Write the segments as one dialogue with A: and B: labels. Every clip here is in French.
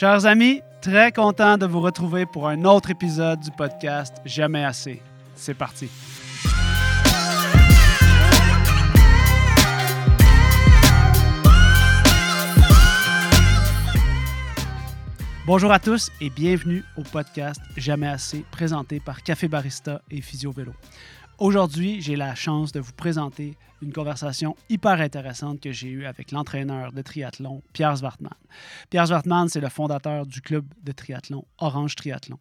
A: Chers amis, très content de vous retrouver pour un autre épisode du podcast Jamais assez. C'est parti. Bonjour à tous et bienvenue au podcast Jamais assez présenté par Café Barista et Physio Vélo. Aujourd'hui, j'ai la chance de vous présenter une conversation hyper intéressante que j'ai eue avec l'entraîneur de triathlon, Pierre Zwartman. Pierre Zwartman, c'est le fondateur du club de triathlon Orange Triathlon.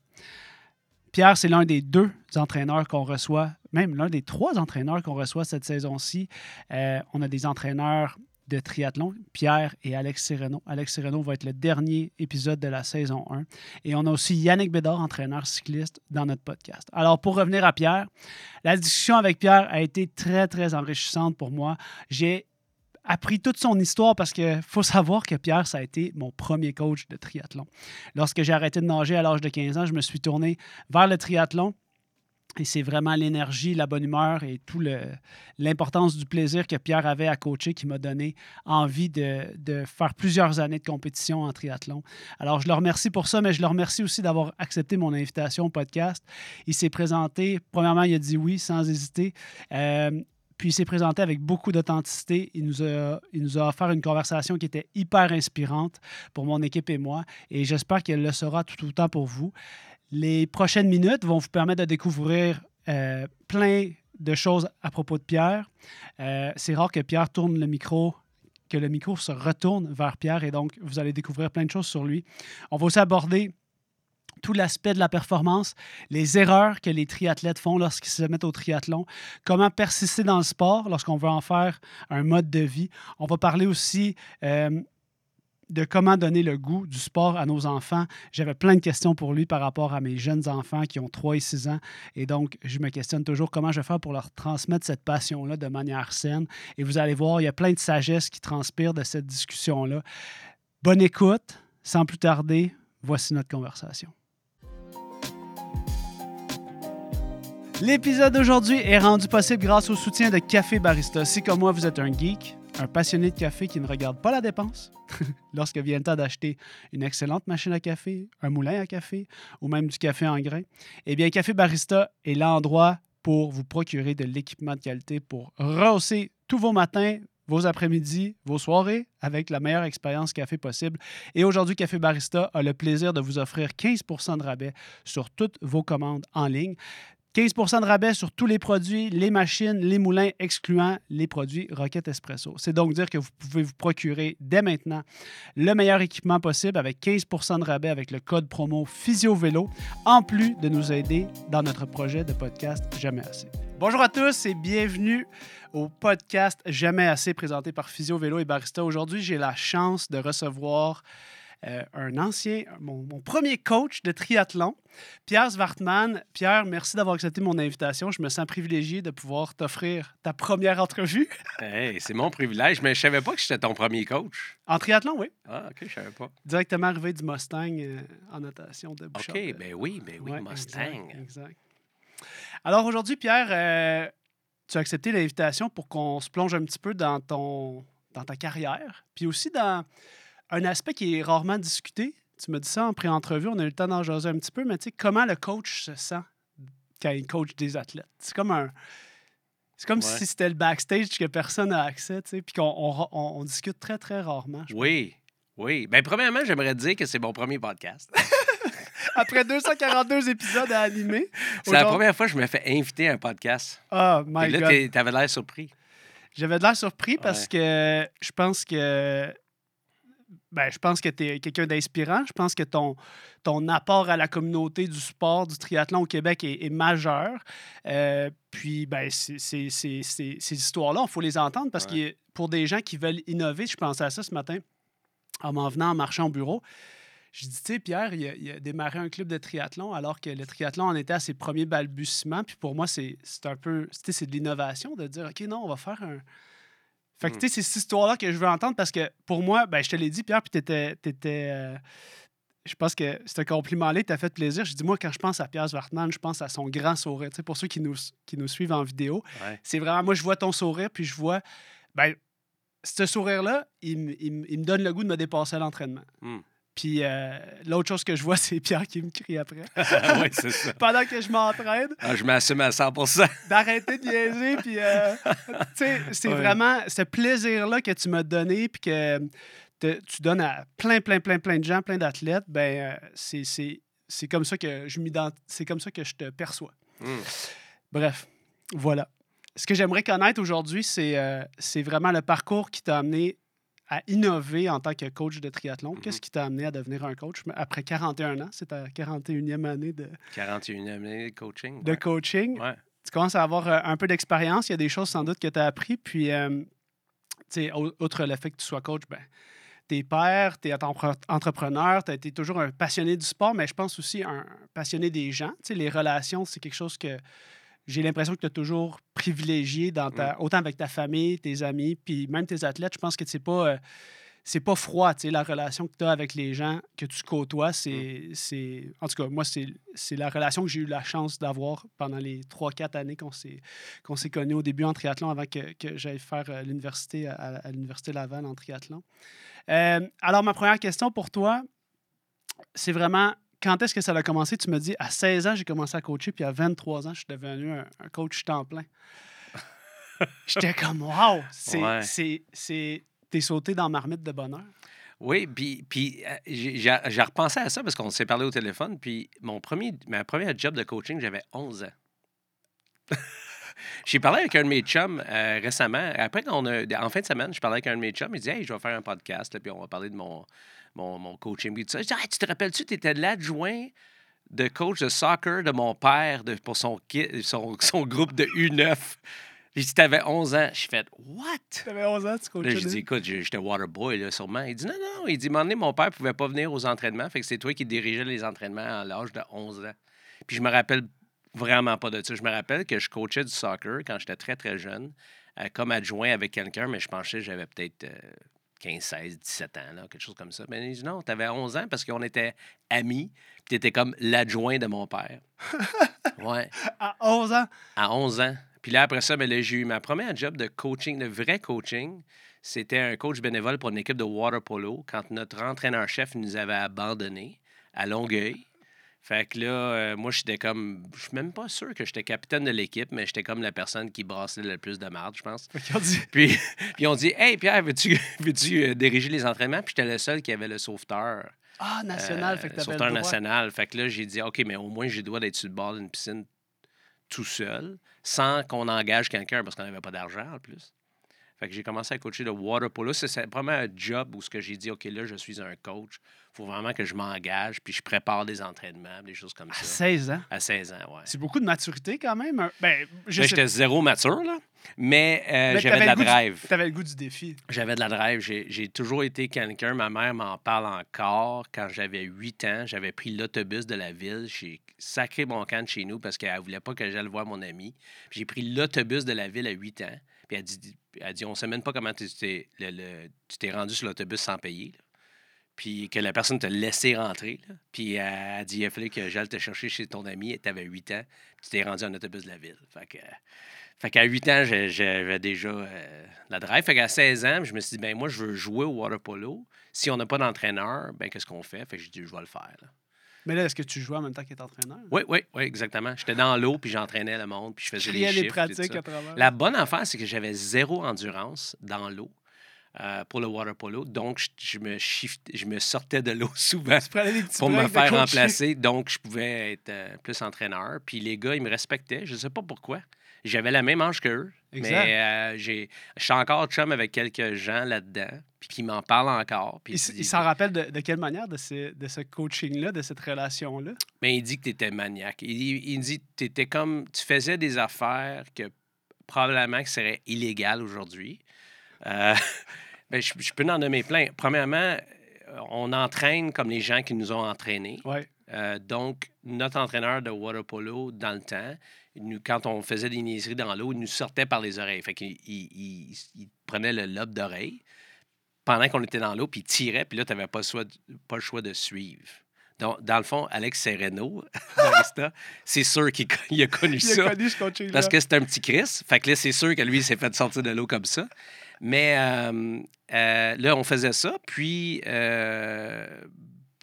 A: Pierre, c'est l'un des deux entraîneurs qu'on reçoit, même l'un des trois entraîneurs qu'on reçoit cette saison-ci. Euh, on a des entraîneurs de triathlon, Pierre et Alex Sereno. Alex Sereno va être le dernier épisode de la saison 1. Et on a aussi Yannick Bédard, entraîneur cycliste, dans notre podcast. Alors, pour revenir à Pierre, la discussion avec Pierre a été très, très enrichissante pour moi. J'ai appris toute son histoire parce qu'il faut savoir que Pierre, ça a été mon premier coach de triathlon. Lorsque j'ai arrêté de nager à l'âge de 15 ans, je me suis tourné vers le triathlon et c'est vraiment l'énergie, la bonne humeur et tout l'importance du plaisir que Pierre avait à coacher qui m'a donné envie de, de, faire plusieurs années de compétition en triathlon. Alors, je le remercie pour ça, mais je le remercie aussi d'avoir accepté mon invitation au podcast. Il s'est présenté, premièrement, il a dit oui sans hésiter. Euh, puis il s'est présenté avec beaucoup d'authenticité. Il, il nous a offert une conversation qui était hyper inspirante pour mon équipe et moi. Et j'espère qu'elle le sera tout autant pour vous. Les prochaines minutes vont vous permettre de découvrir euh, plein de choses à propos de Pierre. Euh, c'est rare que Pierre tourne le micro, que le micro se retourne vers Pierre et donc vous allez découvrir plein de choses sur lui. On va aussi aborder tout l'aspect de la performance, les erreurs que les triathlètes font lorsqu'ils se mettent au triathlon, comment persister dans le sport lorsqu'on veut en faire un mode de vie. On va parler aussi euh, de comment donner le goût du sport à nos enfants. J'avais plein de questions pour lui par rapport à mes jeunes enfants qui ont 3 et 6 ans. Et donc, je me questionne toujours comment je vais faire pour leur transmettre cette passion-là de manière saine. Et vous allez voir, il y a plein de sagesse qui transpire de cette discussion-là. Bonne écoute. Sans plus tarder, voici notre conversation. L'épisode d'aujourd'hui est rendu possible grâce au soutien de Café Barista. Si comme moi, vous êtes un geek, un passionné de café qui ne regarde pas la dépense, lorsque vient le temps d'acheter une excellente machine à café, un moulin à café ou même du café en grains, eh bien, Café Barista est l'endroit pour vous procurer de l'équipement de qualité pour rehausser tous vos matins, vos après-midi, vos soirées avec la meilleure expérience café possible. Et aujourd'hui, Café Barista a le plaisir de vous offrir 15% de rabais sur toutes vos commandes en ligne. 15% de rabais sur tous les produits, les machines, les moulins, excluant les produits Rocket Espresso. C'est donc dire que vous pouvez vous procurer dès maintenant le meilleur équipement possible avec 15% de rabais avec le code promo PhysioVélo, en plus de nous aider dans notre projet de podcast Jamais assez. Bonjour à tous et bienvenue au podcast Jamais assez présenté par Physio Vélo et Barista. Aujourd'hui, j'ai la chance de recevoir euh, un ancien, mon, premier coach de triathlon, Pierre Zwartman. Pierre, merci d'avoir accepté mon invitation. Je me sens privilégié de pouvoir t'offrir ta première entrevue.
B: hey, c'est mon privilège, mais je savais pas que j'étais ton premier coach.
A: En triathlon, oui.
B: Ah, OK, je savais pas.
A: Directement arrivé du Mustang euh, en natation de
B: Bouchard. OK, ben oui, ben oui, Mustang.
A: Exact, Alors aujourd'hui, Pierre, euh, tu as accepté l'invitation pour qu'on se plonge un petit peu dans ton dans ta carrière, puis aussi dans un aspect qui est rarement discuté, tu me dis ça en pré-entrevue, on a eu le temps d'en jaser un petit peu, mais tu sais, comment le coach se sent quand il coach des athlètes? C'est comme un. C'est comme si c'était le backstage que personne n'a accès, tu sais, puis qu'on on, discute très, très rarement.
B: Oui, oui. Bien, premièrement, j'aimerais dire que c'est mon premier podcast.
A: Après 242 épisodes à animer.
B: C'est la première fois que je me fais inviter à un podcast.
A: Oh my
B: Et
A: là,
B: t'avais l'air surpris.
A: J'avais de l'air surpris parce que je pense que ben, je pense que tu es quelqu'un d'inspirant. Je pense que ton, ton apport à la communauté du sport, du triathlon au Québec est, majeur. Euh, puis, ben, ces histoires-là, il faut les entendre parce que pour des gens qui veulent innover, je pensais à ça ce matin en m'en venant en marchant au bureau. Je dis, tu sais, Pierre, il a, démarré un club de triathlon alors que le triathlon en était à ses premiers balbutiements. Puis pour moi, c'est un peu, c'est de l'innovation de dire, OK, non, on va faire un, fait que, mm. tu sais, c'est cette histoire-là que je veux entendre parce que pour moi, ben, je te l'ai dit, Pierre, puis t'étais. étais, euh, je pense que c'est un compliment-là, t'as fait plaisir. Je dis, moi, quand je pense à Pierre Zwartman, je pense à son grand sourire. Tu sais, pour ceux qui nous, qui nous suivent en vidéo, c'est vraiment, moi, je vois ton sourire, puis je vois, ben, ce sourire-là, il, il, me donne le goût de me dépasser à l'entraînement. Mm. Puis euh, l'autre chose que je vois, c'est Pierre qui me crie après.
B: oui, c'est ça.
A: Pendant que je m'entraîne,
B: Ah, je m'assume à 100%
A: d'arrêter de niaiser. Puis, euh, tu sais, c'est
B: Ouais.
A: vraiment ce plaisir-là que tu m'as donné, puis que te- tu donnes à plein, plein, plein, plein de gens, plein d'athlètes. Ben, euh, c'est- c'est c'est comme ça que je c'est comme ça que je te perçois.
B: Hmm.
A: Bref, voilà. Ce que j'aimerais connaître aujourd'hui, c'est c'est vraiment le parcours qui t'a amené à innover en tant que coach de triathlon.
B: Mhm.
A: Qu'est-ce qui t'a amené à devenir un coach? Après 41 ans? C'est ta 41e année de,
B: 41 années de coaching.
A: de
B: ouais.
A: coaching.
B: Ouais.
A: Tu commences à avoir euh, un peu d'expérience. Il y a des choses sans doute que tu as appris. Puis, euh, tu sais, outre le fait que tu sois coach, ben, t'es père, t'es entre- entrepreneur, tu as été toujours un passionné du sport, mais je pense aussi un passionné des gens. Tu sais, les relations, c'est quelque chose que j'ai l'impression que tu as toujours privilégié dans ta, autant avec ta famille, tes amis, puis même tes athlètes. Je pense que c'est pas, euh, c'est pas froid, tu sais, la relation que tu as avec les gens que tu côtoies. C'est, c'est, en tout cas, moi, c'est, la relation que j'ai eu la chance d'avoir pendant les 3-4 années qu'on s'est, s'est connus au début en triathlon avant que, que j'aille faire euh, l'université à, à l'Université Laval en triathlon. Euh, alors, ma première question pour toi, c'est vraiment quand est-ce que ça a commencé? Tu me dis, à 16 ans, j'ai commencé à coacher, puis à 23 ans, je suis devenu un, un coach temps plein. J'étais comme, wow! C'est,
B: Ouais.
A: c'est, c'est, t'es sauté dans marmite de bonheur.
B: Oui, puis, puis euh, j'ai repensé à ça parce qu'on s'est parlé au téléphone. Puis mon premier, ma première job de coaching, j'avais 11 ans. J'ai parlé avec un de mes chums euh, récemment. Après, qu'on a, en fin de semaine, je parlais avec un de mes chums. Il dit Hey, je vais faire un podcast, là, puis on va parler de mon, mon, mon coaching. Puis. Je Hey, Tu te rappelles-tu, tu étais l'adjoint de coach de soccer de mon père de- pour son, son, son groupe de U9. J'ai dit Tu avais 11 ans. J'ai fait What?
A: T'avais 11 ans, tu coachais.
B: Là, j'ai dit, écoute, j'étais waterboy, là, sûrement. Il dit, non, non. Il dit, donné, mon père pouvait pas venir aux entraînements. Fait que c'est toi qui dirigeais les entraînements à l'âge de 11 ans. Puis je me rappelle vraiment pas de ça. Je me rappelle que je coachais du soccer quand j'étais très, très jeune, euh, comme adjoint avec quelqu'un, mais je pensais que j'avais peut-être euh, 15, 16, 17 ans, là, quelque chose comme ça. Mais il dit, non, tu avais 11 ans parce qu'on était amis, puis tu étais comme l'adjoint de mon père. ouais
A: À 11 ans,
B: à 11 ans. Puis là, après ça, ben là, j'ai eu ma première job de coaching, de vrai coaching. C'était un coach bénévole pour une équipe de water polo quand notre entraîneur-chef nous avait abandonnés à Longueuil. Fait que là, euh, moi, j'étais comme. Je suis même pas sûr que j'étais capitaine de l'équipe, mais j'étais comme la personne qui brassait le plus de marde, je pense.
A: Dit,
B: Puis, puis on dit Hey, Pierre, veux-tu euh, diriger les entraînements? Puis j'étais le seul qui avait le sauveteur.
A: ah, national,
B: Euh,
A: fait que
B: sauveteur
A: le droit.
B: national. Fait que là, j'ai dit, OK, mais au moins, j'ai le droit d'être sur le bord d'une piscine tout seul, sans qu'on engage quelqu'un, parce qu'on n'avait pas d'argent en plus. Fait que j'ai commencé à coacher le water polo. C'est vraiment un job où ce que j'ai dit, OK, là, je suis un coach. Il faut vraiment que je m'engage, puis je prépare des entraînements, des choses comme
A: À
B: ça.
A: 16 ans?
B: À 16 ans, ouais.
A: C'est beaucoup de maturité quand même. un- Ben, sais
B: J'étais zéro mature, là, mais, euh,
A: Mais
B: j'avais de la drive.
A: T'avais le goût du défi.
B: J'avais de la drive. J'ai toujours été quelqu'un. Ma mère m'en parle encore. Quand j'avais 8 ans, j'avais pris l'autobus de la ville. J'ai sacré mon camp de chez nous parce qu'elle voulait pas que j'aille voir mon ami. J'ai pris l'autobus de la ville à 8 ans. Puis elle dit, elle dit on sait même pas comment tu t'es le- le- tu t'es rendu sur l'autobus sans payer. Puis que la personne t'a laissé rentrer. Puis elle a dit il a que j'aille te chercher chez ton ami. Tu avais 8 ans. Tu t'es rendu en autobus de la ville. Fait que. Fait qu'à 8 ans, j'avais déjà euh, la drive. Fait qu'à 16 ans, je me suis dit, ben moi, je veux jouer au water polo. Si on n'a pas d'entraîneur, ben qu'est-ce qu'on fait? Fait que j'ai dit, je vais le faire.
A: Mais là, est-ce que tu jouais en même temps qu'être entraîneur?
B: Oui, oui, oui, exactement. J'étais dans l'eau, puis j'entraînais le monde, puis je faisais les
A: pratiques à travers.
B: La bonne affaire, c'est que j'avais zéro endurance dans l'eau euh, pour le water polo. Donc, je, je me, shift- je me sortais de l'eau souvent pour me faire remplacer. Donc, je pouvais être euh, plus entraîneur. Puis les gars, ils me respectaient. Je ne sais pas pourquoi. J'avais la même âge qu'eux. Mais euh, j'ai, je suis encore chum avec quelques gens là-dedans. Puis qui m'en parlent encore. Puis
A: Il, s'en rappelle de, de quelle manière de ce, de ce coaching-là, de cette relation-là?
B: Mais il dit que tu étais maniaque. Il, il- dit que étais comme. Tu faisais des affaires que probablement que seraient illégales aujourd'hui. Euh, ben, je, je peux en nommer plein. Premièrement, euh, on entraîne comme les gens qui nous ont entraînés. Euh, donc, notre entraîneur de water polo, dans le temps, nous- quand on faisait des niaiseries dans l'eau, il nous sortait par les oreilles. Fait qu'il il, il- il prenait le lobe d'oreille pendant qu'on était dans l'eau, puis il tirait, puis là, tu n'avais pas, le choix de- pas le choix de suivre. Donc, dans le fond, Alex Sereno, barista, c'est sûr qu'il a connu
A: Il
B: ça.
A: a connu ce.
B: Parce que c'est un petit Chris. Fait que là, c'est sûr que lui, il s'est fait sortir de l'eau comme ça. Mais euh, euh, là, on faisait ça. Puis, euh,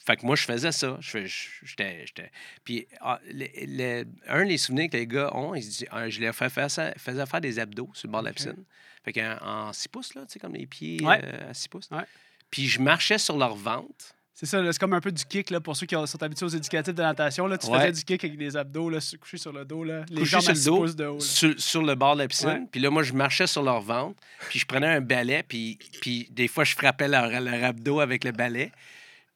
B: Fait que moi, je faisais ça. Je J'étais. j'étais- Puis, ah, le- le- un des souvenirs que les gars ont, ils se disent, ah, je leur fais faire ça- faisais faire des abdos sur le bord de la piscine. Fait qu'en 6 pouces, là, tu sais, comme les pieds
A: Ouais.
B: euh, à 6 pouces.
A: Ouais.
B: Puis, je marchais sur leur ventre.
A: C'est ça, c'est comme un peu du kick là, pour ceux qui sont habitués aux éducatifs de natation. Là, tu
B: Ouais.
A: faisais du kick avec des abdos là, couchés sur le dos. Là, les
B: couché
A: jambes
B: sur
A: à
B: le
A: six
B: dos,
A: pouces de haut.
B: sur, sur le bord de la piscine. Puis là, moi, je marchais sur leur ventre. Puis je prenais un balai. Puis, puis des fois, je frappais leur, leur abdos avec le balai.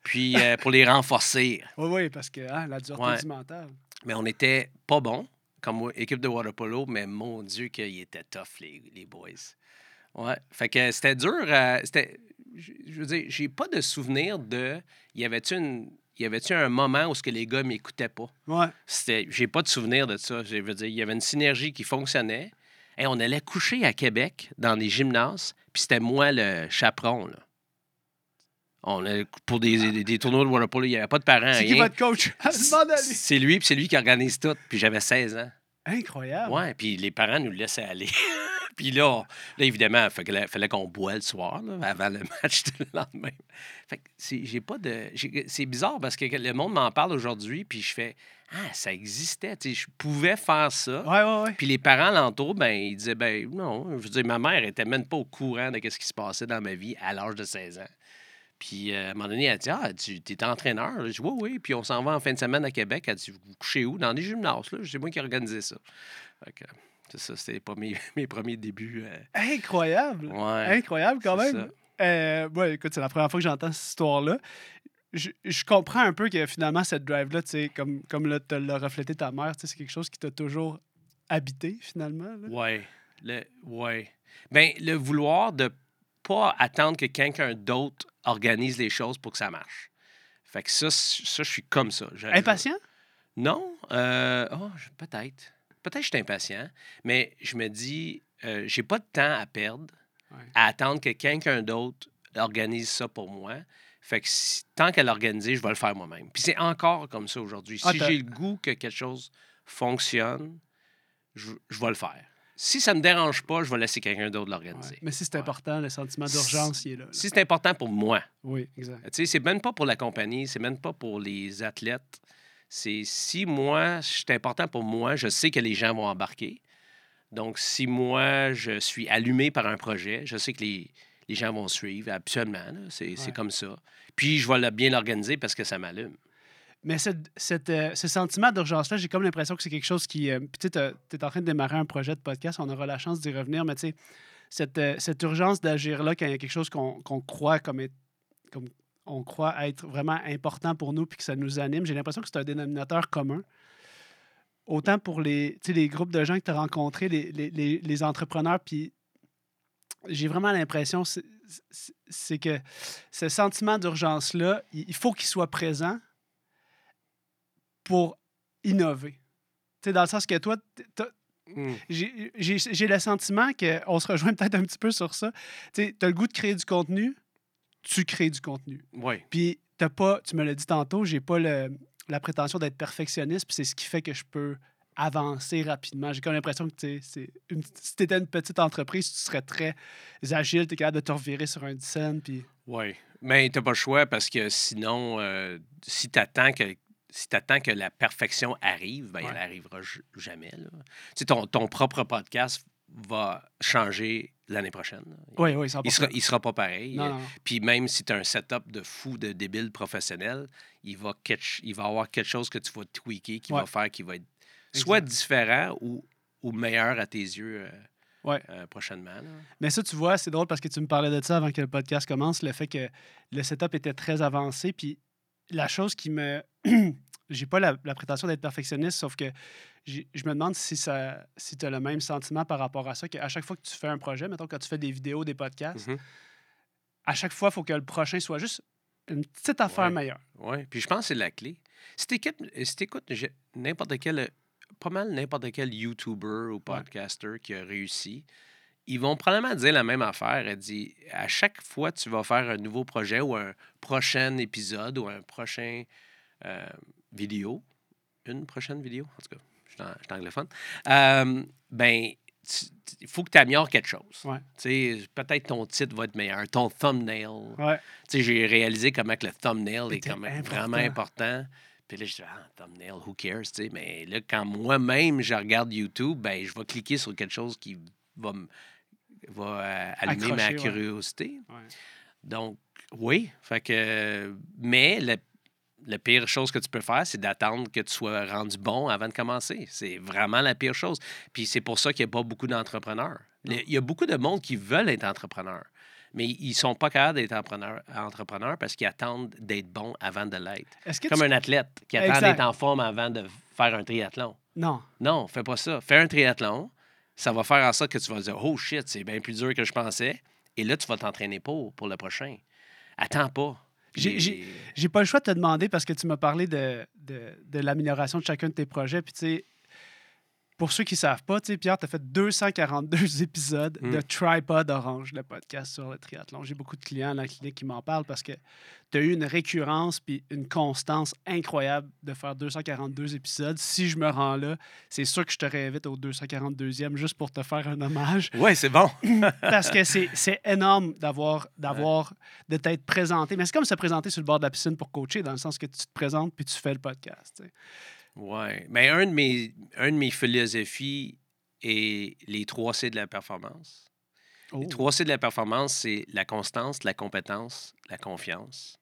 B: Puis euh, pour les renforcer.
A: Oui, oui, parce que hein, la dureté du mental.
B: Mais on n'était pas bons comme équipe de water polo. Mais mon Dieu, qu'ils étaient tough, les, les boys. Ouais. Fait que c'était dur. euh, c'était, je veux dire, j'ai pas de souvenir de. Y avait-tu une. Y avait-tu un moment où ce que les gars m'écoutaient pas?
A: Ouais.
B: C'était, j'ai pas de souvenir de ça. Je veux dire, il y avait une synergie qui fonctionnait. Et on allait coucher à Québec dans des gymnases, puis c'était moi le chaperon. Là. On pour des, des, des tournois de water polo, il n'y avait pas de parents,
A: C'est qui votre coach? À.
B: C'est lui, puis c'est lui qui organise tout. Puis j'avais 16 ans.
A: Incroyable.
B: Ouais, puis les parents nous laissaient aller. puis là, là, évidemment, il fallait, fallait qu'on boive le soir, là, avant le match du lendemain. Fait que c'est, j'ai pas de. c'est bizarre parce que le monde m'en parle aujourd'hui, puis je fais Ah, ça existait. Je pouvais faire ça.
A: Ouais, ouais, ouais.
B: Puis les parents alentour, ben, ils disaient ben non. Je veux dire, ma mère était même pas au courant de ce qui se passait dans ma vie à l'âge de 16 ans. Puis euh, à un moment donné, elle dit Ah, tu es entraîneur? Je dis Oui, oui. Puis on s'en va en fin de semaine à Québec. Elle dit Vous couchez où? Dans des gymnases, là. C'est moi qui ai organisé ça. Fait que, c'est ça, c'était pas mes, mes premiers débuts. euh,
A: Incroyable.
B: ouais.
A: Incroyable quand même. Euh, ouais, écoute, c'est la première fois que j'entends cette histoire-là. Je, je comprends un peu que finalement, cette drive-là, comme, comme là, te l'a reflété ta mère, c'est quelque chose qui t'a toujours habité finalement. là.
B: Ouais. Le, ouais. Ben, le vouloir de pas attendre que quelqu'un d'autre organise les choses pour que ça marche. Fait que ça, ça je suis comme ça.
A: Impatient?
B: Non. Euh, oh, peut-être. Peut-être que je suis impatient, mais je me dis, euh, j'ai pas de temps à perdre
A: Ouais.
B: à attendre que quelqu'un d'autre organise ça pour moi. Fait que si- tant qu'elle l'organise, je vais le faire moi-même. Puis c'est encore comme ça aujourd'hui.
A: Ah,
B: Si j'ai le goût que quelque chose fonctionne, je, je vais le faire. Si ça me dérange pas, je vais laisser quelqu'un d'autre l'organiser.
A: Ouais. Mais si c'est
B: Ouais.
A: important, le sentiment d'urgence, il est là. là.
B: Si c'est important pour moi,
A: Oui, exact.
B: tu sais, c'est même pas pour la compagnie, c'est même pas pour les athlètes. C'est si moi, c'est important pour moi, je sais que les gens vont embarquer. Donc, si moi, je suis allumé par un projet, je sais que les, les gens vont suivre, absolument. C'est
A: Ouais.
B: comme ça. Puis, je vais bien l'organiser parce que ça m'allume.
A: Mais cette, cette, euh, ce sentiment d'urgence-là, j'ai comme l'impression que c'est quelque chose qui. euh, puis tu es en train de démarrer un projet de podcast, on aura la chance d'y revenir, mais tu sais, cette, euh, cette urgence d'agir-là, quand il y a quelque chose qu'on qu'on croit comme, être- comme on croit être vraiment important pour nous puis que ça nous anime, j'ai l'impression que c'est un dénominateur commun. Autant pour les, les groupes de gens que tu as rencontrés, les, les, les, entrepreneurs, puis j'ai vraiment l'impression c'est- que ce sentiment d'urgence-là, il faut qu'il soit présent pour innover. Tu sais, dans le sens que toi, j'ai- j'ai le sentiment qu'on se rejoint peut-être un petit peu sur ça. Tu as le goût de créer du contenu, tu crées du contenu.
B: Oui.
A: Puis, t'as pas, tu me l'as dit tantôt, j'ai pas le- la prétention d'être perfectionniste, puis c'est ce qui fait que je peux avancer rapidement. J'ai comme l'impression que c'est une- si tu étais une petite entreprise, tu serais très agile, tu es capable de te revirer sur un scène, puis
B: Oui. Mais tu n'as pas le choix parce que sinon, euh, si tu attends que. Si tu que la perfection arrive, ben,
A: Ouais.
B: elle n'arrivera j- jamais. là. Tu sais, ton, ton propre podcast va changer l'année prochaine.
A: oui, oui, 100%.
B: Il sera, il sera pas pareil.
A: Non, non.
B: Puis même si tu as un setup de fou, de débile professionnel, il va, catch- il va avoir quelque chose que tu vas tweaker, qui
A: Ouais.
B: va faire, qui va être soit différent ou, ou meilleur à tes yeux euh,
A: Ouais.
B: euh, prochainement. là.
A: Mais ça, tu vois, c'est drôle parce que tu me parlais de ça avant que le podcast commence, le fait que le setup était très avancé. Puis la chose qui me. j'ai pas la, la prétention d'être perfectionniste, sauf que je me demande si, ça, si tu as le même sentiment par rapport à ça, qu'à chaque fois que tu fais un projet, mettons quand tu fais des vidéos, des podcasts,
B: Mhm.
A: à chaque fois, il faut que le prochain soit juste une petite affaire
B: Ouais.
A: meilleure.
B: Oui, puis je pense que c'est la clé. Si tu écoutes n'importe quel, pas mal n'importe quel YouTuber ou podcaster qui a réussi, ils vont probablement dire la même affaire. Elle dit à chaque fois que tu vas faire un nouveau projet ou un prochain épisode ou un prochain euh, vidéo, une prochaine vidéo, en tout cas, je suis en- je suis anglophone, euh, ben, il faut que tu améliores quelque chose.
A: Ouais.
B: Tu sais, Peut-être ton titre va être meilleur, ton thumbnail.
A: Ouais.
B: Tu sais, J'ai réalisé comment que le thumbnail est
A: important.
B: vraiment important. Puis là, je dis, ah, thumbnail, who cares? tu sais. Mais là, quand moi-même, je regarde YouTube, ben, je vais cliquer sur quelque chose qui va, va euh, allumer ma
A: Accrocher,
B: curiosité.
A: Ouais.
B: Donc, oui. Fait que, mais le, la pire chose que tu peux faire, c'est d'attendre que tu sois rendu bon avant de commencer. C'est vraiment la pire chose. Puis c'est pour ça qu'il n'y a pas beaucoup d'entrepreneurs. Il y a beaucoup de monde qui veulent être entrepreneurs, mais ils sont pas capables d'être entrepreneurs, entrepreneurs parce qu'ils attendent d'être bons avant de l'être. Comme
A: tu-
B: un athlète qui attend d'être en forme avant de faire un triathlon.
A: Non.
B: Non, fais pas ça. Fais un triathlon. Ça va faire en sorte que tu vas dire Oh shit, c'est bien plus dur que je pensais. Et là, tu vas t'entraîner pour, pour le prochain. Attends pas.
A: J'ai- pas le choix de te demander parce que tu m'as parlé de, de, de l'amélioration de chacun de tes projets. Puis, tu sais, pour ceux qui savent pas, Pierre, tu as fait 242 épisodes
B: Mm.
A: de Tripod Orange, le podcast sur le triathlon. J'ai beaucoup de clients la clinique qui m'en parlent parce que tu as eu une récurrence puis une constance incroyable de faire 242 épisodes. Si je me rends là, c'est sûr que je te réinvite au 242e juste pour te faire un hommage
B: Ouais, c'est bon.
A: parce que c'est énorme d'avoir, d'avoir, de t'être présenté. Mais c'est comme se présenter sur le bord de la piscine pour coacher, dans le sens que tu te présentes puis tu fais le podcast.
B: Ouais. Mais un de mes, un de mes philosophies est les trois C de la performance.
A: Oh.
B: Les trois C de la performance, c'est la constance, la compétence, la confiance.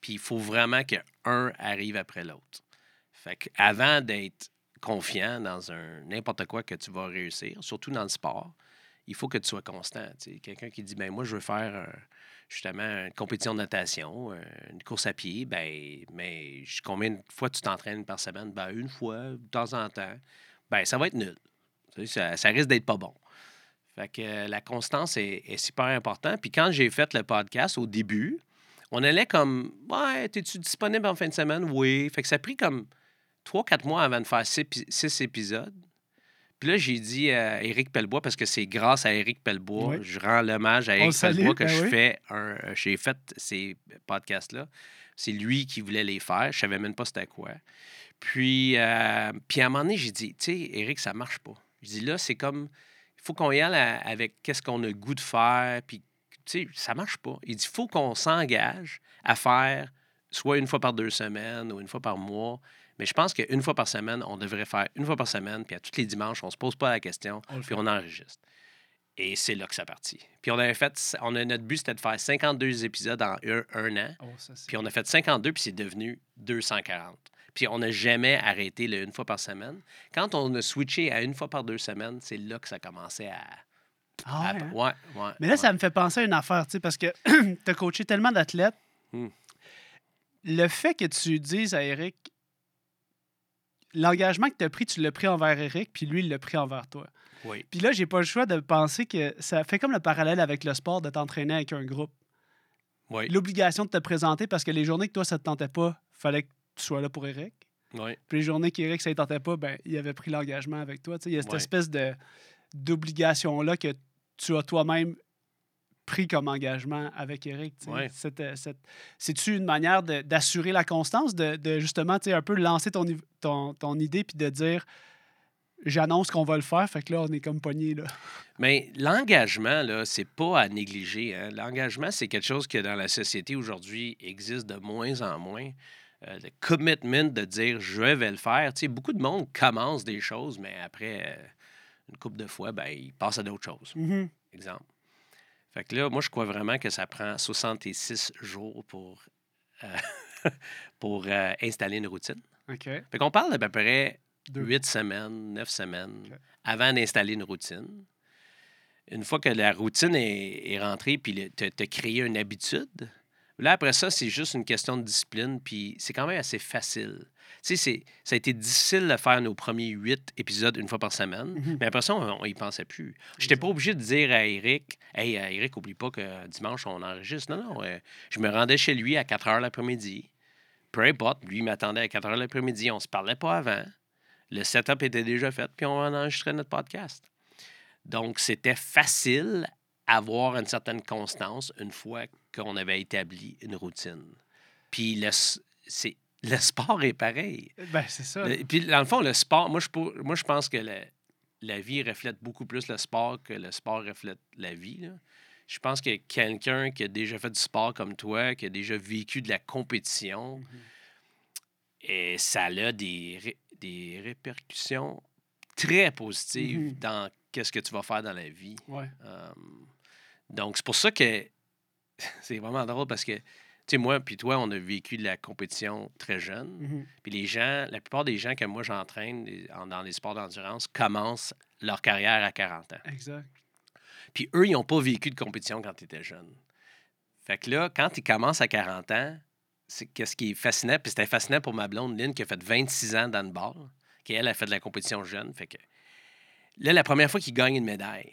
B: Puis il faut vraiment que un arrive après l'autre. Fait que avant d'être confiant dans un n'importe quoi que tu vas réussir, surtout dans le sport, il faut que tu sois constant. Quelqu'un qui dit ben moi je veux faire justement une compétition de natation, euh, une course à pied, ben mais combien de fois tu t'entraînes par semaine? Ben une fois, de temps en temps. Ben ça va être nul. Ça, ça risque d'être pas bon. Fait que euh, la constance est, super importante. Puis quand j'ai fait le podcast au début, on allait comme Ouais, es-tu disponible en fin de semaine? Oui. Fait que ça a pris comme trois, quatre mois avant de faire six, pi- six épisodes. Puis là, j'ai dit à Éric Pellebois, parce que c'est grâce à Éric Pellebois,
A: Oui.
B: je rends l'hommage à Éric Pellebois que
A: ben
B: je
A: oui.
B: fais un. J'ai fait ces podcasts-là. C'est lui qui voulait les faire. Je savais même pas c'était quoi. Puis, euh, puis à un moment donné, j'ai dit, tu sais, Éric, ça marche pas. Je dis là, c'est comme, il faut qu'on y aille à- avec qu'est-ce qu'on a le goût de faire. Puis, tu sais, ça marche pas. Il dit, il faut qu'on s'engage à faire soit une fois par deux semaines ou une fois par mois. Mais je pense qu'une fois par semaine, on devrait faire une fois par semaine, puis à tous les dimanches, on se pose pas la question,
A: On
B: puis on enregistre. Et c'est là que ça partit. Puis on avait fait, on a, notre but, c'était de faire 52 épisodes en un, un an.
A: Oh, ça,
B: Puis on a fait 52, puis c'est devenu 240. Puis on n'a jamais arrêté le une fois par semaine. Quand on a switché à une fois par deux semaines, c'est là que ça commençait à.
A: Ah
B: à-
A: ouais, hein?
B: ouais, ouais,
A: Mais là,
B: ouais.
A: ça me fait penser à une affaire, tu sais, parce que tu as coaché tellement d'athlètes.
B: Hmm.
A: Le fait que tu dises à Eric, l'engagement que tu as pris, tu l'as pris envers Eric, puis lui, il l'a pris envers toi.
B: Oui.
A: Puis là, j'ai pas le choix de penser que ça fait comme le parallèle avec le sport de t'entraîner avec un groupe.
B: Oui.
A: L'obligation de te présenter parce que les journées que toi, ça te tentait pas, fallait que tu sois là pour Eric.
B: Oui.
A: Puis les journées qu'Éric, ça ne tentait pas, ben, il avait pris l'engagement avec toi. Il y a cette espèce de, d'obligation-là que tu as toi-même pris comme engagement avec Eric.
B: Ouais.
A: Euh, C'est-tu une manière d'assurer la constance, de, de justement un peu lancer ton, ton, ton idée puis de dire j'annonce qu'on va le faire, fait que là, on est comme pogné. Là.
B: Mais l'engagement, là, c'est pas à négliger. hein. L'engagement, c'est quelque chose qui, dans la société aujourd'hui, existe de moins en moins. Euh, le commitment de dire je vais le faire. Tu sais, beaucoup de monde commence des choses, mais après euh, une couple de fois, ben, ils passent à d'autres choses.
A: Mhm.
B: exemple. Fait que là, moi, je crois vraiment que ça prend 66 jours pour, euh, pour euh, installer une routine.
A: OK.
B: Fait qu'on parle d'à peu près
A: Deux.
B: 8 semaines, 9 semaines avant d'installer une routine. Une fois que la routine est, est rentrée, puis tu as créé une habitude, là, après ça, c'est juste une question de discipline, puis c'est quand même assez facile. Tu sais, ça a été difficile de faire nos premiers huit épisodes une fois par semaine,
A: Mhm.
B: mais après ça, on n'y pensait plus. Je n'étais pas obligé de dire à Eric, Hey, euh, Eric, oublie pas que dimanche, on enregistre. Non, non. euh, je me rendais chez lui à 4 heures l'après-midi. Peu importe, lui m'attendait à 4 heures l'après-midi. On se parlait pas avant. Le setup était déjà fait, puis on enregistrait notre podcast. Donc, c'était facile avoir une certaine constance une fois qu'on avait établi une routine. Puis le, c'est, le sport est pareil.
A: Ben, c'est ça.
B: Le- Puis, dans le fond, le sport, moi, je, moi, je pense que le- la vie reflète beaucoup plus le sport que le sport reflète la vie. là. Je pense que quelqu'un qui a déjà fait du sport comme toi, qui a déjà vécu de la compétition,
A: Mhm.
B: et ça a des, ré- des répercussions très positives
A: Mhm.
B: dans qu'est-ce que tu vas faire dans la vie.
A: Ouais.
B: Euh, donc, c'est pour ça que c'est vraiment drôle parce que, tu sais, moi puis toi, on a vécu de la compétition très jeune.
A: Mhm.
B: Puis les gens, la plupart des gens que moi j'entraîne dans les sports d'endurance commencent leur carrière à 40 ans.
A: Exact.
B: Puis eux, ils n'ont pas vécu de compétition quand ils étaient jeunes. Fait que là, quand ils commencent à 40 ans, c'est qu'est-ce qui est fascinant, puis c'était fascinant pour ma blonde Lynn qui a fait 26 ans d'handball, qui elle a fait de la compétition jeune. Fait que là, la première fois qu'ils gagnent une médaille,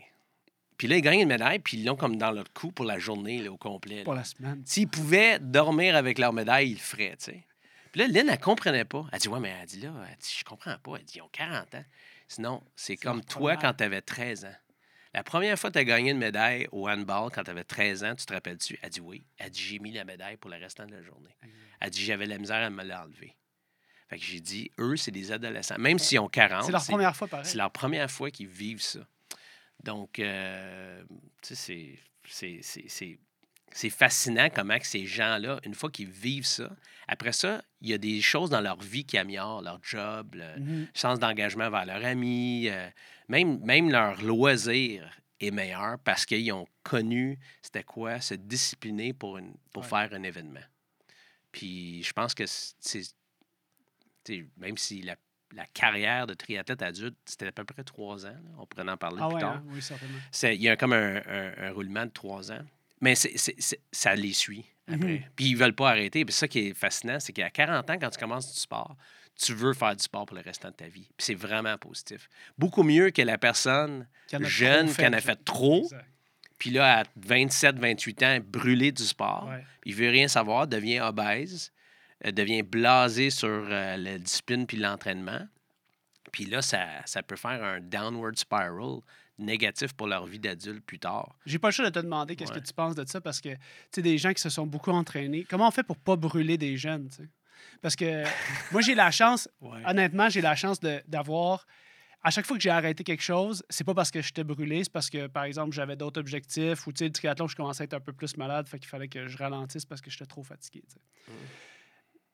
B: puis là, ils gagnent une médaille, puis ils l'ont comme dans leur cou pour la journée là, au complet.
A: Pour la semaine.
B: S'ils pouvaient dormir avec leur médaille, ils le feraient, tu sais. Puis là, Lynn, elle comprenait pas. Elle dit, ouais, mais elle dit là, elle dit, je comprends pas. Elle dit, ils ont 40 ans. Sinon, c'est comme toi quand tu avais 13 ans. La première fois que tu as gagné une médaille au handball quand tu avais 13 ans, tu te rappelles-tu? Elle dit oui. Elle dit, j'ai mis la médaille pour le restant de la journée. Elle dit, j'avais la misère à me l'enlever. Fait que j'ai dit, eux, c'est des adolescents. Même s'ils ont 40,
A: C'est leur première fois, pareil.
B: c'est leur première fois qu'ils vivent ça. Donc, euh, tu sais, c'est- fascinant comment que ces gens-là, une fois qu'ils vivent ça, après ça, il y a des choses dans leur vie qui améliorent, leur job, le
A: Mhm.
B: sens d'engagement vers leurs amis, euh, même, même leur loisir est meilleur parce qu'ils ont connu c'était quoi se discipliner pour, une, pour
A: Ouais.
B: faire un événement. Puis je pense que c'est tu sais, même si la, la carrière de triathlète adulte, c'était à peu près trois ans, là, on pourrait en parler
A: Ah
B: plus
A: ouais,
B: tard.
A: hein? oui, certainement.
B: C'est- Il y a comme un, un- un roulement de trois ans. Mais ça les suit après.
A: Mhm.
B: Puis ils veulent pas arrêter. Puis ça qui est fascinant, c'est qu'à 40 ans, quand tu commences du sport, tu veux faire du sport pour le restant de ta vie. Puis c'est vraiment positif. Beaucoup mieux que la personne jeune qui en a fait trop,
A: Exact.
B: puis là, à 27, 28 ans, brûlé du sport.
A: Ouais.
B: Il veut rien savoir, devient obèse, devient blasé sur euh, la discipline puis l'entraînement. Puis là, ça, ça peut faire un downward spiral négatif pour leur vie d'adulte plus tard.
A: J'ai pas le choix de te demander qu'est-ce
B: Ouais.
A: que tu penses de ça parce que, tu sais, des gens qui se sont beaucoup entraînés, comment on fait pour pas brûler des jeunes, tu sais? Parce que moi, j'ai la chance, honnêtement, j'ai la chance d'avoir. À chaque fois que j'ai arrêté quelque chose, c'est pas parce que j'étais brûlé, c'est parce que, par exemple, j'avais d'autres objectifs ou, tu sais, le triathlon, je commençais à être un peu plus malade, fait qu'il fallait que je ralentisse parce que j'étais trop fatigué, tu sais.
B: Mm.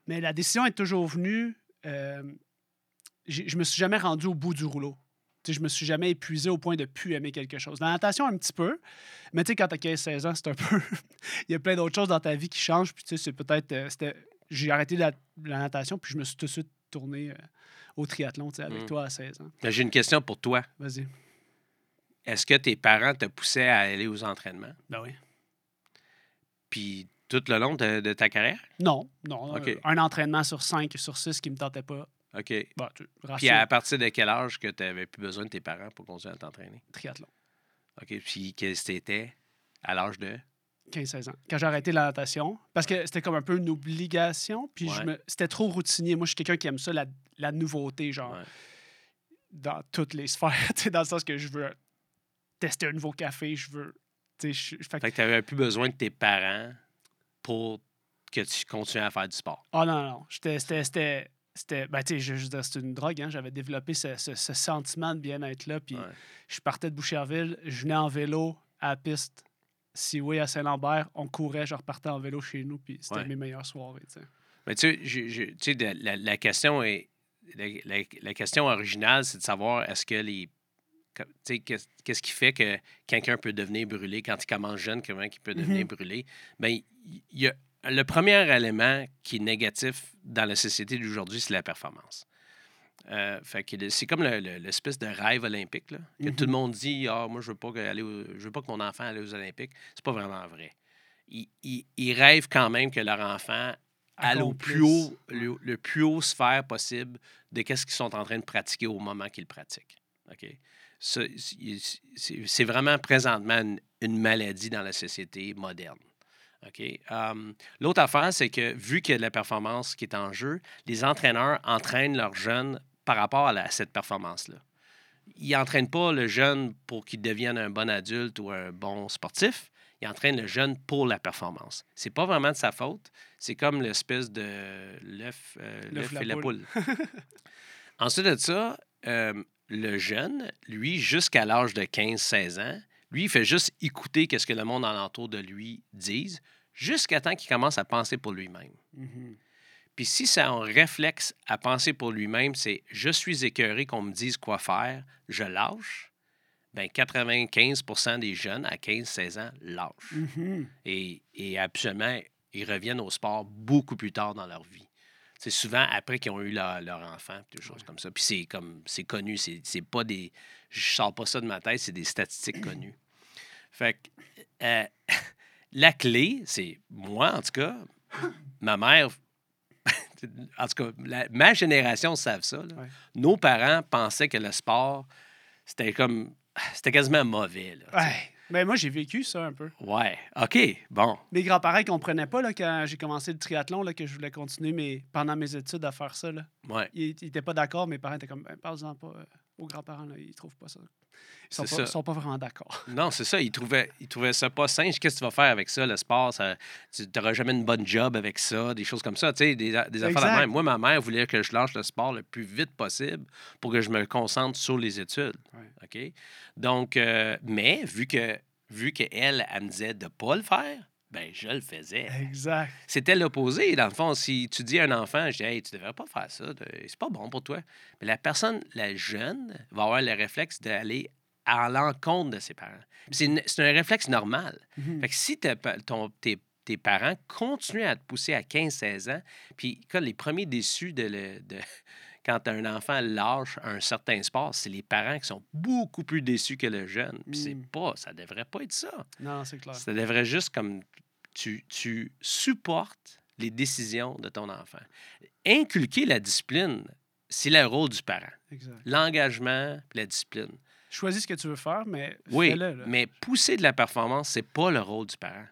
A: Mais la décision est toujours venue. euh, je me suis jamais rendu au bout du rouleau. Sais, je me suis jamais épuisé au point de plus aimer quelque chose. La natation, un petit peu. Mais tu sais, quand tu as 15-16 ans, c'est un peu. Il y a plein d'autres choses dans ta vie qui changent. Puis tu sais, c'est peut-être. euh, J'ai arrêté la, la natation, puis je me suis tout de suite tourné euh, au triathlon, avec
B: Mm.
A: toi à 16 ans.
B: Mais J'ai une question pour toi.
A: Vas-y.
B: Est-ce que tes parents te poussaient à aller aux entraînements?
A: Ben oui.
B: Puis tout le long de, de ta carrière?
A: Non, non. Euh, un entraînement sur 5 sur 6 qui me tentait pas.
B: OK.
A: Bah, tu,
B: Puis à partir de quel âge que tu n'avais plus besoin de tes parents pour continuer à t'entraîner?
A: triathlon.
B: OK. Puis que c'était à l'âge de?
A: 15-16 ans. Quand j'ai arrêté la natation, parce que c'était comme un peu une obligation, puis je
B: Ouais.
A: me- c'était trop routinier. Moi, je suis quelqu'un qui aime ça, la, la nouveauté, genre,
B: Ouais.
A: dans toutes les sphères. dans le sens que je veux tester un nouveau café, je veux. je- fait que-
B: Fait que tu n'avais plus besoin de tes parents pour que tu continues à faire du sport?
A: Ah non, non. J'étais- C'était. Ben, tu sais, je, je veux dire, c'est une drogue, hein. J'avais développé ce, ce- ce sentiment de bien-être là. Puis
B: Ouais.
A: je partais de Boucherville, je venais en vélo à la piste. Seaway à Saint-Lambert, on courait, je repartais en vélo chez nous, puis c'était
B: Ouais.
A: mes meilleures soirées.
B: Mais tu sais, la, la question est. La, la- la question originale, c'est de savoir est-ce que les. Qu'est-ce qui fait que quelqu'un peut devenir brûlé? Quand il commence jeune, comment il peut devenir brûlé? Bien, il y a le premier élément qui est négatif dans la société d'aujourd'hui, c'est la performance. Euh, fait que le- c'est comme le- le- l'espèce de rêve olympique, là, que
A: Mhm.
B: tout le monde dit Ah, moi, je veux pas que aller au- je veux pas que mon enfant aille aux Olympiques. C'est pas vraiment vrai. Ils, ils- ils rêvent quand même que leur enfant aille au plus haut, le, le plus haut sphère possible de qu'est-ce qu'ils sont en train de pratiquer au moment qu'ils pratiquent. OK? Ça, c'est- vraiment présentement une, une maladie dans la société moderne. OK? Um, L'autre affaire, c'est que vu qu'il y a de la performance qui est en jeu, les entraîneurs entraînent leurs jeunes par rapport à, la- à cette performance-là. Ils n'entraînent pas le jeune pour qu'il devienne un bon adulte ou un bon sportif. Ils entraînent le jeune pour la performance. C'est pas vraiment de sa faute. C'est comme l'espèce de l'œuf euh, et la
A: poule.
B: Ensuite de ça, euh, le jeune, lui, jusqu'à l'âge de 15-16 ans, lui, il fait juste écouter ce que le monde alentour de lui dise, jusqu'à temps qu'il commence à penser pour lui-même.
A: Mhm.
B: Puis si c'est un réflexe à penser pour lui-même, c'est je suis écœuré qu'on me dise quoi faire, je lâche, bien 95% des jeunes à 15-16 ans lâchent.
A: Mhm.
B: Et, et absolument, ils reviennent au sport beaucoup plus tard dans leur vie. C'est souvent après qu'ils ont eu leur, leur enfant, des choses comme ça. Puis c'est comme c'est connu, c'est c'est pas des. Je sors pas ça de ma tête, c'est des statistiques connues. Fait que euh, la clé, c'est moi, en tout cas, ma mère. En tout cas, la- ma génération savent ça. là.
A: Ouais.
B: Nos parents pensaient que le sport, c'était comme. C'était quasiment mauvais. Là.
A: Ouais. Ben, moi, j'ai vécu ça un peu.
B: Ouais. OK. Bon.
A: Mes grands-parents ne comprenaient pas là, quand j'ai commencé le triathlon là, que je voulais continuer mes, pendant mes études à faire ça. Là.
B: Ouais.
A: Ils n'étaient pas d'accord. Mes parents étaient comme, ben, parle-en pas euh, aux grands-parents. Là, ils trouvent pas ça. Ils sont
B: ça.
A: sont pas vraiment d'accord.
B: Non, c'est ça. Ils trouvaient, ils trouvaient ça pas sain. Qu'est-ce que tu vas faire avec ça, le sport? Ça, tu n'auras jamais une bonne job avec ça, des choses comme ça. Tu sais, des, des affaires de
A: Exact.
B: même. Moi, ma mère voulait que je lâche le sport le plus vite possible pour que je me concentre sur les études.
A: Ouais.
B: OK? Donc, euh, mais vu que vu qu'elle, elle me disait de ne pas le faire, ben je le faisais.
A: Exact.
B: C'était l'opposé. Dans le fond, si tu dis à un enfant, je dis, hey, tu devrais pas faire ça, c'est pas bon pour toi. Mais la personne, la jeune, va avoir le réflexe d'aller à l'encontre de ses parents. C'est un réflexe normal.
A: Mhm.
B: Fait que si ton- tes, tes parents continuent à te pousser à 15-16 ans, puis quand les premiers déçus de, le- de- quand un enfant lâche un certain sport, c'est les parents qui sont beaucoup plus déçus que le jeune. Puis c'est
A: Mm.
B: pas, ça devrait pas être ça.
A: Non, c'est clair.
B: Ça devrait juste comme tu, tu supportes les décisions de ton enfant. Inculquer la discipline, c'est le rôle du parent. L'engagement la discipline.
A: Choisis ce que tu veux faire, mais
B: Oui,
A: fais-le.
B: mais pousser de la performance, c'est pas le rôle du parent.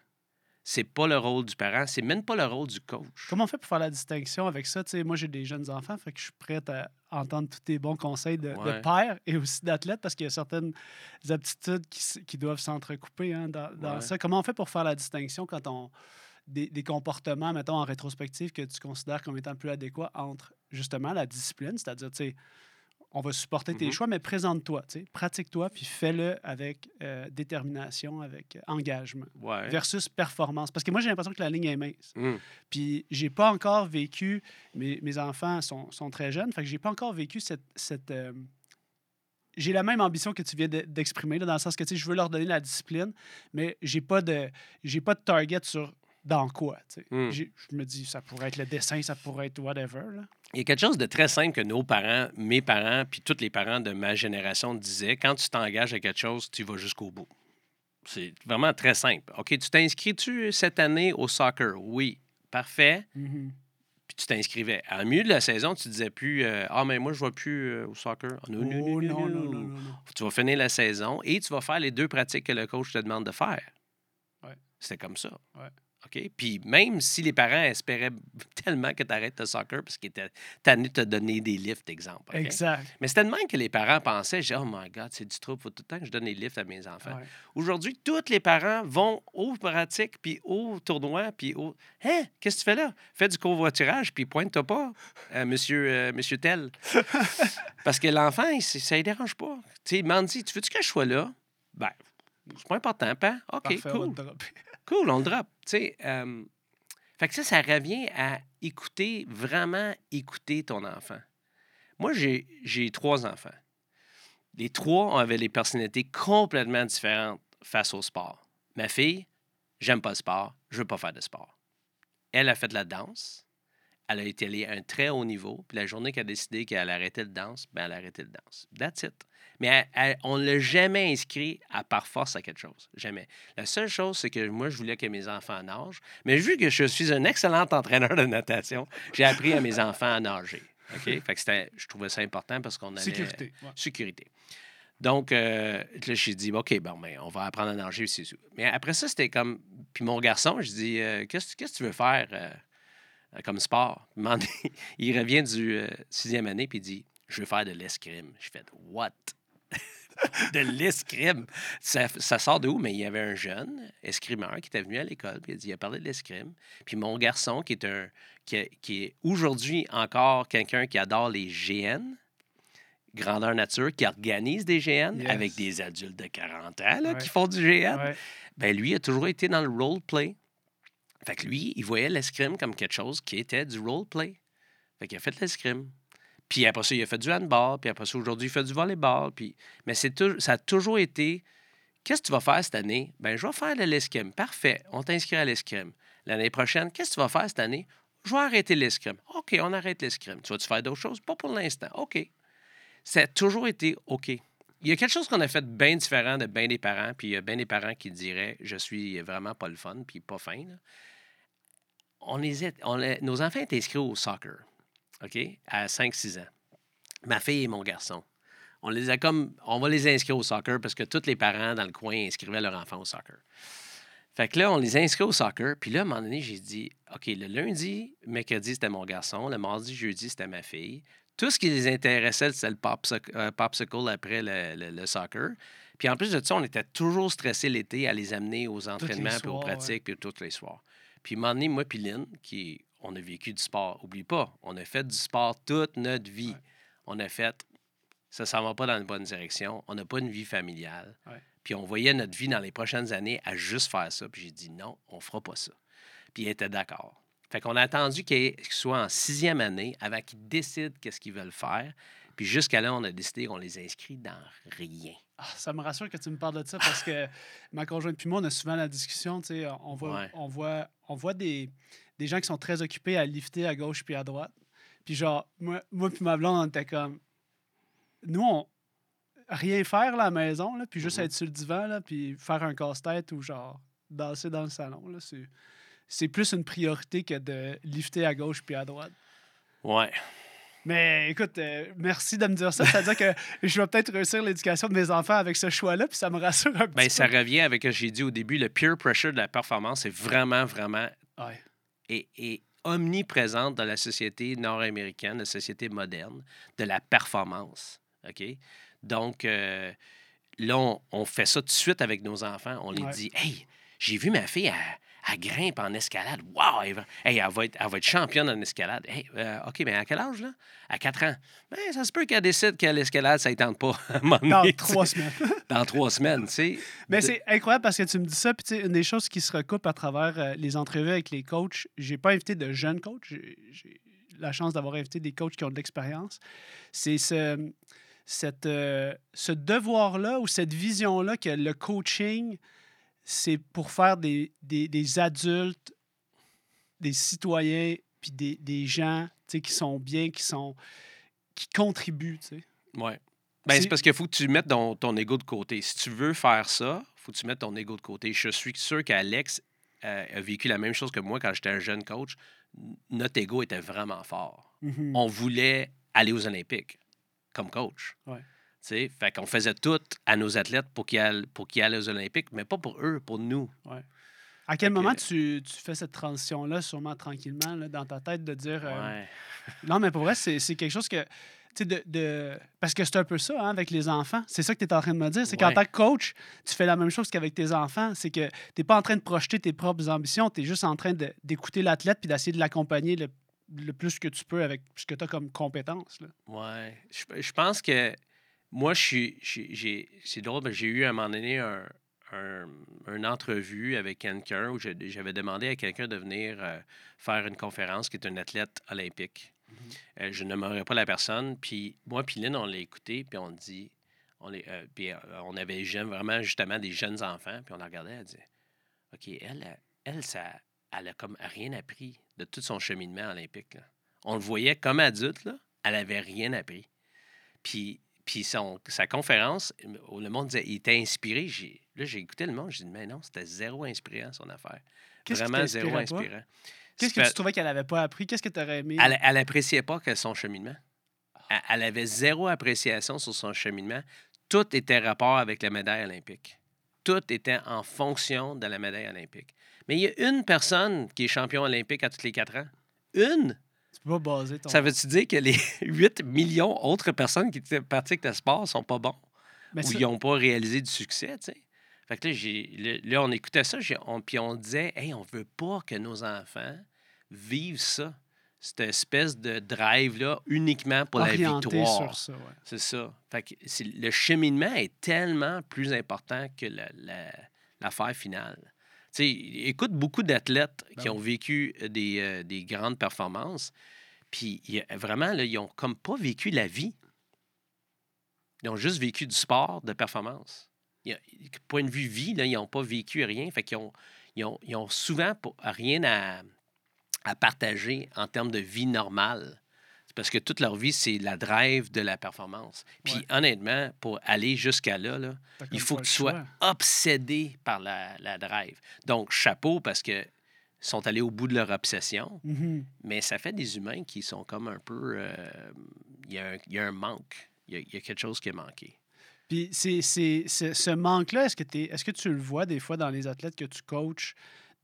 B: C'est pas le rôle du parent, c'est même pas le rôle du coach.
A: Comment on fait pour faire la distinction avec ça? Moi, j'ai des jeunes enfants, fait que je suis prête à entendre tous tes bons conseils de, père et aussi d'athlète parce qu'il y a certaines aptitudes qui, doivent s'entrecouper hein, dans, dans
B: Ouais.
A: ça. Comment on fait pour faire la distinction quand on. Des, des comportements, mettons, en rétrospective que tu considères comme étant plus adéquats entre justement la discipline, c'est-à-dire, tu sais, on va supporter tes
B: Mhm.
A: choix, mais présente-toi, pratique-toi, puis fais-le avec euh, détermination, avec euh, engagement,
B: Ouais.
A: versus performance. Parce que moi, j'ai l'impression que la ligne est mince.
B: Hum,
A: Puis j'ai pas encore vécu, mes, mes enfants sont, sont très jeunes, fait que j'ai pas encore vécu cette. cette euh, j'ai la même ambition que tu viens de- d'exprimer, dans le sens que je veux leur donner la discipline, mais j'ai pas de j'ai pas de target sur dans quoi.
B: Mm.
A: J'ai- Je me dis, ça pourrait être le dessin, ça pourrait être whatever. Là.
B: Il y a quelque chose de très simple que nos parents, mes parents, puis tous les parents de ma génération disaient quand tu t'engages à quelque chose, tu vas jusqu'au bout. C'est vraiment très simple. OK, tu t'inscris-tu cette année au soccer? Oui. Parfait.
A: Mhm.
B: Puis tu t'inscrivais. À milieu de la saison, tu disais plus euh, Ah, mais moi, je ne vais plus euh, au soccer. Ah, non,
A: Oh,
B: non,
A: non, non,
B: non.
A: non, non, non.
B: Tu vas finir la saison et tu vas faire les deux pratiques que le coach te demande de faire.
A: Ouais.
B: C'était comme ça.
A: Ouais.
B: OK? Puis même si les parents espéraient tellement que tu arrêtes le soccer parce qu'ils étaient tannés de te donner des lifts, exemple. OK?
A: Exact.
B: Mais c'était de même que les parents pensaient. J'ai oh my God, c'est du trouble. faut tout le temps que je donne des lifts à mes enfants.
A: Ouais.
B: Aujourd'hui, tous les parents vont aux pratiques, puis aux tournois, puis au. Hein? Qu'est-ce que tu fais là? Fais du covoiturage, puis pointe-toi pas, euh, monsieur, euh, monsieur tel. Parce que l'enfant, il- ça ne dérange pas. Tu sais, il m'a dit, tu veux-tu que je sois là? Ben, c'est pas important, pas? OK,
A: Parfait, on va
B: cool. Cool, on le drop. Euh, fait que ça, ça revient à écouter, vraiment écouter ton enfant. Moi, j'ai j'ai trois enfants. Les trois avaient des personnalités complètement différentes face au sport. Ma fille, j'aime pas le sport, je veux pas faire de sport. Elle a fait de la danse. Elle a été allée à un très haut niveau. Puis la journée qu'elle a décidé qu'elle arrêtait le danse, ben elle a arrêté le danse. That's it. Mais elle- elle- on ne l'a jamais inscrit à par force à quelque chose. Jamais. La seule chose, c'est que moi, je voulais que mes enfants nagent. Mais vu que je suis un excellent entraîneur de natation, j'ai appris à mes enfants à nager. OK? Fait que c'était- je trouvais ça important parce qu'on allait...
A: Sécurité. ouais.
B: Sécurité. Donc, euh, là, j'ai dit, OK, bon, ben, on va apprendre à nager aussi. Mais après ça, c'était comme. Puis mon garçon, je dis, euh, qu'est-ce qu'est-ce que tu veux faire euh, comme sport? Il revient du euh, sixième année, puis il dit, je veux faire de l'escrime. Je fais, what? de l'escrime? Ça, ça sort de où? Mais il y avait un jeune escrimeur qui était venu à l'école, puis il a dit, il a parlé de l'escrime. Puis mon garçon, qui est un qui est, qui est aujourd'hui encore quelqu'un qui adore les GN, Grandeur Nature, qui organise des GN
A: Yes.
B: avec des adultes de 40 ans là,
A: Ouais.
B: qui font du GN,
A: Ouais.
B: ben lui a toujours été dans le role-play. Fait que lui, il voyait l'escrime comme quelque chose qui était du role-play. Fait qu'il a fait l'escrime. Puis après ça, il a fait du handball. Puis après ça, aujourd'hui, il fait du volleyball. Puis... Mais c'est tou- ça a toujours été Qu'est-ce que tu vas faire cette année? Ben, je vais faire de l'escrime. Parfait. On t'inscrit à l'escrime. L'année prochaine, qu'est-ce que tu vas faire cette année? Je vais arrêter l'escrime. OK, on arrête l'escrime. Tu vas-tu faire d'autres choses? Pas pour l'instant. OK. Ça a toujours été OK. Il y a quelque chose qu'on a fait bien différent de bien des parents, puis il y a bien des parents qui diraient Je suis vraiment pas le fun, puis pas fin. On les est- on les- nos enfants étaient inscrits au soccer, OK, à 5-6 ans. Ma fille et mon garçon. On les a comme. On va les inscrire au soccer parce que tous les parents dans le coin inscrivaient leurs enfants au soccer. Fait que là, on les a inscrits au soccer. Puis là, à un moment donné, j'ai dit OK, le lundi, mercredi, c'était mon garçon. Le mardi, jeudi, c'était ma fille. Tout ce qui les intéressait, c'était le popsicle, euh, popsicle après le, le- le soccer. Puis en plus de ça, on était toujours stressés l'été à les amener aux entraînements, puis aux
A: ouais.
B: pratiques, puis tous les soirs. Puis un moment donné, moi puis Lynn, qui, on a vécu du sport. Oublie pas, on a fait du sport toute notre vie.
A: Ouais.
B: On a fait, ça s'en va pas dans la bonne direction. On n'a pas une vie familiale.
A: Ouais.
B: Puis on voyait notre vie dans les prochaines années à juste faire ça. Puis j'ai dit non, on fera pas ça. Puis il était d'accord. Fait qu'on a attendu qu'il soit en sixième année avant qu'ils décident qu'est-ce qu'ils veulent faire. Puis jusqu'à là, on a décidé qu'on les inscrit dans rien.
A: Ah, ça me rassure que tu me parles de ça parce que ma conjointe puis moi, on a souvent la discussion, tu sais, on voit,
B: Ouais.
A: on voit, on voit des, des gens qui sont très occupés à lifter à gauche puis à droite. Puis genre, moi, moi puis ma blonde, on était comme, nous, on, rien faire là, à la maison, là, puis juste
B: Mhm.
A: être sur le divan, là, puis faire un casse-tête ou genre danser dans le salon, là, c'est plus une priorité que de lifter à gauche puis à droite.
B: Ouais.
A: Mais écoute, euh, merci de me dire ça. C'est-à-dire que je vais peut-être réussir l'éducation de mes enfants avec ce choix-là, puis ça me rassure un petit
B: Bien,
A: peu.
B: ça revient avec ce que j'ai dit au début, le peer pressure de la performance est vraiment, vraiment
A: Ouais.
B: est, est omniprésente dans la société nord-américaine, la société moderne, de la performance. OK? Donc, euh, là, on, on fait ça tout de suite avec nos enfants. On les
A: Ouais.
B: dit Hey, j'ai vu ma fille, elle, elle grimpe en escalade. Wow! Elle va, hey, elle, va être, elle va être championne en escalade. Hey, euh, OK, mais à quel âge, là? À 4 ans. Ben, ça se peut qu'elle décide que l'escalade, ça ne tente pas. à
A: Dans trois semaines.
B: Dans trois semaines, tu sais.
A: Mais c'est incroyable parce que tu me dis ça. Puis, une des choses qui se recoupent à travers euh, les entrevues avec les coachs, j'ai pas invité de jeunes coachs. J'ai j'ai la chance d'avoir invité des coachs qui ont de l'expérience. C'est ce, cette, euh, ce devoir-là ou cette vision-là que le coaching, c'est pour faire des, des, des adultes, des citoyens, puis des, des gens qui sont bien, qui sont qui contribuent. tu sais.
B: Ouais. Ben,
A: C'est-
B: parce qu'il faut que tu mettes ton, ton ego de côté. Si tu veux faire ça, faut que tu mettes ton ego de côté. Je suis sûr qu'Alex euh, a vécu la même chose que moi quand j'étais un jeune coach. Notre ego était vraiment fort.
A: Mhm.
B: On voulait aller aux Olympiques comme coach.
A: Ouais.
B: Tu sais, Fait qu'on faisait tout à nos athlètes pour qu'ils aillent, pour qu'ils aillent aux Olympiques, mais pas pour eux, pour nous.
A: À quel
B: Fait que-
A: moment tu, tu fais cette transition-là, sûrement tranquillement, là, dans ta tête, de dire. euh,
B: Ouais.
A: Non, mais pour vrai, c'est quelque chose que. De, de- Parce que c'est un peu ça, hein, avec les enfants. C'est ça que tu es en train de me dire. C'est qu'en
B: Ouais.
A: tant que coach, tu fais la même chose qu'avec tes enfants. C'est que tu n'es pas en train de projeter tes propres ambitions. Tu es juste en train d'écouter l'athlète puis d'essayer de l'accompagner le, le plus que tu peux avec ce que tu as comme compétence.
B: Ouais. Je, je pense que moi, je suis. j'ai- C'est drôle, mais j'ai eu à un moment donné un, un- une entrevue avec quelqu'un où j'avais demandé à quelqu'un de venir euh, faire une conférence qui est un athlète olympique. Euh, je ne nommerai pas la personne. Puis moi, puis Lynn, on l'a écouté, puis on dit. On, les, euh, puis euh, on avait vraiment justement des jeunes enfants, puis on la regardait, elle disait OK, elle, elle, ça, elle a comme rien appris de tout son cheminement olympique. là. On le voyait comme adulte, là, elle avait rien appris. Puis, puis son, sa conférence, le monde disait, il était inspiré. J'ai- Là, j'ai écouté le monde, j'ai dit, mais non, c'était zéro inspirant, son affaire. Vraiment zéro inspirant.
A: Qu'est-ce que tu trouvais qu'elle n'avait pas appris? Qu'est-ce que tu aurais aimé?
B: Elle, elle appréciait pas que son cheminement. Elle, elle avait zéro appréciation sur son cheminement. Tout était rapport avec la médaille olympique. Tout était en fonction de la médaille olympique. Mais il y a une personne qui est champion olympique à tous les quatre ans. Une.
A: Tu peux pas baser ton.
B: Ça veut-tu dire que les 8 millions d'autres personnes qui pratiquent le sport sont pas bons?
A: Mais
B: ou
A: ça-
B: ils n'ont pas réalisé du succès, tu sais? Fait que là, j'ai- là, on écoutait ça, on- puis on disait, hey, on veut pas que nos enfants vivent ça. cette espèce de drive-là uniquement pour
A: Orienté
B: la victoire.
A: sur ça, ouais.
B: C'est ça. Fait que le cheminement est tellement plus important que la- la- l'affaire finale. Écoute beaucoup d'athlètes
A: Ben
B: qui ont vécu des, euh, des grandes performances, puis il y a- vraiment, là, ils ont comme pas vécu la vie. Ils ont juste vécu du sport, de performance. Il y a- point de vue vie, là, ils n'ont pas vécu rien. Fait qu'ils ont, ils ont, ils ont souvent rien à, à partager en termes de vie normale. C'est parce que toute leur vie, c'est la drive de la performance. Puis
A: Ouais.
B: honnêtement, pour aller jusqu'à là, il faut que tu sois obsédé par la, la drive. Donc, chapeau parce que sont allés au bout de leur obsession,
A: Mhm.
B: mais ça fait des humains qui sont comme un peu... euh, Il y, a un- il y a un manque. Il y a, il y a quelque chose qui a manqué.
A: Puis c'est, ce manque-là, est-ce que, t'es- est-ce que tu le vois des fois dans les athlètes que tu coaches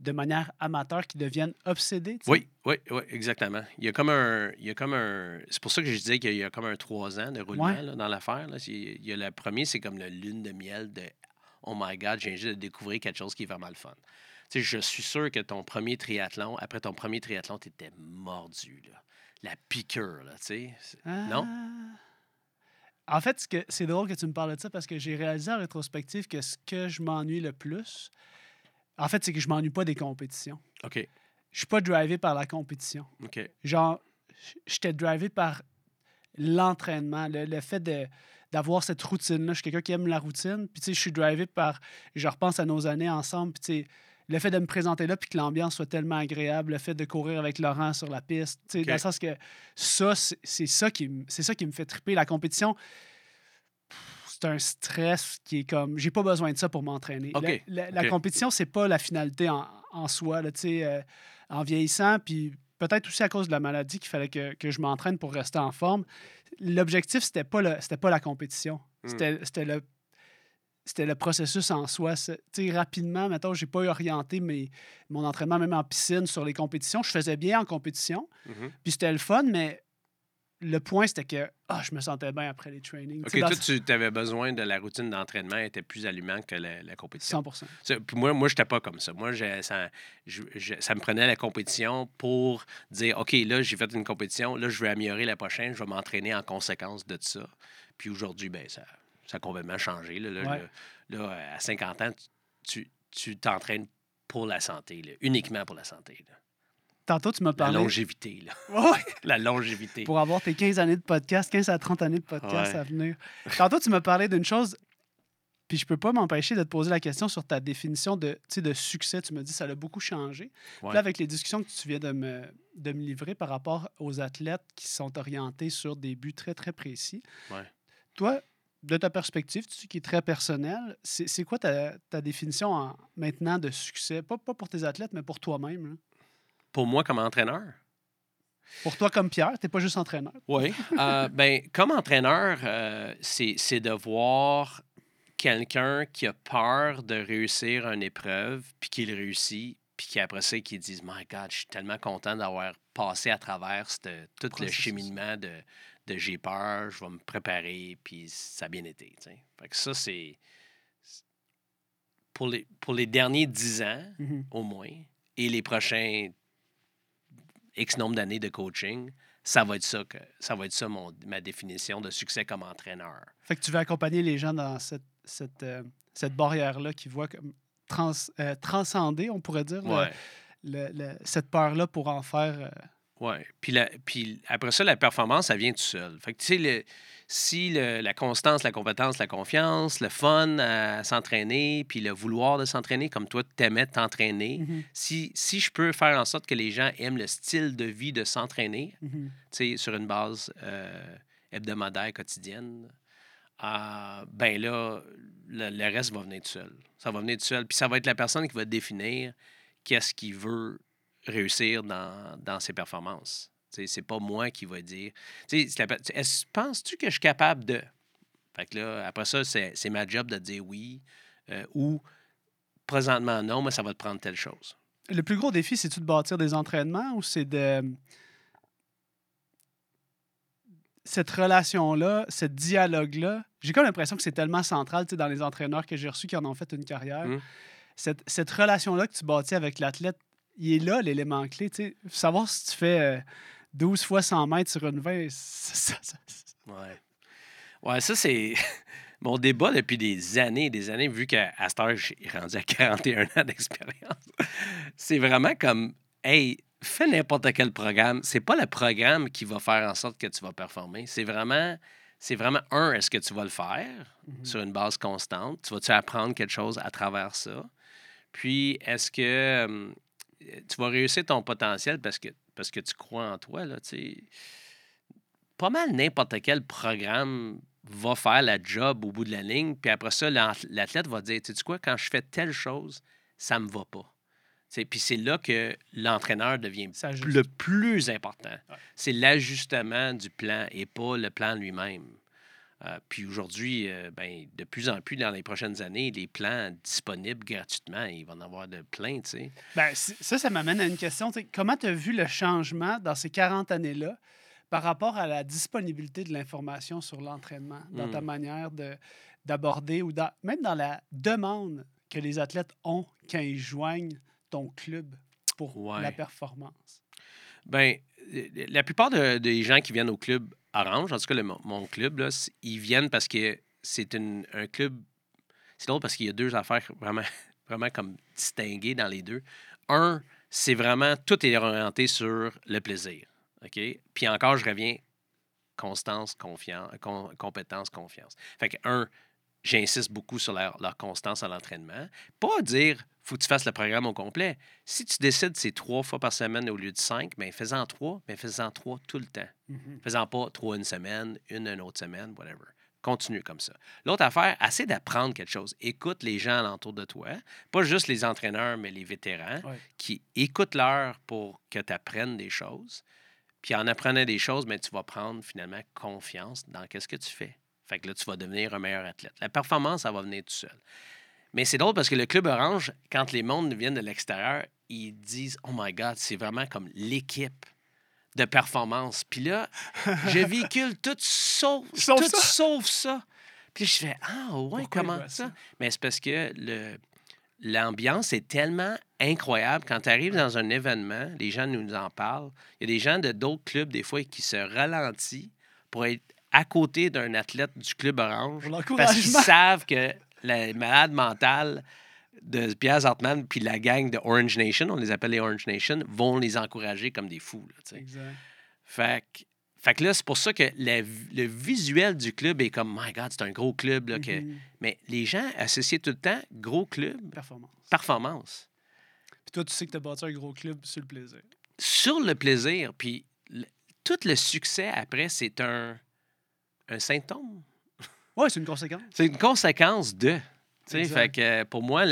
A: de manière amateur qui deviennent obsédés?
B: Oui, oui, oui, exactement. Il y a comme un. Il y a comme un. C'est pour ça que je disais qu'il y a comme un trois ans de roulement
A: Ouais.
B: là, dans l'affaire. Il y a le premier, c'est comme le lune de miel de Oh my God, j'ai juste de découvrir quelque chose qui est vraiment le fun. Tu sais, je suis sûr que ton premier triathlon, après ton premier triathlon, tu étais mordu. Là. La piqûre, là, tu sais. Non?
A: Ah. En fait, c'est drôle que tu me parles de ça parce que j'ai réalisé en rétrospective que ce que je m'ennuie le plus, en fait, c'est que je m'ennuie pas des compétitions.
B: OK,
A: Je suis pas drivé par la compétition.
B: OK.
A: Genre, j'étais drivé par l'entraînement, le, le fait de d'avoir cette routine-là. Je suis quelqu'un qui aime la routine. Puis, tu sais, je suis drivé par... Je repense à nos années ensemble. Puis, tu sais, le fait de me présenter là puis que l'ambiance soit tellement agréable, le fait de courir avec Laurent sur la piste, tu sais, dans le sens que ça, c'est ça, qui ça qui me fait triper. La compétition, pff, c'est un stress qui est comme... J'ai pas besoin de ça pour m'entraîner. La, la- la
B: OK.
A: compétition, c'est pas la finalité en, en soi, là, euh, en vieillissant, puis peut-être aussi à cause de la maladie qu'il fallait que, que je m'entraîne pour rester en forme. L'objectif, c'était pas, le- c'était pas la compétition.
B: Hmm.
A: C'était le, c'était le processus en soi. Sais, rapidement, mettons, j'ai pas orienté mes, mon entraînement même en piscine sur les compétitions. Je faisais bien en compétition,
B: Mhm.
A: puis c'était le fun, mais le point, c'était que ah, je me sentais bien après les trainings.
B: OK, toi, tu avais besoin de la routine d'entraînement, était plus allumante que la, la compétition.
A: 100
B: Ça, Puis moi, moi je n'étais pas comme ça. Moi, ça, je- je- ça me prenait la compétition pour dire OK, là, j'ai fait une compétition, là, je vais améliorer la prochaine, je vais m'entraîner en conséquence de ça. Puis aujourd'hui, ben, ça, ça a complètement changé. Là, Là,
A: Ouais.
B: là, là, à 50 ans, tu tu t'entraînes pour la santé, là, uniquement pour la santé. là.
A: Tantôt, tu m'as
B: La
A: parlé.
B: longévité. Là.
A: Ouais.
B: La longévité.
A: pour avoir tes 15 années de podcast, 15 à 30 années de podcast
B: Ouais.
A: à venir. Tantôt, tu m'as parlé d'une chose, puis je peux pas m'empêcher de te poser la question sur ta définition de, de succès. Tu me dis ça a beaucoup changé. Puis. Là, avec les discussions que tu viens de me, de me livrer par rapport aux athlètes qui sont orientés sur des buts très, très précis,
B: Ouais.
A: toi, de ta perspective, tu sais, qui est très personnelle, c'est c'est quoi ta, ta définition en- maintenant de succès? Pas, pas pour tes athlètes, mais pour toi-même.
B: Pour moi, comme entraîneur,
A: Pour toi comme Pierre, tu n'es pas juste entraîneur.
B: Oui. Euh, ben, comme entraîneur, euh, c'est de voir quelqu'un qui a peur de réussir une épreuve, puis qu'il réussit, puis qu'après ça, qu'il dise My God, je suis tellement content d'avoir passé à travers cette- tout le cheminement de, de j'ai peur, je vais me préparer, puis ça a bien été. Fait que ça, c'est. Pour les, pour les derniers dix ans,
A: Mhm.
B: au moins, et les prochains X nombre d'années de coaching, ça va être ça, que, ça va être ça mon, ma définition de succès comme entraîneur.
A: Fait que tu veux accompagner les gens dans cette, cette, euh, cette barrière-là qui voient comme trans, euh, transcender, on pourrait dire, le-
B: Ouais.
A: le- le- cette peur-là pour en faire.
B: Ouais. Puis, la- puis après ça, la performance, ça vient tout seul. Fait que, tu sais, le- si le- la constance, la compétence, la confiance, le fun à s'entraîner, puis le vouloir de s'entraîner, comme toi, t'aimais t'entraîner,
A: mhm,
B: si, si je peux faire en sorte que les gens aiment le style de vie de s'entraîner,
A: mhm.
B: tu sais, sur une base euh, hebdomadaire, quotidienne, euh, ben là, le, le reste va venir tout seul. Ça va venir tout seul. Puis ça va être la personne qui va définir qu'est-ce qu'il veut réussir dans, dans ses performances. C'est pas moi qui va dire. Penses-tu que je suis capable de? Fait que là, après ça, c'est, ma job de dire oui euh, ou présentement non, mais ça va te prendre telle chose.
A: Le plus gros défi, c'est-tu de bâtir des entraînements ou c'est de. Cette relation-là, ce dialogue-là, j'ai comme l'impression que c'est tellement central dans les entraîneurs que j'ai reçus qui en ont fait une carrière.
B: Mm.
A: Cette, cette relation-là que tu bâtis avec l'athlète, il est là l'élément clé. tu sais. Savoir si tu fais euh, 12 fois 100 mètres sur une 20, ça, ça- ça-
B: Ouais. Ouais, ça, c'est mon débat depuis des années et des années, vu qu'à cette heure, j'ai rendu à 41 ans d'expérience. C'est vraiment comme, hey, fais n'importe quel programme. C'est pas le programme qui va faire en sorte que tu vas performer. C'est vraiment, c'est vraiment, un, est-ce que tu vas le faire
A: Mhm.
B: sur une base constante? Tu vas-tu apprendre quelque chose à travers ça? Puis, est-ce que euh, tu vas réussir ton potentiel parce que, parce que tu crois en toi, là? Pas mal n'importe quel programme va faire la job au bout de la ligne, puis après ça, l'athlète va dire, tu sais quoi, quand je fais telle chose, ça me va pas. Tu sais, Puis c'est là que l'entraîneur devient le plus important.
A: Ouais.
B: C'est l'ajustement du plan et pas le plan lui-même. Euh, puis aujourd'hui, euh, ben, de plus en plus, dans les prochaines années, les plans disponibles gratuitement, il va en avoir de plein, tu sais.
A: Ben, ça, ça m'amène à une question. Comment tu as vu le changement dans ces 40 années-là par rapport à la disponibilité de l'information sur l'entraînement, dans ta
B: Hmm.
A: manière de- d'aborder ou dans- même dans la demande que les athlètes ont quand ils joignent ton club pour
B: Ouais.
A: la performance?
B: Ben, euh, la plupart de- des gens qui viennent au club Orange, en tout cas le- mon, club, là, ils viennent parce que c'est un club. C'est drôle parce qu'il y a deux affaires vraiment, vraiment comme distinguées dans les deux. Un, c'est vraiment tout est orienté sur le plaisir. OK? Puis encore, je reviens constance, confiance, con- compétence, confiance. Fait que, un, j'insiste beaucoup sur leur, leur constance à l'entraînement. Pas dire, faut que tu fasses le programme au complet. Si tu décides c'est trois fois par semaine au lieu de cinq, bien, fais-en trois, mais fais-en trois tout le temps.
A: Mhm.
B: Fais-en pas trois une semaine, une une autre semaine, whatever. Continue comme ça. L'autre affaire, essaie d'apprendre quelque chose. Écoute les gens alentour de toi, pas juste les entraîneurs, mais les vétérans,
A: Ouais.
B: qui écoutent leur pour que tu apprennes des choses. Puis en apprenant des choses, mais tu vas prendre finalement confiance dans qu'est-ce que tu fais. Fait que là, tu vas devenir un meilleur athlète. La performance, ça va venir tout seul. Mais c'est drôle parce que le Club Orange, quand les mondes viennent de l'extérieur, ils disent Oh my God, c'est vraiment comme l'équipe de performance. Puis là, je véhicule tout sauf,
A: Sauf
B: tout
A: ça.
B: sauf ça. Puis je fais Ah ouais,
A: Pourquoi
B: comment ça? Mais c'est parce que le, l'ambiance est tellement incroyable. Quand tu arrives dans un événement, les gens nous en parlent. Il y a des gens de d'autres clubs, des fois, qui se ralentissent pour être à côté d'un athlète du Club Orange parce qu'ils savent que la malade mentale de Pierre Zartman puis la gang de Orange Nation, on les appelle les Orange Nation, vont les encourager comme des fous. là.
A: Exact.
B: Fait que, fait que là, c'est pour ça que la le visuel du club est comme, my God, c'est un gros club. Là, que...
A: Mhm.
B: Mais les gens associent tout le temps gros club,
A: Performance.
B: performance.
A: Puis toi, tu sais que tu as bâti un gros club sur le plaisir.
B: Sur le plaisir, puis tout le succès après, c'est un, un symptôme.
A: Oui, c'est une conséquence.
B: C'est une conséquence de. Fait que euh, pour moi,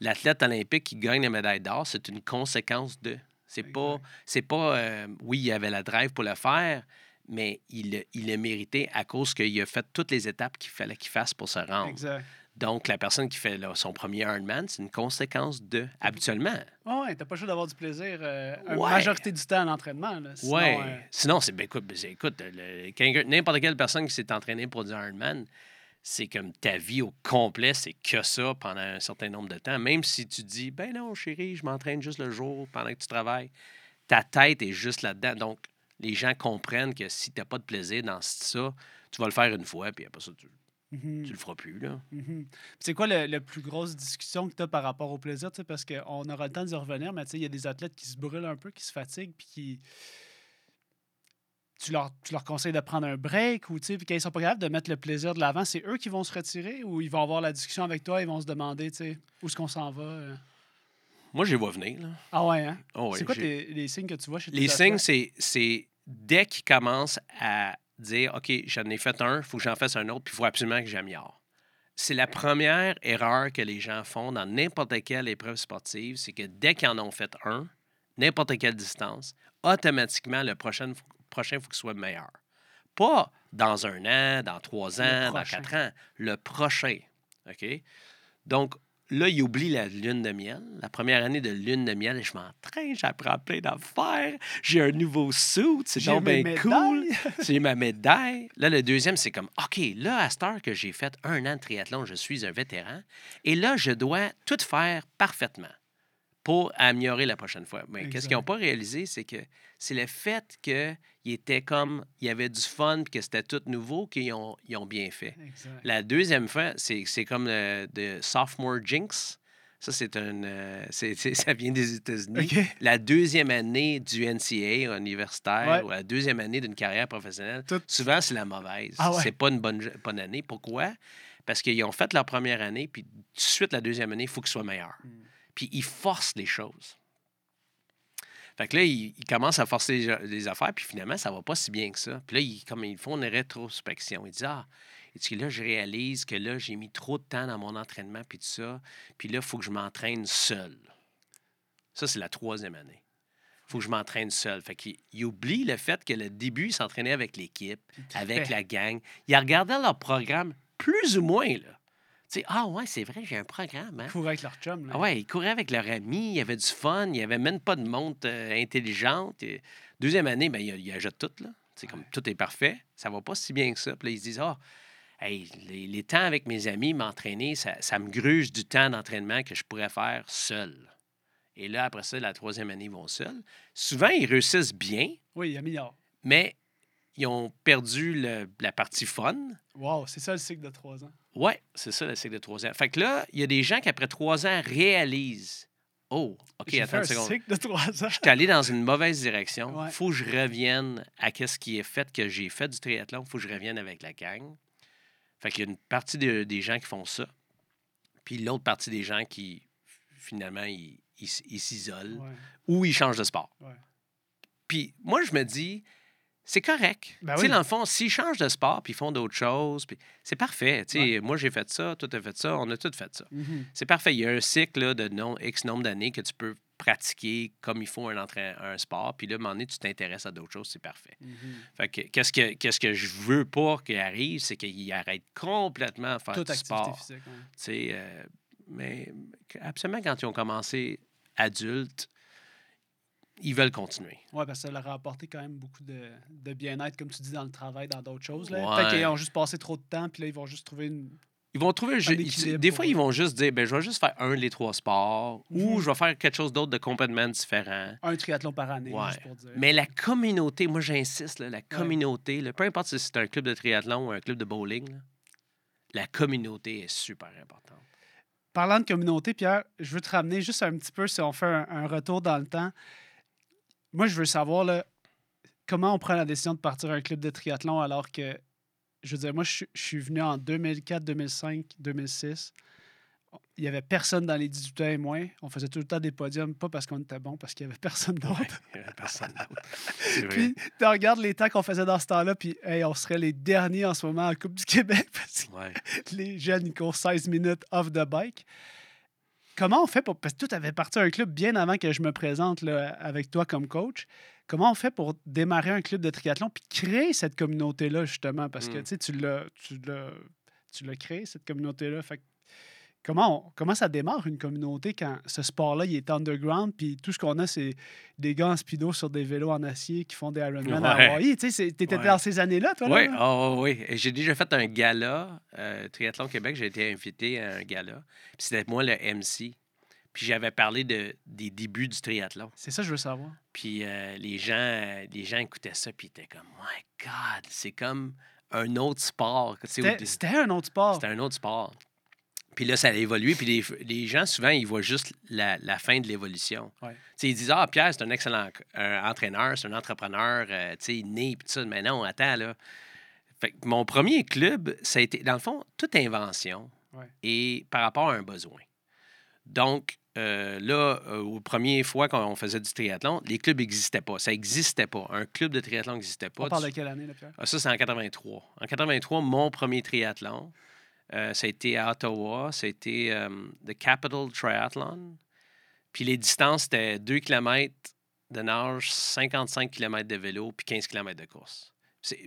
B: l'athlète olympique qui gagne la médaille d'or, c'est une conséquence de. C'est pas, c'est pas euh, oui, il avait la drive pour le faire, mais il, l'a- il l'a mérité à cause qu'il a fait toutes les étapes qu'il fallait qu'il fasse pour se rendre.
A: Exact.
B: Donc, la personne qui fait là, son premier Ironman, c'est une conséquence de, habituellement.
A: Oh, ouais, t'as pas le choix d'avoir du plaisir euh, la
B: Ouais.
A: majorité du temps à l'entraînement. Là. Sinon,
B: ouais.
A: euh,
B: Sinon, c'est ben, écoute, ben, écoute n'importe quelle personne qui s'est entraînée pour du Ironman, c'est comme ta vie au complet, c'est que ça pendant un certain nombre de temps. Même si tu dis, ben non, chérie, je m'entraîne juste le jour pendant que tu travailles, ta tête est juste là-dedans. Donc, les gens comprennent que si tu n'as pas de plaisir dans ça, tu vas le faire une fois, puis après ça, tu,
A: mhm,
B: tu le feras plus. Là.
A: mhm. C'est quoi la plus grosse discussion que tu as par rapport au plaisir? Parce qu'on aura le temps d'y revenir, mais tu sais, il y a des athlètes qui se brûlent un peu, qui se fatiguent, puis qui. Tu leur, tu leur conseilles de prendre un break ou tu sais, puis quand ils sont pas capables de mettre le plaisir de l'avant, c'est eux qui vont se retirer ou ils vont avoir la discussion avec toi, ils vont se demander tu sais, où est-ce qu'on s'en va. euh?
B: Moi, je les vois venir. Là.
A: Ah ouais, hein?
B: Oh, ouais,
A: c'est quoi tes- les signes que tu vois chez tes
B: Les signes,
A: athlètes?
B: c'est dès qu'ils commencent à dire OK, j'en ai fait un, il faut que j'en fasse un autre, puis il faut absolument que j'améliore. C'est la première erreur que les gens font dans n'importe quelle épreuve sportive, c'est que dès qu'ils en ont fait un, n'importe quelle distance, automatiquement, le prochain, prochain, il faut qu'il soit meilleur. Pas dans un an, dans trois ans, dans quatre ans. Le prochain. OK? Donc, là, il oublie la lune de miel. La première année de lune de miel, je m'entraîne, j'apprends plein d'affaires. J'ai un nouveau suit, c'est donc bien cool. J'ai ma médaille. Là, le deuxième, c'est comme, OK, là, à cette heure que j'ai fait un an de triathlon, je suis un vétéran. Et là, je dois tout faire parfaitement. Pour améliorer la prochaine fois. Mais qu'est-ce qu'ils n'ont pas réalisé, c'est que c'est le fait qu'il était comme, il y avait du fun, que c'était tout nouveau, qu'ils ont, ils ont bien fait.
A: Exact.
B: La deuxième fois, c'est c'est comme le de sophomore jinx. Ça, c'est un. euh, ça vient des États-Unis. La deuxième année du NCA universitaire
A: Ouais.
B: ou la deuxième année d'une carrière professionnelle,
A: Tout-
B: souvent, c'est la mauvaise.
A: Ah ouais.
B: C'est pas une bonne, bonne année. Pourquoi? Parce qu'ils ont fait leur première année, puis tout de suite, la deuxième année, il faut qu'ils soient meilleurs.
A: Mm.
B: Puis ils forcent les choses. Fait que là, ils, ils commencent à forcer les, les affaires, puis finalement, ça va pas si bien que ça. Puis là, ils, comme ils font une rétrospection. Ils disent Ah, et puis là, je réalise que là, j'ai mis trop de temps dans mon entraînement, puis tout ça. Puis là, il faut que je m'entraîne seul. Ça, c'est la troisième année. Il faut que je m'entraîne seul. Fait qu'ils ils oublient le fait que le début, ils s'entraînaient avec l'équipe, avec la gang. Ils regardaient leur programme plus ou moins, là. Tu sais, ah ouais, c'est vrai, j'ai un programme. Hein?
A: Courir avec leur chum. Là.
B: Ah ouais, ils couraient avec leurs amis, il y avait du fun, il n'y avait même pas de montre euh, intelligente. Et deuxième année, ben, ils, ils achètent tout, là. C'est comme tout est parfait. Ça va pas si bien que ça. Puis là, ils se disent Ah, hey, les, les temps avec mes amis, m'entraîner, ça, ça me gruge du temps d'entraînement que je pourrais faire seul. Et là, après ça, la troisième année, ils vont seuls. Souvent, ils réussissent bien,
A: Oui, il y a milliard.
B: mais ils ont perdu le- la partie fun.
A: Wow, c'est ça le cycle de trois ans.
B: Ouais, c'est ça le cycle de trois ans. Fait que là, il y a des gens qui, après trois ans, réalisent Oh, OK, attends une
A: un
B: seconde.
A: cycle de trois ans.
B: Je suis allé dans une mauvaise direction.
A: Ouais.
B: faut que je revienne à ce qui est fait, que j'ai fait du triathlon. faut que je revienne avec la gang. Fait qu'il y a une partie de- des gens qui font ça. Puis l'autre partie des gens qui, finalement, ils s'isolent
A: Ouais.
B: ou ils changent de sport.
A: Ouais.
B: Puis moi, je me dis, c'est correct.
A: Ben oui.
B: dans le fond, s'ils changent de sport puis ils font d'autres choses, puis c'est parfait. Moi, j'ai fait ça, toi, t'as fait ça, on a tous fait ça.
A: Mhm.
B: C'est parfait. Il y a un cycle là, de non, X nombre d'années que tu peux pratiquer comme il faut un, un sport. Puis là, à un moment donné, tu t'intéresses à d'autres choses, c'est parfait.
A: Mhm.
B: Fait que qu'est-ce que, qu'est-ce que je veux pas qu'il arrive, c'est qu'il arrête complètement de faire
A: Toute
B: du sport.
A: physique. ouais.
B: Euh, mais absolument, quand ils ont commencé adultes, ils veulent continuer.
A: Oui, parce que ça leur a apporté quand même beaucoup de, de bien-être, comme tu dis, dans le travail, dans d'autres choses.
B: Ouais.
A: Peut-être qu'ils ont juste passé trop de temps, puis là, ils vont juste trouver une.
B: Ils vont trouver.
A: équilibre
B: des fois,
A: eux.
B: ils vont juste dire ben, je vais juste faire un des trois sports ou
A: Mhm.
B: je vais faire quelque chose d'autre de complètement différent.
A: un triathlon par année,
B: Ouais.
A: juste pour dire.
B: Mais la communauté, moi j'insiste, là, la communauté, là, peu importe si c'est un club de triathlon ou un club de bowling, là, la communauté est super importante.
A: Parlant de communauté, Pierre, je veux te ramener juste un petit peu, si on fait un, un retour dans le temps. Moi, je veux savoir là, comment on prend la décision de partir à un club de triathlon alors que, je veux dire, moi, je, suis- je suis venu en 2004, 2005, 2006. Il n'y avait personne dans les 18 ans et moins. On faisait tout le temps des podiums, pas parce qu'on était bon, parce qu'il n'y avait personne d'autre.
B: Ouais, il y avait personne d'autre.
A: Puis, tu regardes les temps qu'on faisait dans ce temps-là, puis hey, on serait les derniers en ce moment en Coupe du Québec parce que
B: Ouais.
A: les jeunes, ils courent 16 minutes off the bike. Comment on fait pour. Parce que toi, tu avais parti à un club bien avant que je me présente là, avec toi comme coach. Comment on fait pour démarrer un club de triathlon puis créer cette communauté-là, justement? Parce que
B: Mm.
A: tu l'as, tu créé, cette communauté-là. Fait que comment, on- comment ça démarre une communauté quand ce sport-là, il est underground puis tout ce qu'on a, c'est des gars en speedo sur des vélos en acier qui font des Ironman à
B: Ouais.
A: Hawaii. Tu sais,
B: Ouais.
A: dans ces années-là, toi?
B: Oui,
A: là?
B: oh, oui. J'ai déjà fait un gala, euh, Triathlon Québec, j'ai été invité à un gala. Puis c'était moi le MC. Puis j'avais parlé de, des débuts du triathlon.
A: C'est ça que je veux savoir.
B: Puis euh, les, gens, euh, les gens écoutaient ça, puis ils étaient comme, My God, c'est comme un autre sport.
A: C'était un autre sport.
B: C'était un autre sport. Puis là, ça a évolué. Puis les, les gens, souvent, ils voient juste la, la fin de l'évolution.
A: Ouais.
B: Ils disent Ah, Pierre, c'est un excellent euh, entraîneur, c'est un entrepreneur, euh, tu sais, né, puis tout ça. Mais non, attends, là. Fait que mon premier club, ça a été, dans le fond, toute invention
A: Ouais.
B: et par rapport à un besoin. Donc, euh, là, euh, aux premières fois qu'on faisait du triathlon, les clubs n'existaient pas. Ça n'existait pas. Un club de triathlon n'existait pas.
A: On parle de quelle année, là, Pierre?
B: ah, ça, c'est en 83. En 83, mon premier triathlon, euh, ça a été à Ottawa. Ça a été euh, le Capital Triathlon. Puis les distances, c'était 2 km de nage, 55 km de vélo, puis 15 km de course.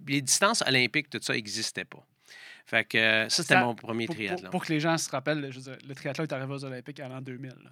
B: Les distances olympiques, tout ça n'existait pas. Fait que euh, ça, c'était mon premier
A: Pour,
B: triathlon.
A: pour que les gens se rappellent, je veux dire, le triathlon est arrivé aux Olympiques en l'an 2000. là.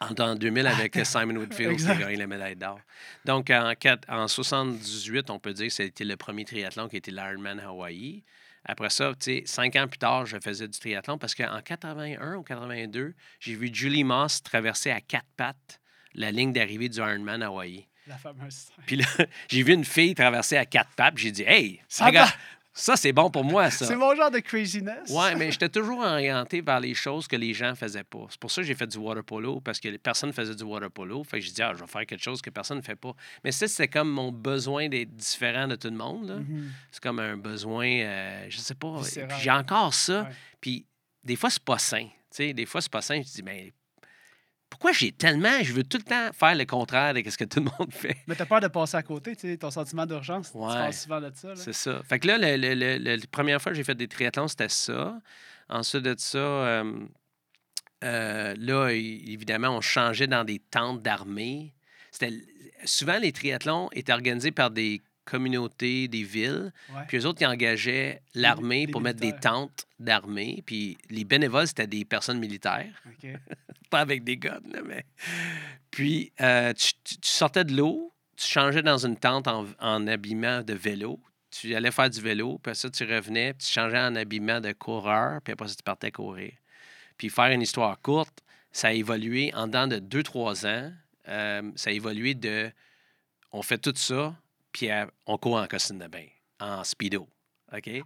B: En, en 2000 avec Simon Woodfield qui a gagné la médaille d'or. Donc, en, quatre- en 78, on peut dire que c'était le premier triathlon qui était l'Ironman Hawaii. Après ça, cinq ans plus tard, je faisais du triathlon parce qu'en 81 ou 82, j'ai vu Julie Moss traverser à quatre pattes la ligne d'arrivée du Ironman Hawaii.
A: La fameuse.
B: Puis là, j'ai vu une fille traverser à quatre pattes. J'ai dit, hey,
A: Ça
B: regarde,
A: va?
B: Ça, c'est bon pour moi, ça.
A: C'est mon genre de craziness.
B: Ouais, mais j'étais toujours orienté vers les choses que les gens faisaient pas. C'est pour ça que j'ai fait du water polo, parce que personne faisait du water polo. Fait que j'ai dit, ah, je vais faire quelque chose que personne ne fait pas. Mais ça, c'était comme mon besoin d'être différent de tout le monde.
A: Mhm.
B: C'est comme un besoin, euh, je sais pas. J'ai encore ça.
A: Ouais.
B: Puis des fois, c'est pas sain. Des fois, c'est pas sain. Je dis, mais pourquoi j'ai tellement. Je veux tout le temps faire le contraire de ce que tout le monde fait?
A: Mais t'as peur de passer à côté, tu sais, ton sentiment d'urgence. Tu
B: Ouais.
A: parles souvent de ça.
B: C'est ça. Fait que là, le- le- le- le- la première fois que j'ai fait des triathlons, c'était ça. Ensuite de ça, euh, euh, là, évidemment, on changeait dans des tentes d'armée. C'était souvent les triathlons étaient organisés par des communautés, des villes.
A: Ouais.
B: Puis eux autres, ils engageaient l'armée pour mettre des tentes d'armée. Puis les bénévoles, c'était des personnes militaires.
A: OK.
B: Pas avec des guns, là, mais. Puis euh, tu, tu- tu sortais de l'eau, tu changeais dans une tente en, en habillement de vélo. Tu allais faire du vélo, puis après ça, tu revenais, puis tu changeais en habillement de coureur, puis après ça, tu partais courir. Puis faire une histoire courte, ça a évolué en dedans de 2-3 ans. euh, ça a évolué de. On fait tout ça, puis euh, on court en costume de bain, en speedo.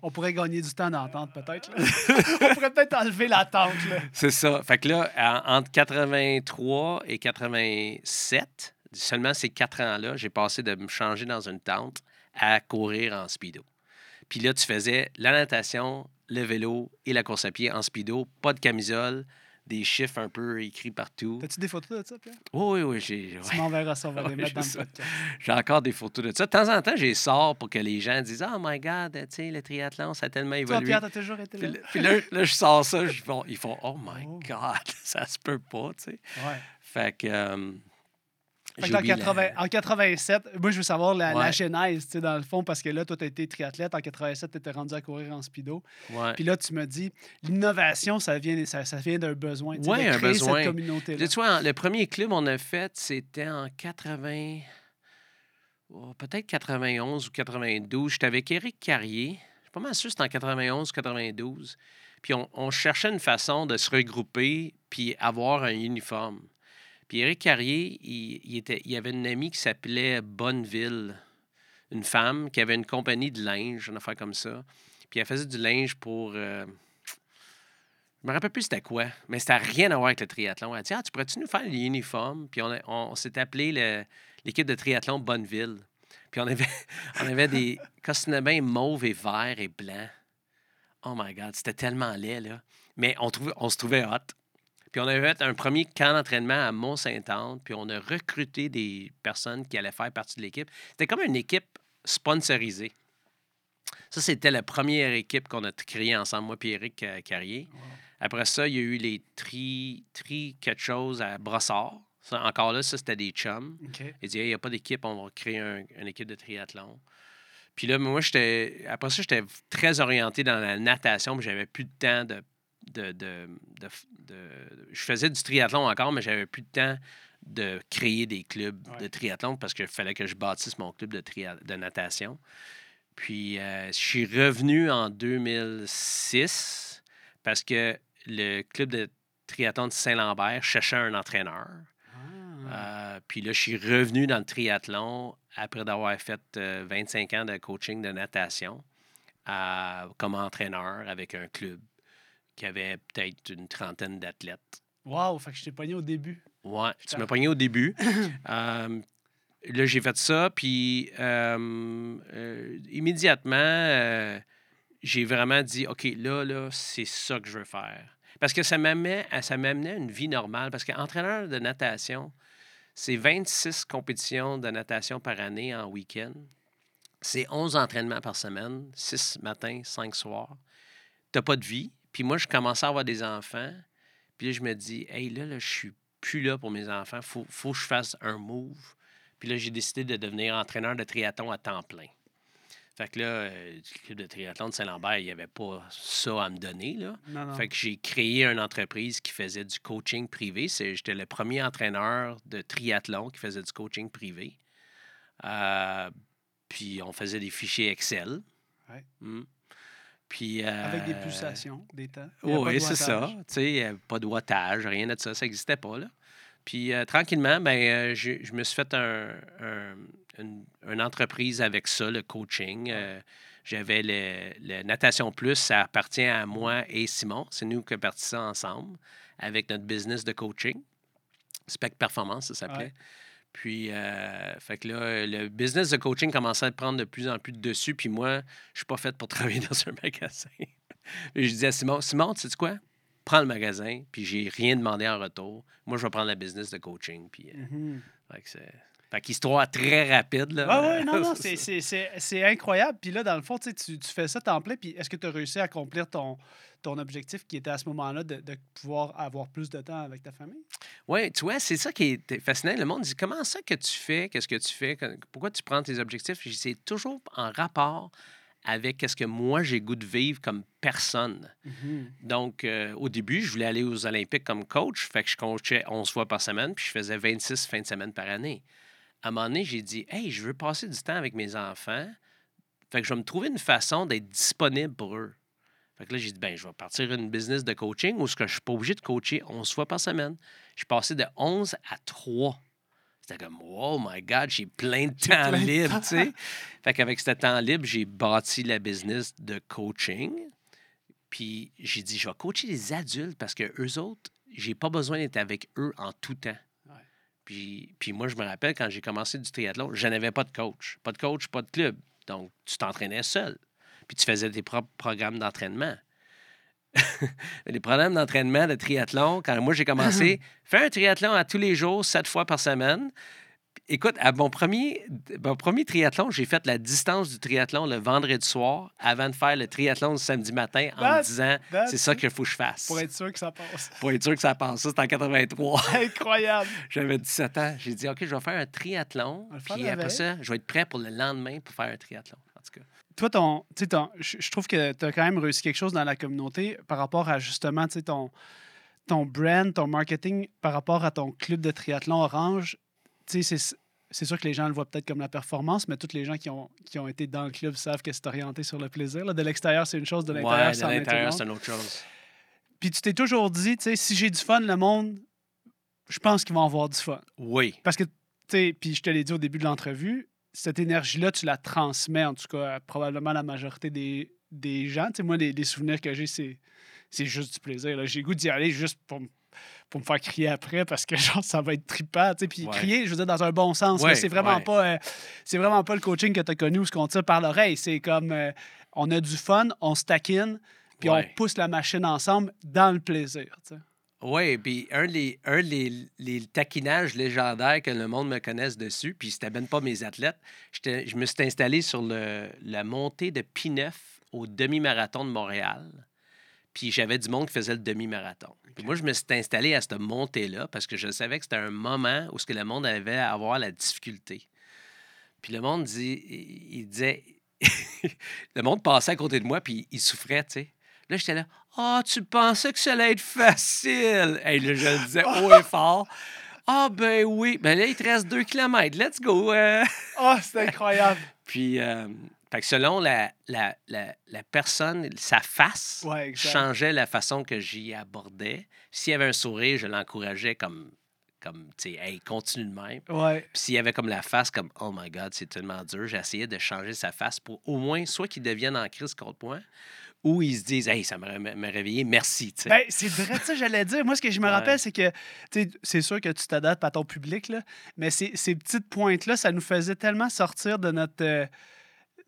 A: On pourrait gagner du temps d'entente, peut-être. On pourrait peut-être enlever la tente.
B: C'est ça. Fait que là, en- entre 83 et 87, seulement ces quatre ans-là, j'ai passé de me changer dans une tente à courir en speedo. Puis là, tu faisais la natation, le vélo et la course à pied en speedo, pas de camisole, des chiffres un peu écrits partout.
A: T'as-tu des photos de ça, Pierre?
B: Oui, oui, oui. J'ai
A: Tu
B: ouais.
A: m'enverras ça, on va les mettre dans le podcast.
B: j'ai encore des photos de ça. De temps en temps, j'ai sors pour que les gens disent Oh my God, tu sais, le triathlon, ça a tellement
A: Toi,
B: évolué.
A: Pierre, t'as toujours été
B: Puis
A: là.
B: là, puis là, là, je sors ça, ils font, Oh my
A: Oh.
B: God, ça se peut pas, tu sais.
A: Ouais.
B: Fait que. euh,
A: en,
B: oublié la-
A: 80 en 87, moi, je veux savoir la, la
B: Ouais.
A: genèse, tu sais, dans le fond, parce que là, toi, tu as été triathlète. En 87, tu étais rendu à courir en speedo.
B: Ouais.
A: Puis là, tu me dis, l'innovation, ça vient, ça, ça vient d'un besoin. de
B: un besoin.
A: cette communauté-là.
B: Là, tu vois, le premier club qu'on a fait, c'était en 80. oh, Peut-être 91 ou 92. J'étais avec Éric Carrier. Je suis pas mal sûr c'était en 91 ou 92. Puis on, on cherchait une façon de se regrouper puis avoir un uniforme. Puis Éric Carrier, il, il avait une amie qui s'appelait Bonneville, une femme qui avait une compagnie de linge, une affaire comme ça. Puis elle faisait du linge pour. euh, je me rappelle plus c'était quoi, mais ça n'a rien à voir avec le triathlon. Elle a dit Ah, tu pourrais-tu nous faire les uniformes? Puis on, s'est appelé l'équipe de triathlon Bonneville. Puis on avait, on avait des costumes de bain mauve et vert et blanc. Oh my God, c'était tellement laid, là. Mais on, trouvait, on se trouvait hot. Puis on avait fait un premier camp d'entraînement à Mont-Saint-Anne, puis on a recruté des personnes qui allaient faire partie de l'équipe. C'était comme une équipe sponsorisée. Ça, c'était la première équipe qu'on a créée ensemble, moi et Eric euh, Carrier. Après ça, il y a eu les tri, tri quelque chose à Brossard. Ça, encore là, ça, c'était des chums.
A: OK.
B: Il dit, il n'y a pas d'équipe, on va créer un- une équipe de triathlon. Puis là, moi, j'étais. Après ça, j'étais très orienté dans la natation, mais j'avais plus de temps de. De, de, de- de- je faisais du triathlon encore, mais j'avais plus de temps de créer des clubs
A: Ouais.
B: de triathlon parce qu'il fallait que je bâtisse mon club de, tria- de natation. Puis, euh, je suis revenu en 2006 parce que le club de triathlon de Saint-Lambert cherchait un entraîneur.
A: Ah.
B: Euh, puis là, je suis revenu dans le triathlon après d'avoir fait euh, 25 ans de coaching de natation comme entraîneur avec un club qui avait peut-être une trentaine d'athlètes.
A: Wow, fait que je t'ai pogné au début.
B: Ouais, tu
A: Putain.
B: m'as pogné au début. Euh, là, j'ai fait ça, puis euh, euh, immédiatement, j'ai vraiment dit, OK, là, là, c'est ça que je veux faire. Parce que ça m'amenait à, ça m'amenait à une vie normale. Parce qu'entraîneur de natation, c'est 26 compétitions de natation par année en week-end. C'est 11 entraînements par semaine, 6 matins, 5 soirs. Tu pas de vie. Puis moi, je commençais à avoir des enfants. Puis là, je me dis, hey, là, là je suis plus là pour mes enfants. Faut, faut que je fasse un move. Puis là, j'ai décidé de devenir entraîneur de triathlon à temps plein. Fait que là, euh, le club de triathlon de Saint-Lambert, il n'y avait pas ça à me donner. Là.
A: Non, non.
B: Fait que j'ai créé une entreprise qui faisait du coaching privé. J'étais le premier entraîneur de triathlon qui faisait du coaching privé. Euh, puis on faisait des fichiers Excel.
A: Ouais.
B: Mm. Puis,
A: Avec des
B: euh,
A: pulsations, des temps.
B: Oui, c'est ça.
A: wattage.
B: Tu sais, euh, pas de wattage, rien de ça. Ça n'existait pas, là. Puis, euh, tranquillement, ben, euh, je me suis fait un, un- une, une entreprise avec ça, le coaching. Euh, J'avais le, le Natation Plus, ça appartient à moi et Simon. C'est nous qui avons parti ça ensemble avec notre business de coaching. Spec Performance, ça s'appelait.
A: Ouais.
B: Puis, euh, fait que là, le business de coaching commençait à prendre de plus en plus de dessus. Puis moi, je suis pas fait pour travailler dans un magasin. Je disais à Simon, Simon, tu sais quoi? Prends le magasin, puis j'ai rien demandé en retour. Moi, je vais prendre la business de coaching. Puis, euh,
A: Mhm.
B: fait que c'est... Fait qu'histoire très rapide, là.
A: Ouais, non, non,
B: C'est
A: incroyable. Puis là, dans le fond, tu, tu fais ça temps plein. Puis est-ce que tu as réussi à accomplir ton, ton objectif qui était à ce moment-là de, de pouvoir avoir plus de temps avec ta famille?
B: Oui, tu vois, c'est ça qui est fascinant. Le monde dit comment ça que tu fais, qu'est-ce que tu fais, pourquoi tu prends tes objectifs? C'est toujours en rapport avec qu'est-ce que moi j'ai goût de vivre comme personne. Donc, euh, au début, je voulais aller aux Olympiques comme coach, fait que je coachais 11 fois par semaine, puis je faisais 26 fins de semaine par année. À un moment donné, j'ai dit, hey, je veux passer du temps avec mes enfants, fait que je vais me trouver une façon d'être disponible pour eux. Fait que là, j'ai dit, ben, je vais partir une business de coaching où ce que je suis pas obligé de coacher 11 fois par semaine. Je suis passé de 11 à 3. C'était comme, oh my God, j'ai plein de temps
A: plein
B: libre, tu sais. Fait qu'avec ce temps libre, j'ai bâti la business de coaching. Puis j'ai dit, je vais coacher les adultes parce que eux autres, j'ai pas besoin d'être avec eux en tout temps. Puis, puis moi, je me rappelle quand j'ai commencé du triathlon, je n'avais pas de coach. Pas de coach, pas de club. Donc, tu t'entraînais seul. Puis tu faisais tes propres programmes d'entraînement. les programmes d'entraînement de triathlon, quand moi j'ai commencé, fais un triathlon à tous les jours, sept fois par semaine. Écoute, à mon premier, mon premier triathlon, j'ai fait la distance du triathlon le vendredi soir avant de faire le triathlon le samedi matin en me disant c'est ça qu'il faut que je fasse.
A: Pour être sûr que ça passe.
B: Pour être sûr que ça passe. Ça, c'était en 83.
A: Incroyable.
B: J'avais 17 ans. J'ai dit, OK, je vais faire un triathlon. Puis après ça, je vais être prêt pour le lendemain pour faire un triathlon. En tout cas.
A: Toi, ton, ton- je trouve que tu as quand même réussi quelque chose dans la communauté par rapport à justement ton, ton brand, ton marketing, par rapport à ton club de triathlon orange. C'est sûr que les gens le voient peut-être comme la performance, mais tous les gens qui ont, qui ont été dans le club savent que c'est orienté sur le plaisir. là. De l'extérieur, c'est une chose, de l'intérieur,
B: Ouais, c'est une autre chose.
A: Puis tu t'es toujours dit, tu sais, si j'ai du fun, le monde, je pense qu'ils vont avoir du fun.
B: Oui.
A: Parce que, tu sais, puis je te l'ai dit au début de l'entrevue, cette énergie-là, tu la transmets, en tout cas, à probablement la majorité des, des gens. Tu sais, moi, les, les souvenirs que j'ai, c'est, c'est juste du plaisir. J'ai goût d'y aller juste pour, m- pour me faire crier après parce que, genre, ça va être trippant. tu sais. Puis
B: Ouais.
A: crier, je veux dire, dans un bon sens.
B: Ouais,
A: c'est vraiment
B: ouais.
A: pas... euh, c'est vraiment pas le coaching que tu as connu où ce qu'on tire par l'oreille. C'est comme, euh, on a du fun, on se taquine, puis on pousse la machine ensemble dans le plaisir. tu sais.
B: Oui, puis un des un des, les taquinages légendaires que le monde me connaisse dessus, puis c'était même pas mes athlètes, je me suis installé sur le, la montée de P9 au demi-marathon de Montréal. Puis j'avais du monde qui faisait le demi-marathon. Puis moi, je me suis installé à cette montée-là parce que je savais que c'était un moment où ce que le monde avait à avoir la difficulté. Puis le monde dit, il disait, le monde passait à côté de moi, puis il souffrait, tu sais. Là, j'étais là, ah, tu pensais que ça allait être facile? Hey, là, je le disais haut et fort. Ah, ben oui. Ben là, il te reste deux kilomètres. Let's go. euh.
A: Oh, c'est incroyable!
B: Puis, euh, fait que selon la, la, la, la personne, sa face
A: Ouais,
B: changeait la façon que j'y abordais. S'il y avait un sourire, je l'encourageais comme, comme tu sais, hey, continue de même.
A: Ouais.
B: Puis s'il y avait comme la face, comme Oh my God, c'est tellement dur, j'essayais de changer sa face pour au moins soit qu'il devienne en crise contre moi ou ils se disent Hey, ça m'a réveillé, merci.
A: Ben, c'est vrai, ça, j'allais dire. Moi, ce que je me
B: Ouais.
A: rappelle, c'est que, tu sais, c'est sûr que tu t'adaptes à ton public, là, mais ces, ces petites pointes-là, ça nous faisait tellement sortir de notre. euh,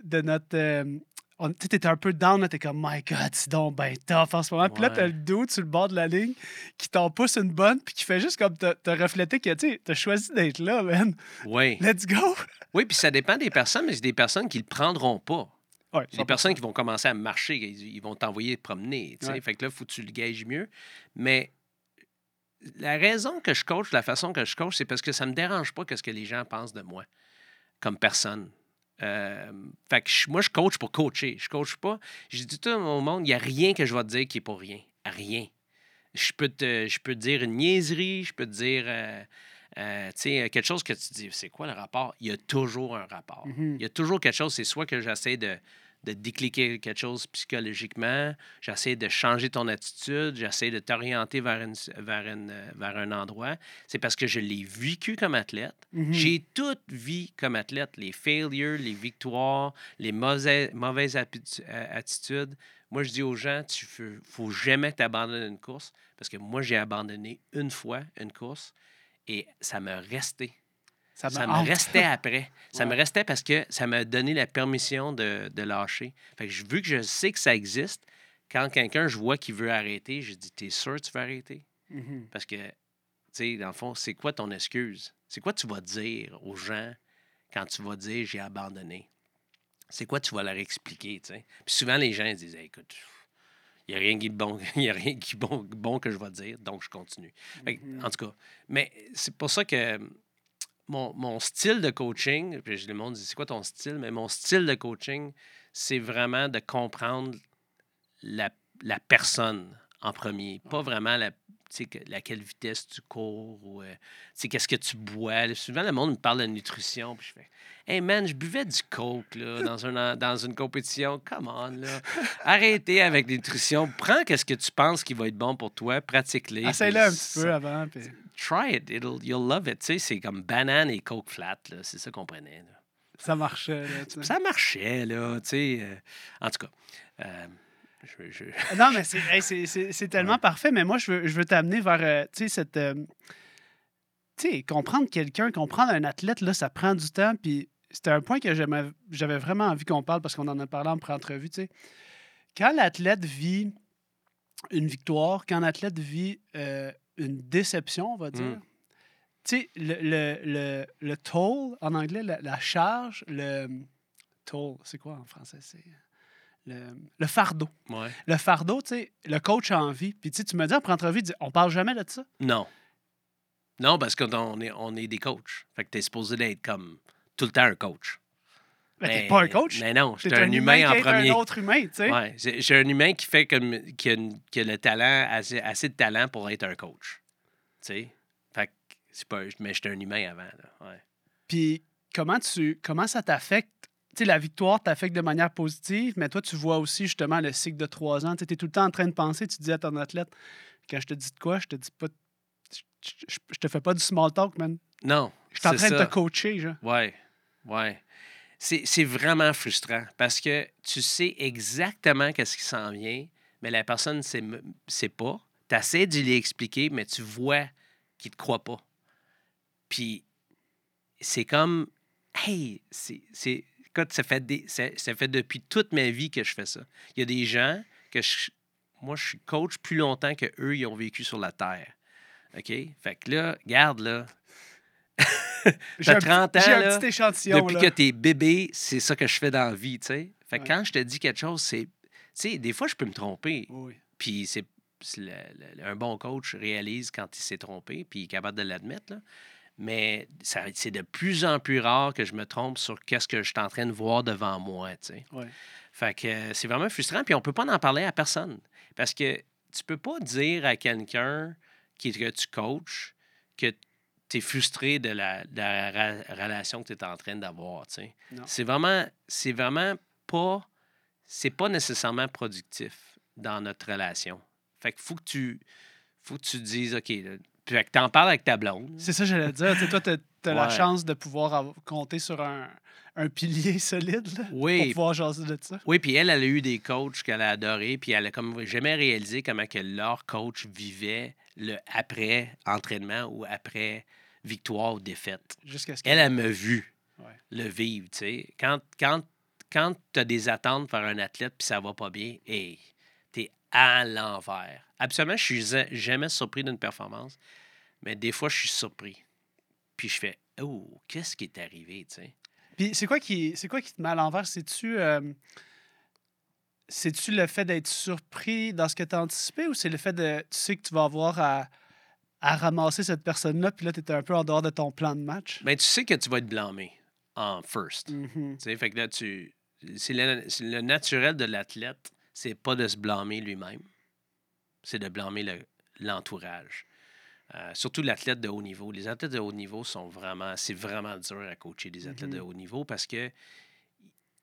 A: de notre. euh, on- tu t'étais un peu down, t'es comme, my God, c'est donc ben tough en ce moment. Puis là, t'as le dos sur le bord de la ligne qui t'en pousse une bonne, puis qui fait juste comme te, te refléter que, tu t'as choisi d'être là, man.
B: Oui.
A: Let's go!
B: Oui, puis ça dépend des personnes, mais c'est des personnes qui le prendront pas.
A: Ouais,
B: C'est des personnes qui vont commencer à marcher, ils, vont t'envoyer promener. tu sais.
A: Ouais.
B: Fait que là, faut que tu le gages mieux. Mais la raison que je coach, la façon que je coach, c'est parce que ça me dérange pas que ce que les gens pensent de moi comme personne. Euh, fait que je- moi, je coach pour coacher. Je coach pas. Je dis tout au monde, il n'y a rien que je vais te dire qui est pour rien. Rien. Je peux te, je peux te dire une niaiserie, je peux te dire euh, euh, quelque chose que tu dis, c'est quoi le rapport? Il y a toujours un rapport.
A: Mhm.
B: Il y a toujours quelque chose, c'est soit que j'essaie de, de décliquer quelque chose psychologiquement. J'essaie de changer ton attitude. J'essaie de t'orienter vers, une, vers, une, vers un endroit. C'est parce que je l'ai vécu comme athlète.
A: Mhm.
B: J'ai toute vie comme athlète. Les failures, les victoires, les mauvaises, euh, attitudes. Moi, je dis aux gens, tu ne faut jamais abandonnes une course. Parce que moi, j'ai abandonné une fois une course et ça m'a resté.
A: Ça,
B: Ça
A: me
B: restait après. Ça me restait parce que ça m'a donné la permission de, de lâcher. Fait que je- vu que je sais que ça existe, quand quelqu'un, je vois qui veut arrêter, je dis T'es sûr que tu veux arrêter?
A: Mhm.
B: Parce que, tu sais, dans le fond, c'est quoi ton excuse? C'est quoi tu vas dire aux gens quand tu vas dire J'ai abandonné C'est quoi tu vas leur expliquer tu sais? Puis souvent, les gens ils disent Hey, Écoute, il n'y a rien qui est bon, il y a rien qui bon, bon que je vais dire, donc je continue. Fait que,
A: Mhm.
B: En tout cas, mais c'est pour ça que mon, mon style de coaching, puis le monde dit c'est quoi ton style, mais mon style de coaching, c'est vraiment de comprendre la, la personne en premier, pas vraiment la, tu sais, que- laquelle vitesse tu cours ou euh, qu'est-ce que tu bois. Souvent, le monde me parle de nutrition, puis je fais Hey man, je buvais du coke là, dans, un, dans une compétition. Come on, là. Arrêtez avec la nutrition. Prends qu'est-ce que tu penses qui va être bon pour toi, pratique-les.
A: Essaye-le un petit peu avant. puis-
B: try it, it'll, you'll love it. Tu sais, c'est comme banane et coke flat, là. C'est ça qu'on prenait, là.
A: Ça marchait. Là.
B: Ça marchait, là, tu sais. euh, en tout cas, euh, je, je-
A: Ah Non, mais c'est hey, tellement parfait. Mais moi, je veux, je veux t'amener vers euh, tu sais, cette. euh, tu sais, comprendre quelqu'un, comprendre un athlète, là, ça prend du temps. Puis c'était un point que j'avais vraiment envie qu'on parle parce qu'on en a parlé en pré-entrevue. tu sais. Quand l'athlète vit une victoire, quand l'athlète vit euh, une déception, on va dire,
B: Mm.
A: tu sais, le, le, le, le toll, en anglais, la, la charge, le toll, c'est quoi en français? C'est le, le fardeau
B: ouais.
A: le fardeau, tu sais, le coach a envie. Puis tu sais, tu me dis en entrevue, tu on parle jamais de ça.
B: Non. Non, parce qu'on est, on est des coachs. Fait que t'es supposé d'être comme tout le temps un coach.
A: Mais t'es pas un coach.
B: Mais non, j'étais un, humain, en premier.
A: un autre humain, tu sais.
B: Ouais, j'ai un humain qui fait comme qui a, qui a le talent, assez, assez de talent pour être un coach. Tu sais? Fait que c'est pas. Mais j'étais un humain avant. Là. Ouais.
A: Puis comment tu comment ça t'affecte? Sais, la victoire t'affecte de manière positive, mais toi, tu vois aussi justement le cycle de trois ans. Tu es tout le temps en train de penser, tu dis à ton athlète, quand je te dis de quoi, je te dis pas. Je, je- je te fais pas du small talk, man.
B: Non.
A: Je suis en train de te coacher, genre.
B: Ouais, ouais. C'est c'est vraiment frustrant parce que tu sais exactement qu'est-ce qui s'en vient, mais la personne ne sait pas. Tu essaies de lui expliquer, mais tu vois qu'il ne te croit pas. Puis c'est comme, hey, c'est. Écoute, ça fait, des, ça, ça fait depuis toute ma vie que je fais ça. Il y a des gens que je, moi, je suis coach plus longtemps que eux ils ont vécu sur la Terre. OK? Fait que là, garde, là.
A: J'ai un,
B: 30
A: petit-
B: ans,
A: j'ai un
B: là,
A: petit échantillon.
B: depuis
A: là.
B: que t'es bébé, c'est ça que je fais dans la vie, tu sais. Fait que
A: Ouais.
B: quand je te dis quelque chose, c'est... Tu sais, des fois, je peux me tromper.
A: Oui.
B: Puis c'est... un bon coach réalise quand il s'est trompé, puis il est capable de l'admettre, là. Mais c'est de plus en plus rare que je me trompe sur qu'est-ce que je suis en train de voir devant moi, tu sais.
A: Ouais.
B: Fait que euh, c'est vraiment frustrant, puis on peut pas en parler à personne. Parce que tu peux pas dire à quelqu'un que tu coaches que tu es frustré de la, de la ra- relation que tu es en train d'avoir. tu sais. C'est vraiment, c'est vraiment pas, c'est pas nécessairement productif dans notre relation. Fait que faut que tu, faut que tu dises, OK, fait que t'en parles avec ta blonde.
A: C'est ça que j'allais dire. Tu sais, toi, tu as, la chance de pouvoir avoir- compter sur un, un pilier solide là, pour pouvoir jaser de ça.
B: Oui, puis elle, elle a eu des coachs qu'elle a adorés, puis elle a comme jamais réalisé comment que leur coach vivait le après entraînement ou après victoire ou défaite.
A: Jusqu'à ce.
B: Elle, elle m'a vu
A: Ouais.
B: le vivre, tu sais. Quand, quand, quand tu as des attentes par un athlète puis ça va pas bien, hey, t'es à l'envers. Absolument, je suis jamais surpris d'une performance, mais des fois, je suis surpris. Puis je fais, oh, qu'est-ce qui est arrivé, tu sais?
A: Puis c'est quoi qui c'est quoi qui te met à l'envers? C'est-tu euh, c'est-tu le fait d'être surpris dans ce que tu as anticipé ou c'est le fait de tu sais que tu vas avoir à, à ramasser cette personne-là, puis là, tu es un peu en dehors de ton plan de match?
B: Ben, tu sais que tu vas être blâmé en first.
A: Mhm.
B: Tu sais, fait que là, tu. C'est le, le naturel de l'athlète, c'est pas de se blâmer lui-même, c'est de blâmer le- l'entourage. Euh, surtout l'athlète de haut niveau. Les athlètes de haut niveau sont vraiment. C'est vraiment dur à coacher des athlètes de haut niveau parce que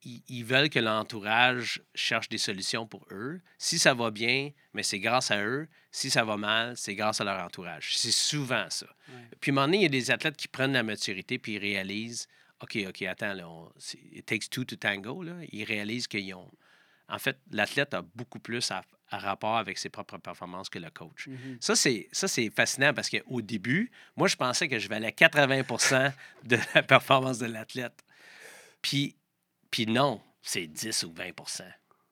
B: ils, ils veulent que l'entourage cherche des solutions pour eux. Si ça va bien, mais c'est grâce à eux. Si ça va mal, c'est grâce à leur entourage. C'est souvent ça.
A: Ouais.
B: Puis à un moment donné, il y a des athlètes qui prennent la maturité puis ils réalisent OK, OK, attends, là, on- it takes two to tango. Là. Ils réalisent qu'ils ont. En fait, l'athlète a beaucoup plus à, à rapport avec ses propres performances que le coach.
A: Mhm.
B: Ça, c'est, ça, c'est fascinant parce qu'au début, moi, je pensais que je valais 80% de la performance de l'athlète. Puis, puis non, c'est 10 ou 20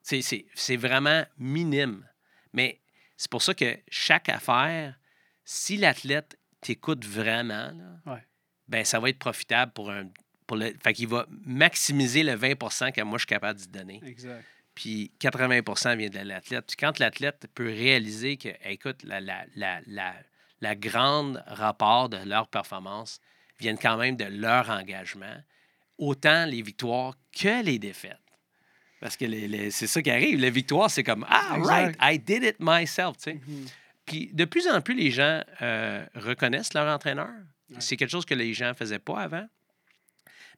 B: c'est, c'est, c'est vraiment minime. Mais c'est pour ça que chaque affaire, si l'athlète t'écoute vraiment, là,
A: Ouais.
B: ben, ça va être profitable pour un. Pour le, fait qu'il va maximiser le 20% que moi, je suis capable d'y donner
A: Exact.
B: Puis 80% vient de l'athlète. Quand l'athlète peut réaliser que, écoute, la, la, la, la, la grande rapport de leur performance viennent quand même de leur engagement, autant les victoires que les défaites. Parce que les- les- c'est ça qui arrive. Les victoires, c'est comme Ah, right. I did it myself.
A: Mhm.
B: Puis de plus en plus, les gens euh, reconnaissent leur entraîneur.
A: Ouais.
B: C'est quelque chose que les gens ne faisaient pas avant.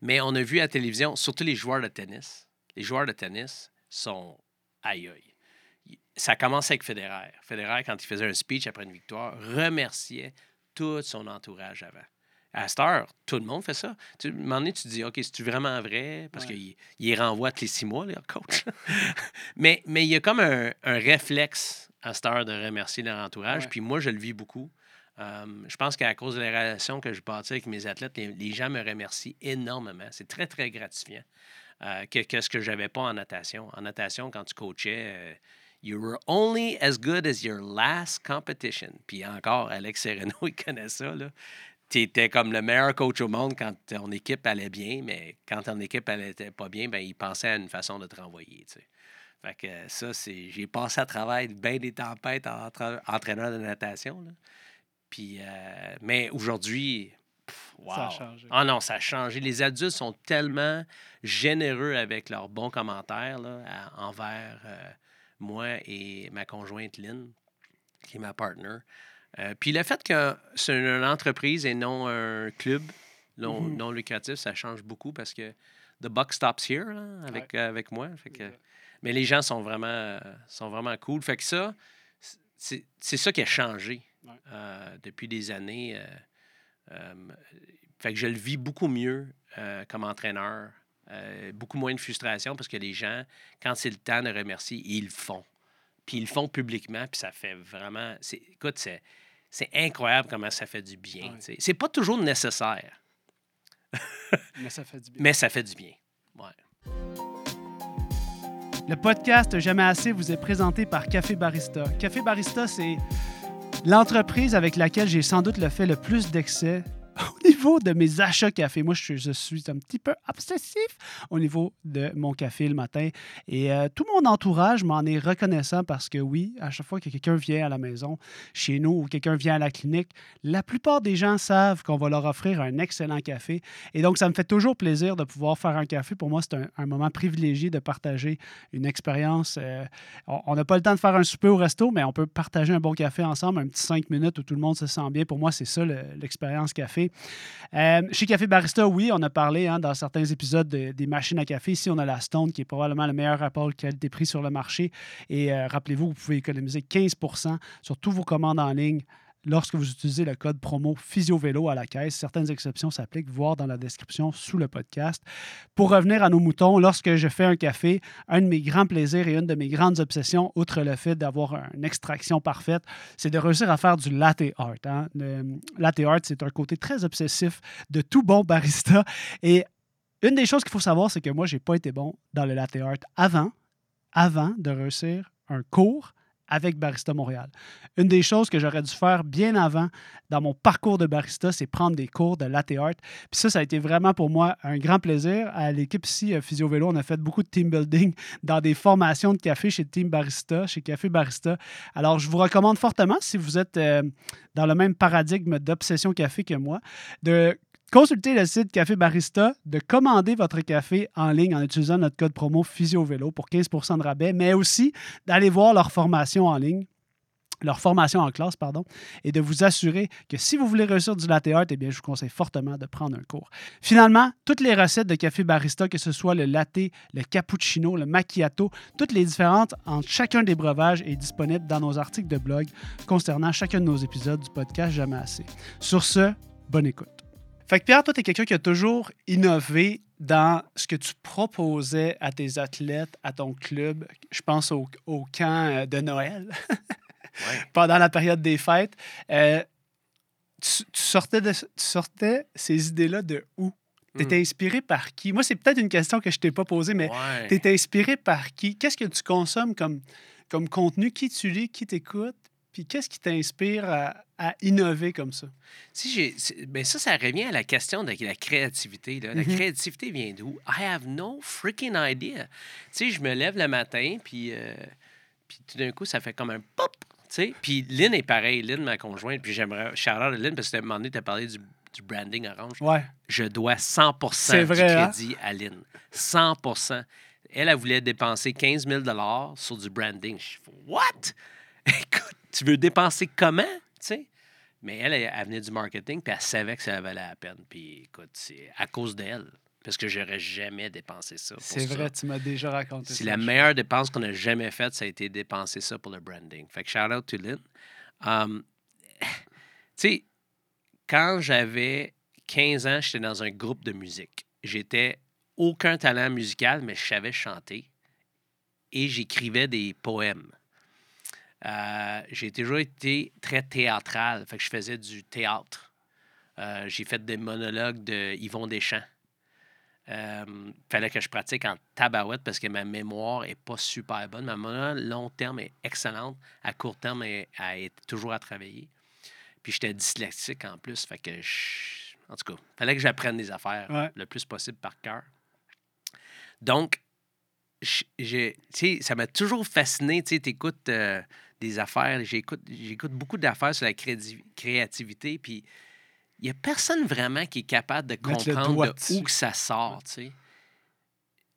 B: Mais on a vu à la télévision, surtout les joueurs de tennis. Les joueurs de tennis sont aïe Ça commence avec Federer. Federer, quand il faisait un speech après une victoire, remerciait tout son entourage avant. À cette heure, tout le monde fait ça. Tu, à un moment donné, tu te dis, OK, c'est-tu vraiment vrai? Parce
A: Ouais.
B: qu'il il renvoie tous les six mois, leur coach. mais, mais il y a comme un, un réflexe à cette heure de remercier leur entourage.
A: Ouais.
B: Puis moi, je le vis beaucoup. Euh, je pense qu'à cause de la relation que je bâtis avec mes athlètes, les, les gens me remercient énormément. C'est très, très gratifiant. Euh, que, ce que je n'avais pas en natation. En natation, quand tu coachais, euh, you were only as good as your last competition. Puis encore, Alex Sereno, il connaît ça. Tu étais comme le meilleur coach au monde quand ton équipe allait bien, mais quand ton équipe n'était pas bien, ben, il pensait à une façon de te renvoyer. tu. Fait que ça, c'est. J'ai passé à travers bien des tempêtes en tra- entraîneur de natation. là. Puis, euh, mais aujourd'hui, wow.
A: Ça a changé.
B: Ah non, ça a changé. Les adultes sont tellement généreux avec leurs bons commentaires là, à- envers euh, moi et ma conjointe Lynn, qui est ma partner. Euh, puis le fait que c'est une entreprise et non un club non,
A: Mhm.
B: non lucratif, ça change beaucoup parce que the buck stops here là, avec, avec moi. Fait que,
A: Exact.
B: mais les gens sont vraiment, sont vraiment cool. Fait que ça, c'est ça qui a changé
A: Ouais.
B: euh, depuis des années. euh, fait que je le vis beaucoup mieux euh, comme entraîneur. Euh, beaucoup moins de frustration parce que les gens, quand c'est le temps de remercier, ils le font. Puis ils le font publiquement, puis ça fait vraiment. c'est- Écoute, c'est, c'est incroyable comment ça fait du bien.
A: Ouais.
B: C'est pas toujours nécessaire,
A: Mais ça fait du bien.
B: mais ça fait du bien. Ouais.
A: Le podcast Jamais assez vous est présenté par Café Barista. Café Barista, c'est l'entreprise avec laquelle j'ai sans doute le fait le plus d'excès au niveau de mes achats café. Moi, je, je suis un petit peu obsessif au niveau de mon café le matin. Et euh, tout mon entourage m'en est reconnaissant parce que oui, à chaque fois que quelqu'un vient à la maison, chez nous, ou quelqu'un vient à la clinique, la plupart des gens savent qu'on va leur offrir un excellent café. Et donc, ça me fait toujours plaisir de pouvoir faire un café. Pour moi, c'est un, moment privilégié de partager une expérience. euh, on n'a pas le temps de faire un souper au resto, mais on peut partager un bon café ensemble, un petit cinq minutes où tout le monde se sent bien. Pour moi, c'est ça le- l'expérience Euh, chez Café Barista, oui, on a parlé hein, dans certains épisodes de- des machines à café. Ici, on a la Stone qui est probablement le meilleur rapport qualité-prix sur le marché. Et euh, rappelez-vous, vous pouvez économiser 15 sur tous vos commandes en ligne lorsque vous utilisez le code promo PhysioVélo à la caisse. Certaines exceptions s'appliquent, voir dans la description sous le podcast. Pour revenir à nos moutons, lorsque je fais un café, un de mes grands plaisirs et une de mes grandes obsessions, outre le fait d'avoir une extraction parfaite, c'est de réussir à faire du latte art. hein. Le latte art, c'est un côté très obsessif de tout bon barista. Et une des choses qu'il faut savoir, c'est que moi, j'ai pas été bon dans le latte art avant, avant de réussir un cours avec Barista Montréal. Une des choses que j'aurais dû faire bien avant dans mon parcours de barista, c'est prendre des cours de latte art. Puis ça, ça a été vraiment pour moi un grand plaisir. À l'équipe ici, euh, Physio Vélo, on a fait beaucoup de team building dans des formations de café chez Team Barista, chez Café Barista. Alors, je vous recommande fortement, si vous êtes euh, dans le même paradigme d'obsession café que moi, de consulter le site Café Barista, de commander votre café en ligne en utilisant notre code promo PhysioVélo pour 15% de rabais, mais aussi d'aller voir leur formation en ligne. leur formation en classe, pardon, et de vous assurer que si vous voulez réussir du latte art, eh je vous conseille fortement de prendre un cours. Finalement, toutes les recettes de café barista, que ce soit le latte, le cappuccino, le macchiato, toutes les différentes entre chacun des breuvages est disponible dans nos articles de blog concernant chacun de nos épisodes du podcast Jamais assez. Sur ce, bonne écoute. Fait que Pierre, toi, tu es quelqu'un qui a toujours innové dans ce que tu proposais à tes athlètes, à ton club. Je pense au, au camp euh, de Noël,
B: Ouais.
A: pendant la période des fêtes. Euh, tu, tu sortais de, tu sortais ces idées-là de où? Tu étais
B: Hmm.
A: inspiré par qui? Moi, c'est peut-être une question que je t'ai pas posée, mais
B: Ouais.
A: tu étais inspiré par qui? Qu'est-ce que tu consommes comme, comme contenu? Qui tu lis? Qui t'écoute? Puis qu'est-ce qui t'inspire à, à innover comme ça?
B: Si j'ai, ben ça, ça revient à la question de la créativité. là. La
A: Mhm.
B: créativité vient d'où? I have no freaking idea. Tu sais, je me lève le matin, puis, euh, puis tout d'un coup, ça fait comme un pop. Tu sais, puis Lynn est pareil, Lynn, ma conjointe, puis j'aimerais shout out à Lynn parce que à un moment donné, tu as parlé du, du branding orange.
A: Ouais.
B: Je dois 100
A: C'est
B: du
A: vrai, hein?
B: crédit à Lynn. 100% Elle, elle voulait dépenser 15 000 sur du branding. Je fais, What? Écoute, tu veux dépenser comment? Tu sais? Mais elle, elle, elle venait du marketing, puis elle savait que ça valait la peine. Puis écoute, c'est à cause d'elle. Parce que j'aurais jamais dépensé ça.
A: C'est vrai, tu m'as déjà raconté
B: C'est
A: ça.
B: la meilleure dépense qu'on a jamais faite, ça a été dépenser ça pour le branding. Fait que shout out to Lynn. Um, tu sais, quand j'avais 15 ans, j'étais dans un groupe de musique. J'étais aucun talent musical, mais je savais chanter. Et j'écrivais des poèmes. Euh, j'ai toujours été très théâtral. Fait que je faisais du théâtre. Euh, j'ai fait des monologues de Yvon Deschamps. Euh, fallait que je pratique en tabarouette parce que ma mémoire est pas super bonne. Ma mémoire long terme est excellente. À court terme, elle, elle est toujours à travailler. Puis j'étais dyslexique en plus. Fait que je- En tout cas, fallait que j'apprenne des affaires
A: Ouais.
B: le plus possible par cœur. Donc, j'ai- ça m'a toujours fasciné. Tu écoutes des affaires, j'écoute j'écoute beaucoup d'affaires sur la créativité, puis il n'y a personne vraiment qui est capable de comprendre de où que ça sort. tu sais.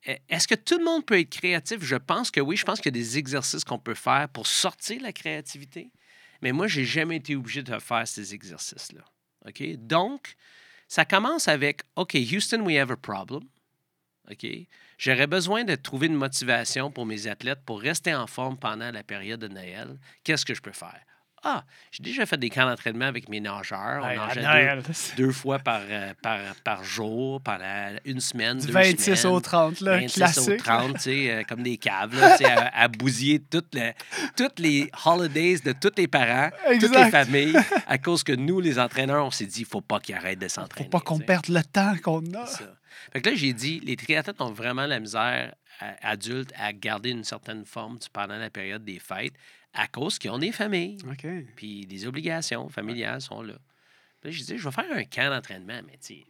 B: E- Est-ce que tout le monde peut être créatif? Je pense que oui. Je pense qu'il y a des exercices qu'on peut faire pour sortir la créativité. Mais moi, j'ai jamais été obligé de faire ces exercices-là. OK? Donc, ça commence avec OK, Houston, we have a problem. OK? J'aurais besoin de trouver une motivation pour mes athlètes pour rester en forme pendant la période de Noël. Qu'est-ce que je peux faire? Ah, j'ai déjà fait des camps d'entraînement avec mes nageurs. On
A: à
B: nageait deux, deux fois par, euh, par, par jour pendant une semaine,
A: Du
B: deux
A: 26
B: semaines.
A: au 30, là,
B: 26
A: classique.
B: au 30, tu sais, euh, comme des caves, là, tu sais, à, à bousiller toutes les, toutes les holidays de tous les parents, toutes les familles, à cause que nous, les entraîneurs, on s'est dit, il faut pas qu'ils arrêtent de
A: Faut
B: s'entraîner.
A: pas qu'on
B: tu sais.
A: perde le temps qu'on a.
B: Ça. Fait que là, j'ai dit, les triathlètes ont vraiment la misère à- adultes à garder une certaine forme pendant la période des fêtes à cause qu'ils ont des familles.
A: OK.
B: Puis les obligations familiales sont là. Puis là, j'ai dit, je vais faire un camp d'entraînement, mais tu sais,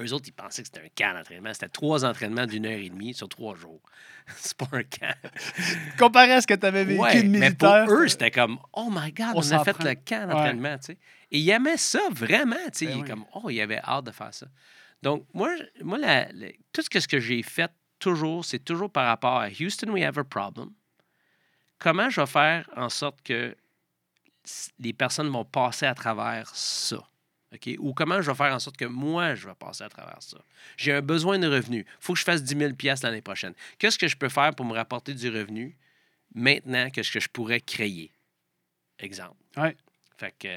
B: eux autres, ils pensaient que c'était un camp d'entraînement. C'était trois entraînements d'une heure et demie sur trois jours. C'est pas un camp.
A: Comparé à ce que tu avais vécu
B: Ouais,
A: de
B: mais
A: militaire.
B: pour eux, c'était comme, oh my God,
A: On
B: a fait
A: prend.
B: le camp d'entraînement, tu sais. Et ils aimaient ça vraiment, tu sais.
A: Ben
B: Il est
A: oui.
B: comme, oh, il avait hâte de faire ça. Donc, moi, moi la- la- tout ce que, ce que j'ai fait toujours, c'est toujours par rapport à Houston, we have a problem. Comment je vais faire en sorte que les personnes vont passer à travers ça? Ou comment je vais faire en sorte que moi, je vais passer à travers ça? J'ai un besoin de revenus. Il faut que je fasse 10 000 piastres l'année prochaine. Qu'est-ce que je peux faire pour me rapporter du revenu maintenant que ce que je pourrais créer? Exemple.
A: Ouais.
B: Fait que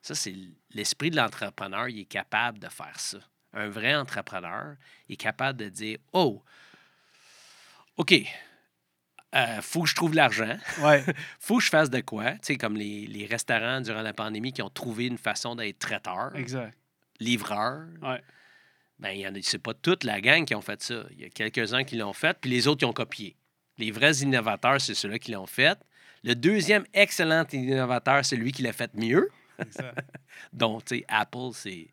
B: ça, c'est l'esprit de l'entrepreneur. Il est capable de faire ça. Un vrai entrepreneur est capable de dire Oh, OK, euh, faut que je trouve l'argent
A: Ouais.
B: faut que je fasse de quoi. Tu sais, comme les, les restaurants durant la pandémie qui ont trouvé une façon d'être traiteur,
A: Exact.
B: livreur.
A: Ouais.
B: Ben, il y en a, c'est pas toute la gang qui ont fait ça. Il y a quelques-uns qui l'ont fait, puis les autres qui ont copié. Les vrais innovateurs, c'est ceux-là qui l'ont fait. Le deuxième excellent innovateur, c'est lui qui l'a fait mieux.
A: exact.
B: Donc, tu sais, Apple, c'est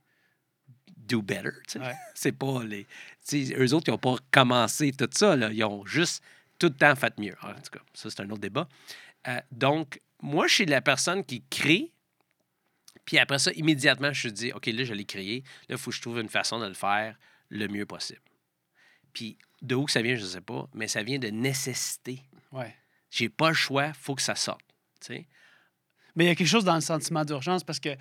B: do better.
A: Ouais.
B: C'est pas les. Eux autres, ils n'ont pas commencé tout ça. Là. Ils ont juste tout le temps fait mieux. En tout cas, ça, c'est un autre débat. Euh, donc, moi, je suis la personne qui crée. Puis après ça, immédiatement, je me dis, OK, là, je l'ai créé. Là, il faut que je trouve une façon de le faire le mieux possible. Puis, de où que ça vient, je ne sais pas, mais ça vient de nécessité.
A: Ouais.
B: J'ai pas le choix, faut que ça sorte. tu sais.
A: Mais il y a quelque chose dans le sentiment d'urgence parce que,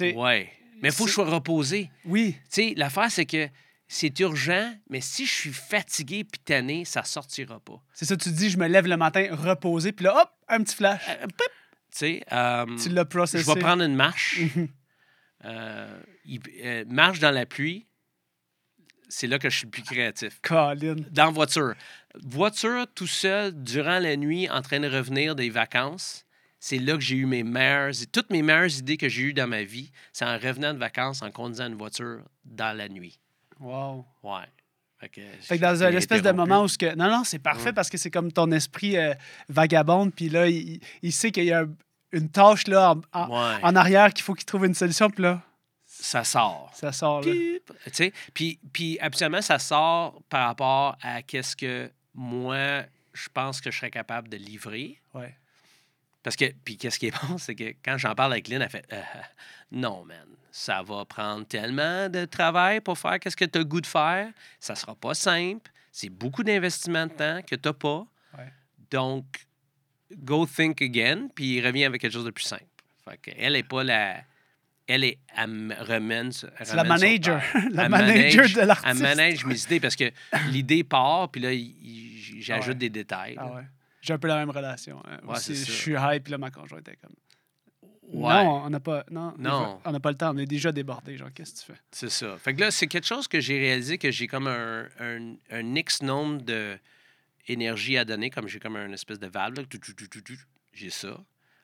B: Ouais. Mais il faut que je sois reposé.
A: oui,
B: Tu sais, l'affaire, c'est que c'est urgent, mais si je suis fatigué puis tanné, ça sortira pas.
A: c'est ça, tu dis, je me lève le matin reposé, puis là, hop, un petit flash.
B: Euh, pip! Tu sais, euh,
A: tu l'as processé.
B: je vais prendre une marche.
A: Mhm.
B: Euh, il- euh, marche dans la pluie, c'est là que je suis le plus créatif.
A: Colin.
B: Dans voiture. Voiture tout seul, durant la nuit, en train de revenir des vacances, c'est là que j'ai eu mes meilleures... Toutes mes meilleures idées que j'ai eues dans ma vie, c'est en revenant de vacances, en conduisant une voiture dans la nuit.
A: Wow.
B: Ouais. Fait que,
A: Fait que dans
B: j'ai
A: un espèce de moment où ce que. Non, non, c'est parfait
B: Ouais.
A: parce que c'est comme ton esprit euh, vagabonde, puis là, il, il sait qu'il y a un- une tâche là en, en-
B: Ouais.
A: en arrière qu'il faut qu'il trouve une solution, puis là,
B: Ça sort.
A: ça sort. Là.
B: Pip. Tu sais, puis, puis absolument, ça sort par rapport à qu'est-ce que moi, je pense que je serais capable de livrer.
A: Ouais.
B: Parce que, puis qu'est-ce qui est bon, c'est que quand j'en parle avec Lynn, elle fait Euh, Non, man, ça va prendre tellement de travail pour faire qu'est-ce que tu as le goût de faire. Ça sera pas simple. C'est beaucoup d'investissement de temps que tu n'as pas.
A: Ouais.
B: Donc, go think again, puis reviens avec quelque chose de plus simple. Fait elle est pas la. Elle est. Elle remène.
A: C'est la manager. la
B: Elle
A: manager
B: manage-
A: de l'artiste.
B: Elle manage mes idées parce que l'idée part, puis là, j'ajoute
A: Ouais.
B: des détails.
A: Ah ouais. J'ai un peu la même relation. hein.
B: Ouais,
A: Aussi,
B: c'est
A: je suis hype, puis là, ma conjointe est comme.
B: Ouais.
A: Non, on n'a pas. Non,
B: Non.
A: on n'a pas le temps. On est déjà débordé. Genre, qu'est-ce que tu fais?
B: C'est ça. Fait que là, c'est quelque chose que j'ai réalisé que j'ai comme un, un, un X nombre de énergie à donner, comme j'ai comme une espèce de valve. J'ai ça.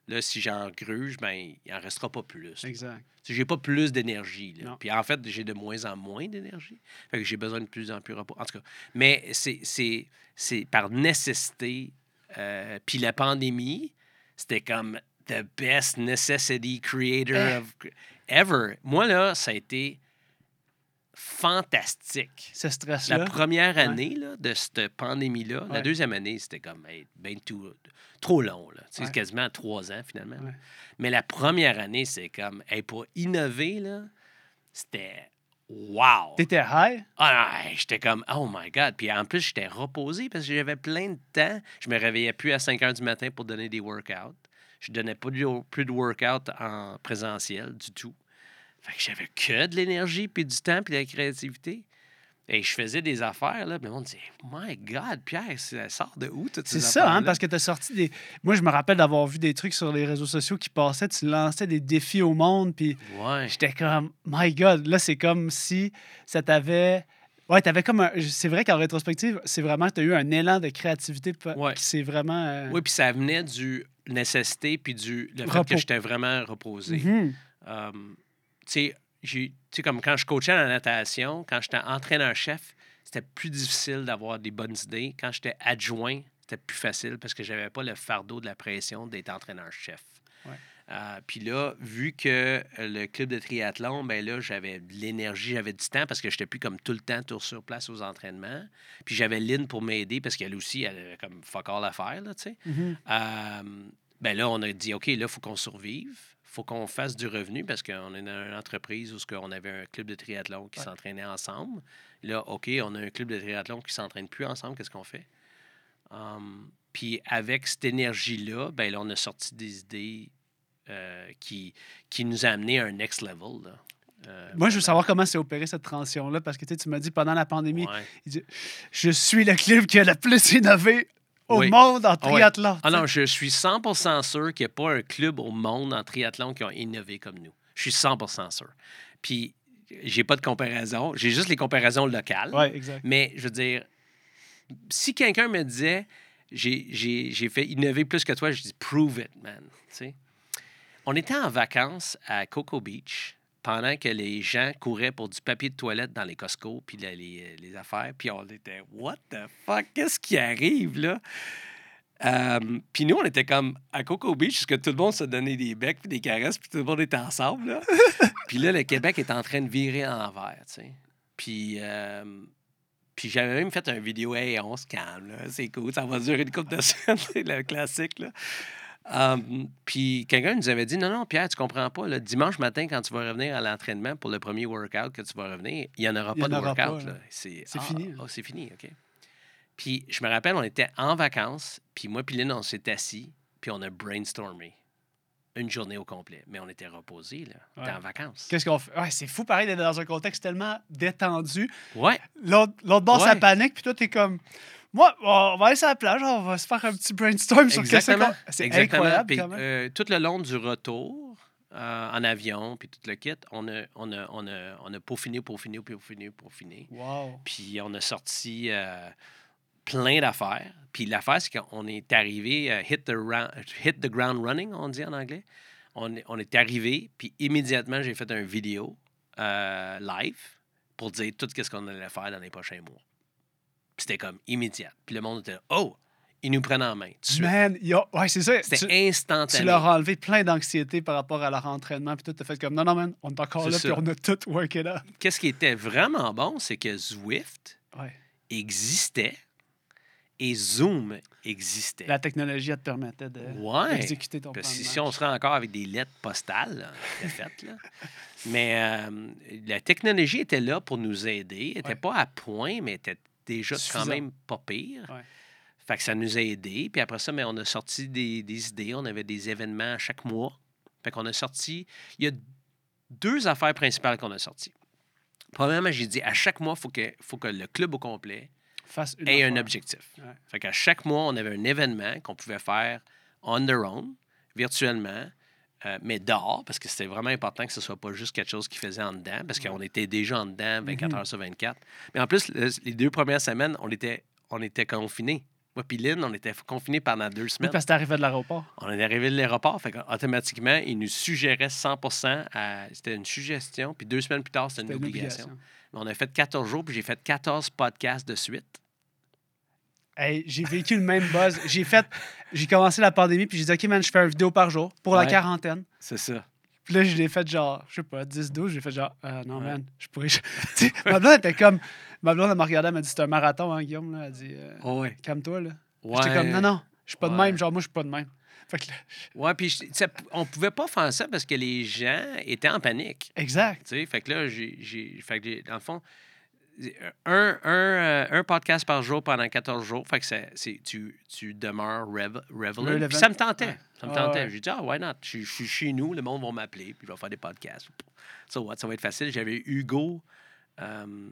B: Là, si j'en gruge, ben, il en restera pas plus.
A: Exact.
B: Si j'ai pas plus d'énergie. Puis en fait, j'ai de moins en moins d'énergie. Fait que j'ai besoin de plus en plus de repos. En tout cas, mais c'est, c'est, c'est par nécessité. Euh, puis la pandémie, c'était comme the best necessity creator
A: Eh.
B: of ever. Moi, là, ça a été fantastique.
A: Ce stress-là?
B: La première
A: Ouais.
B: année là, de cette pandémie-là, la deuxième année, c'était comme hey, ben tout, trop long. Là.
A: Ouais.
B: C'est quasiment trois ans finalement. Mais la première année, c'est comme hey, pour innover, là, c'était wow.
A: T'étais high?
B: Ah, j'étais comme oh my God. Puis en plus, j'étais reposé parce que j'avais plein de temps. Je me réveillais plus à 5 heures du matin pour donner des workouts. Je donnais pas de, plus de workouts en présentiel du tout. Fait que j'avais que de l'énergie, puis du temps, puis de la créativité. Et je faisais des affaires, là. Puis le monde disait, My God, Pierre, ça sort de où, toutes ces
A: C'est ça, hein, parce que tu as sorti des. Moi, je me rappelle d'avoir vu des trucs sur les réseaux sociaux qui passaient. Tu lançais des défis au monde, puis
B: Ouais.
A: j'étais comme, my God, là, c'est comme si ça t'avait. Ouais, t'avais comme un. C'est vrai qu'en rétrospective, c'est vraiment que tu as eu un élan de créativité
B: Ouais.
A: qui s'est vraiment. euh,
B: Oui, puis ça venait du nécessité, puis du le fait
A: Repos.
B: que j'étais vraiment reposé.
A: mhm.
B: Um, tu sais, j'ai- sais, comme quand je coachais en natation, quand j'étais entraîneur-chef, c'était plus difficile d'avoir des bonnes idées. Quand j'étais adjoint, c'était plus facile parce que j'avais pas le fardeau de la pression d'être entraîneur-chef.
A: Ouais.
B: Euh, Puis là, vu que le club de triathlon, ben là, j'avais de l'énergie, j'avais du temps parce que j'étais plus comme tout le temps tour sur place aux entraînements. Puis j'avais Lynn pour m'aider parce qu'elle aussi, elle avait comme fuck all à faire, là, tu sais.
A: Mhm.
B: Euh, ben là, on a dit, OK, là, il faut qu'on survive. Faut qu'on fasse du revenu parce qu'on est dans une entreprise où on avait un club de triathlon qui
A: Ouais.
B: s'entraînait ensemble. Là, OK, on a un club de triathlon qui s'entraîne plus ensemble. Qu'est-ce qu'on fait? Um, puis avec cette énergie-là, ben là, on a sorti des idées euh, qui, qui nous a amené à un next level. là. Euh,
A: Moi, je veux savoir comment s'est opéré cette transition-là, parce que tu m'as dit pendant la pandémie,
B: Ouais.
A: je suis le club qui a le plus innové au
B: Oui.
A: monde en
B: Ah
A: triathlon.
B: Ah non, je suis 100% sûr qu'il n'y a pas un club au monde en triathlon qui a innové comme nous. Je suis 100% sûr. Puis, j'ai pas de comparaison. J'ai juste les comparaisons locales.
A: Ouais, exact.
B: Mais, je veux dire, si quelqu'un me disait, j'ai- fait innover plus que toi, je dis, prove it, man. Tu sais? On était en vacances à Cocoa Beach pendant que les gens couraient pour du papier de toilette dans les Costco puis les, les affaires. Puis on était, what the fuck, qu'est-ce qui arrive là? Euh, puis nous, on était comme à Cocoa Beach, parce que tout le monde se donnait des becs puis des caresses, puis tout le monde était ensemble. Là. puis là, le Québec est en train de virer en envers, tu sais. Puis, euh, puis j'avais même fait une vidéo, hey, on se calme, là, c'est cool, ça va durer une couple de semaines, c'est le classique, là. Um, puis quelqu'un nous avait dit Non, non, Pierre, tu comprends pas. Le dimanche matin, quand tu vas revenir à l'entraînement pour le premier workout que tu vas revenir, il n'y en aura
A: Il
B: pas
A: en
B: de
A: aura
B: workout.
A: là.
B: C'est
A: C'est
B: ah,
A: fini,
B: ah, c'est fini, OK. Puis je me rappelle, on était en vacances, puis moi, puis Lynn, on s'est assis, puis on a brainstormé. une journée au complet. Mais on était reposés, là. On était en vacances.
A: Qu'est-ce qu'on fait? Ouais, c'est fou, pareil, d'être dans un contexte tellement détendu.
B: Ouais,
A: L'autre l'autre bord, ça
B: Ouais.
A: panique, puis toi, t'es comme. Moi, on va aller sur la plage, on va se faire un petit brainstorm sur qu'est-ce
B: exactement.
A: qu'on. C'est
B: Exactement.
A: incroyable,
B: Puis,
A: quand même.
B: euh, tout le long du retour, euh, en avion, puis tout le kit, on a, on a, on a, on a peaufiné, peaufiné, peaufiné, peaufiné.
A: Wow.
B: Puis on a sorti euh, plein d'affaires. Puis l'affaire, c'est qu'on est arrivé, hit, the hit the ground running, on dit en anglais. On est, on est arrivé, puis immédiatement, j'ai fait une vidéo live pour dire tout ce qu'on allait faire dans les prochains mois. Puis c'était comme immédiat. Puis le monde était là, oh, ils nous prennent en main. tout.
A: Man, il y a- ouais, c'est ça.
B: C'était
A: Tu,
B: instantané.
A: tu leur as enlevé plein d'anxiété par rapport à leur entraînement, puis tout, t'as fait comme non, non, man, on est encore
B: C'est
A: là,
B: ça.
A: puis on a tout work it out.
B: Qu'est-ce qui était vraiment bon, c'est que Zwift
A: Ouais.
B: existait et Zoom existait.
A: La technologie, elle te permettait de-
B: Ouais.
A: d'exécuter ton plan de match.
B: si on serait encore avec des lettres postales, là, c'était fait, là. Mais euh, la technologie était là pour nous aider. Elle n'était
A: Ouais.
B: pas à point, mais elle était déjà
A: Suffisant.
B: quand même pas pire.
A: Ouais.
B: Fait que ça nous a aidés. Puis après ça, mais on a sorti des, des idées. On avait des événements à chaque mois. Fait qu'on a sorti... Il y a deux affaires principales qu'on a sorties. Premièrement, j'ai dit, à chaque mois, il faut que, faut que le club au complet
A: Fasse
B: ait un objectif.
A: Ouais.
B: Fait qu'à chaque mois, on avait un événement qu'on pouvait faire on their own, virtuellement, euh, mais dehors, parce que c'était vraiment important que ce soit pas juste quelque chose qui faisait en dedans, parce qu'on était déjà en dedans 24
A: Mhm.
B: heures sur 24. Mais en plus, le- les deux premières semaines, on était, on était confinés. Moi puis Lynn, on était confinés pendant deux
A: Oui,
B: semaines.
A: parce que t'arrivais de l'aéroport.
B: On est arrivé de l'aéroport, fait automatiquement, ils nous suggéraient 100 à- C'était une suggestion, puis deux semaines plus tard, c'était une, obligation.
A: obligation.
B: Mais On a fait 14 jours, puis j'ai fait 14 podcasts de suite.
A: Hey, j'ai vécu le même buzz. J'ai fait, j'ai commencé la pandémie, puis j'ai dit, OK, man, je fais une vidéo par jour pour la quarantaine.
B: C'est ça.
A: Puis là, je l'ai fait genre, je sais pas, 10, 12. J'ai fait genre, euh, non,
B: Ouais.
A: man, je pourrais. Tu sais, ma blonde était comme. Ma blonde, elle m'a regardé, elle m'a dit, c'est un marathon, hein, Guillaume. Là. Elle dit, euh,
B: Oh, ouais.
A: calme-toi, là. J'étais comme, non, non, je suis pas de même. Genre, moi, je suis pas de même. Fait que là,
B: Ouais, puis on pouvait pas faire ça parce que les gens étaient en panique.
A: exact.
B: Tu sais, fait que là, j'ai, fait que j'ai- dans le fond, un, un, euh, un podcast par jour pendant 14 jours. Fait que c'est, tu, tu demeures rev, revelant. Puis ça me tentait.
A: Ouais.
B: Ça me tentait.
A: ouais.
B: J'ai dit, ah, why not? Je, je suis chez nous, le monde va m'appeler, puis je vais faire des podcasts. So what? Ça va être facile. J'avais Hugo, euh,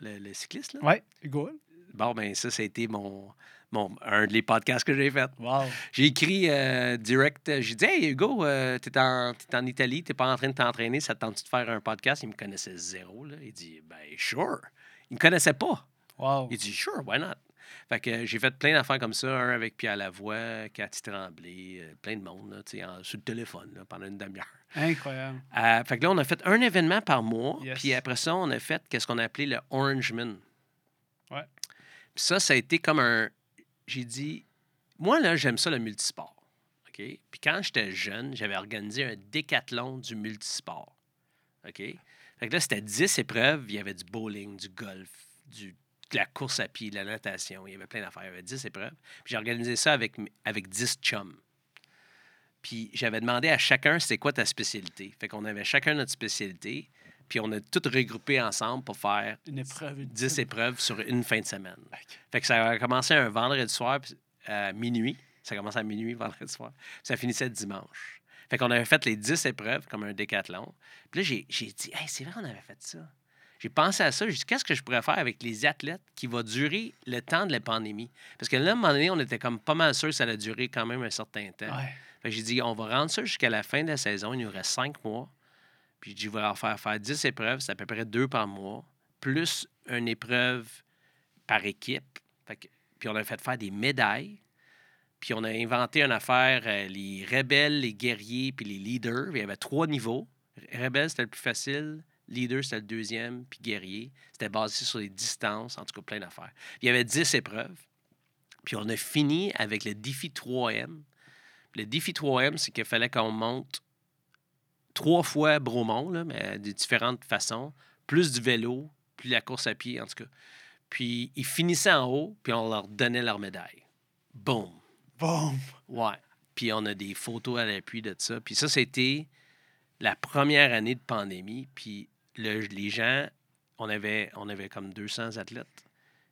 B: le, le cycliste, là.
A: Ouais, Hugo.
B: Bon, ben ça, ça a été mon, mon, un des podcasts que j'ai fait.
A: Wow.
B: J'ai écrit euh, direct. euh, J'ai dit, hey Hugo, euh, t'es en, t'es en Italie, t'es pas en train de t'entraîner, ça te tente de faire un podcast? Il me connaissait zéro. Là. Il dit, ben, sure. Il me connaissait pas.
A: Wow.
B: Il dit, sure, why not? Fait que euh, j'ai fait plein d'affaires comme ça, un avec Pierre Lavoie, Cathy Tremblay, euh, plein de monde, là, en- sur le téléphone là, pendant une demi-heure.
A: Incroyable.
B: Euh, fait que là, on a fait un événement par mois.
A: Yes.
B: Puis après ça, on a fait qu'est-ce qu'on a appelé le Orangeman.
A: Ouais.
B: Puis ça, ça a été comme un. J'ai dit, moi, là, j'aime ça le multisport. Puis quand j'étais jeune, j'avais organisé un décathlon du multisport. OK? Fait que là, c'était 10 épreuves. Il y avait du bowling, du golf, du, de la course à pied, de la natation. Il y avait plein d'affaires. Il y avait 10 épreuves. Puis j'ai organisé ça avec, avec 10 chums. Puis j'avais demandé à chacun c'était quoi ta spécialité? Fait qu'on avait chacun notre spécialité. Puis on a tout regroupé ensemble pour faire
A: Une épreuve.
B: 10 épreuves sur une fin de semaine. Fait que ça a commencé un vendredi soir à minuit. Ça a commencé à minuit vendredi soir. Puis ça finissait dimanche. Fait qu'on avait fait les 10 épreuves comme un décathlon. Puis là, j'ai, j'ai dit, hey, c'est vrai, on avait fait ça. J'ai pensé à ça. J'ai dit, qu'est-ce que je pourrais faire avec les athlètes qui va durer le temps de la pandémie? Parce que là, à un moment donné, on était comme pas mal sûr que ça allait durer quand même un certain temps.
A: Ouais.
B: Fait que j'ai dit, on va rendre ça jusqu'à la fin de la saison. Il nous reste cinq mois. Puis je vais leur faire faire 10 épreuves. C'est à peu près deux par mois, plus une épreuve par équipe. Fait que- puis on a fait faire des médailles. Puis on a inventé une affaire, euh, les rebelles, les guerriers, puis les leaders. Il y avait trois niveaux. Rebelle, c'était le plus facile. Leader, c'était le deuxième. Puis guerrier, c'était basé sur les distances, en tout cas plein d'affaires. Puis il y avait 10 épreuves. Puis on a fini avec le défi 3M. Puis le défi 3M, c'est qu'il fallait qu'on monte trois fois Bromont, là, mais de différentes façons, plus du vélo, plus la course à pied, en tout cas. Puis ils finissaient en haut, puis on leur donnait leur médaille. Boum!
A: Boom.
B: Ouais. Puis on a des photos à l'appui de ça. Puis ça, c'était la première année de pandémie. Puis le- les gens, on avait, on avait comme 200 athlètes.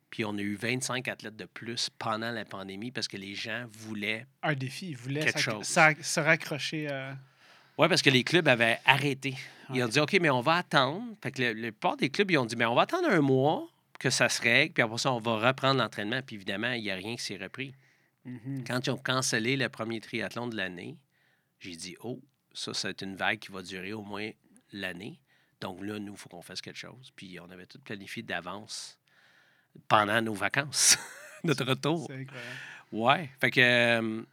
B: Puis on a eu 25 athlètes de plus pendant la pandémie parce que les gens voulaient.
A: Un défi. Ils voulaient
B: Quelque chose.
A: se raccrocher. euh,
B: Oui, parce que les clubs avaient arrêté. Ils ont dit OK, mais on va attendre. Fait que le, le plupart des clubs, ils ont dit mais on va attendre un mois que ça se règle, puis après ça, on va reprendre l'entraînement. Puis évidemment, il n'y a rien qui s'est repris.
A: mhm.
B: Quand ils ont cancellé le premier triathlon de l'année, j'ai dit Oh, ça, c'est une vague qui va durer au moins l'année. Donc là, nous, il faut qu'on fasse quelque chose. Puis on avait tout planifié d'avance pendant nos vacances, notre retour.
A: C'est incroyable.
B: Ouais. Fait que euh,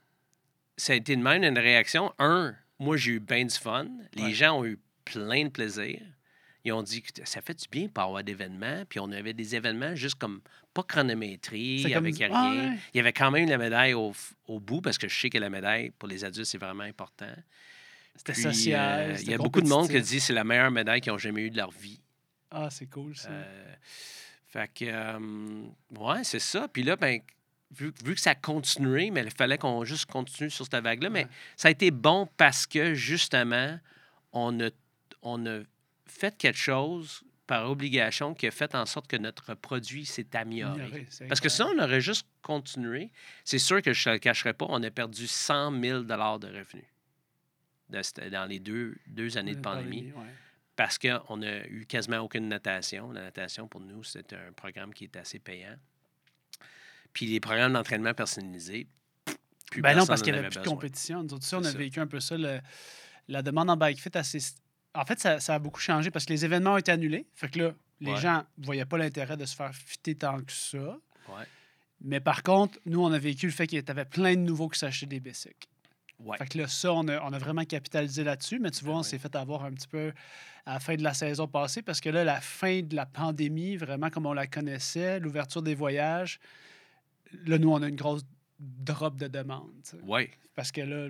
B: ça a été de même une réaction. Un, moi, j'ai eu bien du fun. Les
A: Ouais.
B: gens ont eu plein de plaisir. Ils ont dit que ça fait du bien pas avoir d'événements. Puis on avait des événements juste comme pas chronométrie, avec
A: du-
B: rien.
A: Ah ouais.
B: Il y avait quand même la médaille au, au bout parce que je sais que la médaille pour les adultes, c'est vraiment important.
A: C'était social.
B: euh, il y a beaucoup de monde qui dit que c'est la meilleure médaille qu'ils ont jamais eue de leur vie.
A: Ah, c'est cool ça.
B: Euh, fait que, euh, ouais, c'est ça. Puis là, ben, vu, vu que ça a continué, mais il fallait qu'on juste continue sur cette vague-là. Mais ça a été bon parce que, justement, on a, on a fait quelque chose par obligation qui a fait en sorte que notre produit s'est amélioré. Parce que sinon, on aurait juste continué. C'est sûr que je ne le cacherai pas, on a perdu 100 000 de revenus de dans les deux, deux années de pandémie
A: ouais.
B: parce qu'on n'a eu quasiment aucune natation. La natation, pour nous, c'est un programme qui est assez payant. Puis les programmes d'entraînement personnalisés, plus
A: Ben non, parce qu'il n'y avait
B: avait
A: plus de compétition. Nous autres, ça, on a
B: ça.
A: vécu un peu ça. le- la demande en bike fit, assez... en fait, ça, ça a beaucoup changé parce que les événements ont été annulés. Fait que là, les
B: Ouais.
A: gens ne voyaient pas l'intérêt de se faire fitter tant que ça.
B: Ouais.
A: Mais par contre, nous, on a vécu le fait qu'il y avait plein de nouveaux qui s'achetaient des bicycles.
B: Ouais.
A: Fait que là, ça, on a, on a vraiment capitalisé là-dessus. Mais tu vois,
B: Ben
A: on
B: oui.
A: s'est fait avoir un petit peu à la fin de la saison passée parce que là, la fin de la pandémie, vraiment comme on la connaissait, l'ouverture des voyages, là, nous, on a une grosse drop de demande. tu sais.
B: Ouais.
A: Parce que là,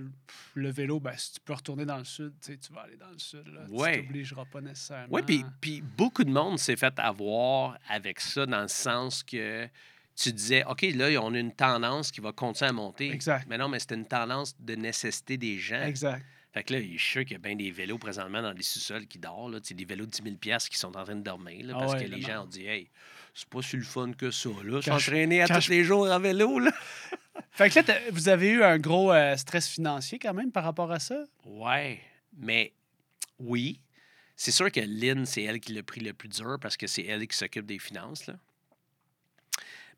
A: le vélo, ben, si tu peux retourner dans le sud, tu vas aller dans le sud. Là.
B: Ouais.
A: Tu t'obligeras pas nécessairement.
B: Oui, puis, beaucoup de monde s'est fait avoir avec ça dans le sens que tu disais, OK, là, on a une tendance qui va continuer à monter.
A: Exact.
B: Mais non, mais c'était une tendance de nécessité des gens.
A: Exact.
B: Fait que là, je suis sûr qu'il y a bien des vélos présentement dans les sous-sols qui dorment. Là. Tu sais, des vélos de 10 000 piastres qui sont en train de dormir. là,
A: Ah
B: parce
A: ouais,
B: que les gens ont dit, hey, c'est pas si le fun que ça, là.
A: Quand je-
B: S'entraîner à tous
A: je-
B: les jours en vélo, là.
A: Fait que là, vous avez eu un gros euh, stress financier quand même par rapport à ça?
B: Ouais, mais oui. C'est sûr que Lynn, c'est elle qui l'a pris le plus dur parce que c'est elle qui s'occupe des finances. Là.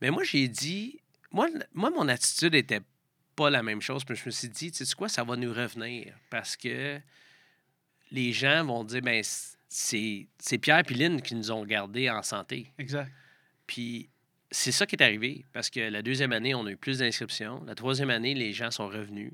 B: Mais moi, j'ai dit, moi, moi, mon attitude était pas la même chose. Puis je me suis dit, tu sais quoi, ça va nous revenir parce que les gens vont dire, ben c'est c'est Pierre et Lynn qui nous ont gardés en santé.
A: Exact.
B: Puis c'est ça qui est arrivé parce que la deuxième année, on a eu plus d'inscriptions. La troisième année, les gens sont revenus.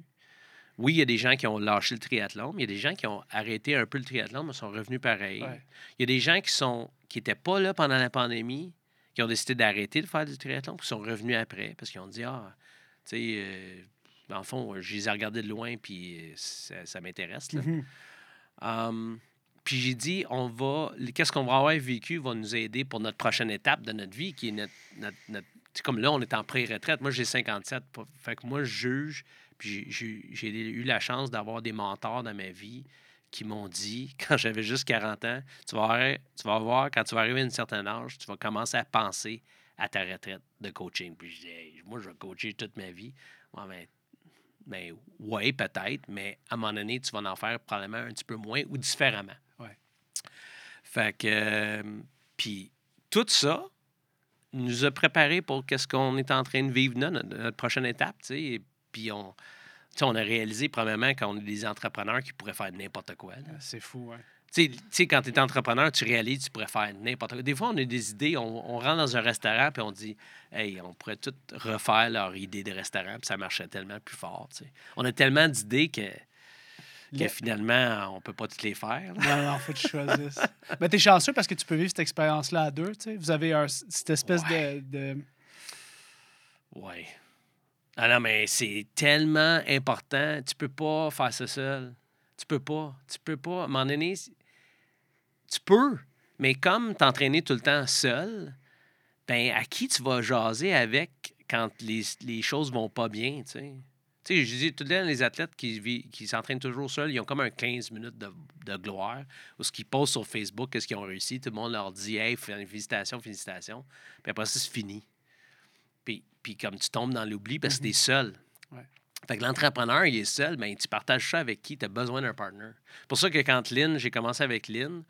B: Oui, il y a des gens qui ont lâché le triathlon, mais il y a des gens qui ont arrêté un peu le triathlon, mais sont revenus pareil.
A: Ouais.
B: Il y a des gens qui sont qui n'étaient pas là pendant la pandémie, qui ont décidé d'arrêter de faire du triathlon, puis qui sont revenus après parce qu'ils ont dit Ah, tu sais, euh, dans le fond, je les ai regardés de loin, puis euh, ça, ça m'intéresse. là. Um, puis j'ai dit, on va, qu'est-ce qu'on va avoir vécu va nous aider pour notre prochaine étape de notre vie, qui est notre. notre- notre- comme là, on est en pré-retraite. Moi, j'ai 57. pas- Fait que moi, je juge. Puis j'ai- eu la chance d'avoir des mentors dans ma vie qui m'ont dit, quand j'avais juste 40 ans, tu vas, tu vas voir, quand tu vas arriver à un certain âge, tu vas commencer à penser à ta retraite de coaching. Puis je dis, Hey, moi, je vais coacher toute ma vie. Ben, ben, ouais, peut-être, mais à un moment donné, tu vas en faire probablement un petit peu moins ou différemment. Fait que, euh, puis tout ça nous a préparé pour qu'est-ce qu'on est en train de vivre là, notre, notre prochaine étape, tu sais. Et Puis on, on a réalisé probablement qu'on est des entrepreneurs qui pourraient faire n'importe quoi.
A: C'est fou, hein.
B: Tu sais- quand tu es entrepreneur, tu réalises que tu pourrais faire n'importe quoi. Des fois, on a des idées, on, on rentre dans un restaurant puis on dit Hey, on pourrait tout refaire leur idée de restaurant, puis ça marchait tellement plus fort. tu sais. On a tellement d'idées que, que
A: Le-
B: finalement, on peut pas toutes les faire. là.
A: Non, non, faut que tu choisisses. Mais t'es chanceux parce que tu peux vivre cette expérience-là à deux, tu sais. Vous avez un- cette espèce de- de...
B: Ouais. Ah non, mais c'est tellement important. Tu peux pas faire ça seul. Tu peux pas. Tu peux pas. À un moment donné, tu peux. Mais comme t'entraîner tout le temps seul, ben à qui tu vas jaser avec quand les, les choses vont pas bien, tu sais? Tu sais, je dis tout le temps, les athlètes qui, qui s'entraînent toujours seuls, ils ont comme un 15 minutes de, de gloire, où ce qu'ils postent sur Facebook, qu'est-ce qu'ils ont réussi, tout le monde leur dit « Hey, félicitations, félicitations », puis après ça, c'est fini. puis comme tu tombes dans l'oubli parce que
A: Mhm.
B: tu es seul.
A: Ouais.
B: Fait que l'entrepreneur, il est seul, ben, tu partages ça avec qui? Tu as besoin d'un partner. pour ça que quand Lynn, j'ai commencé avec Lynn,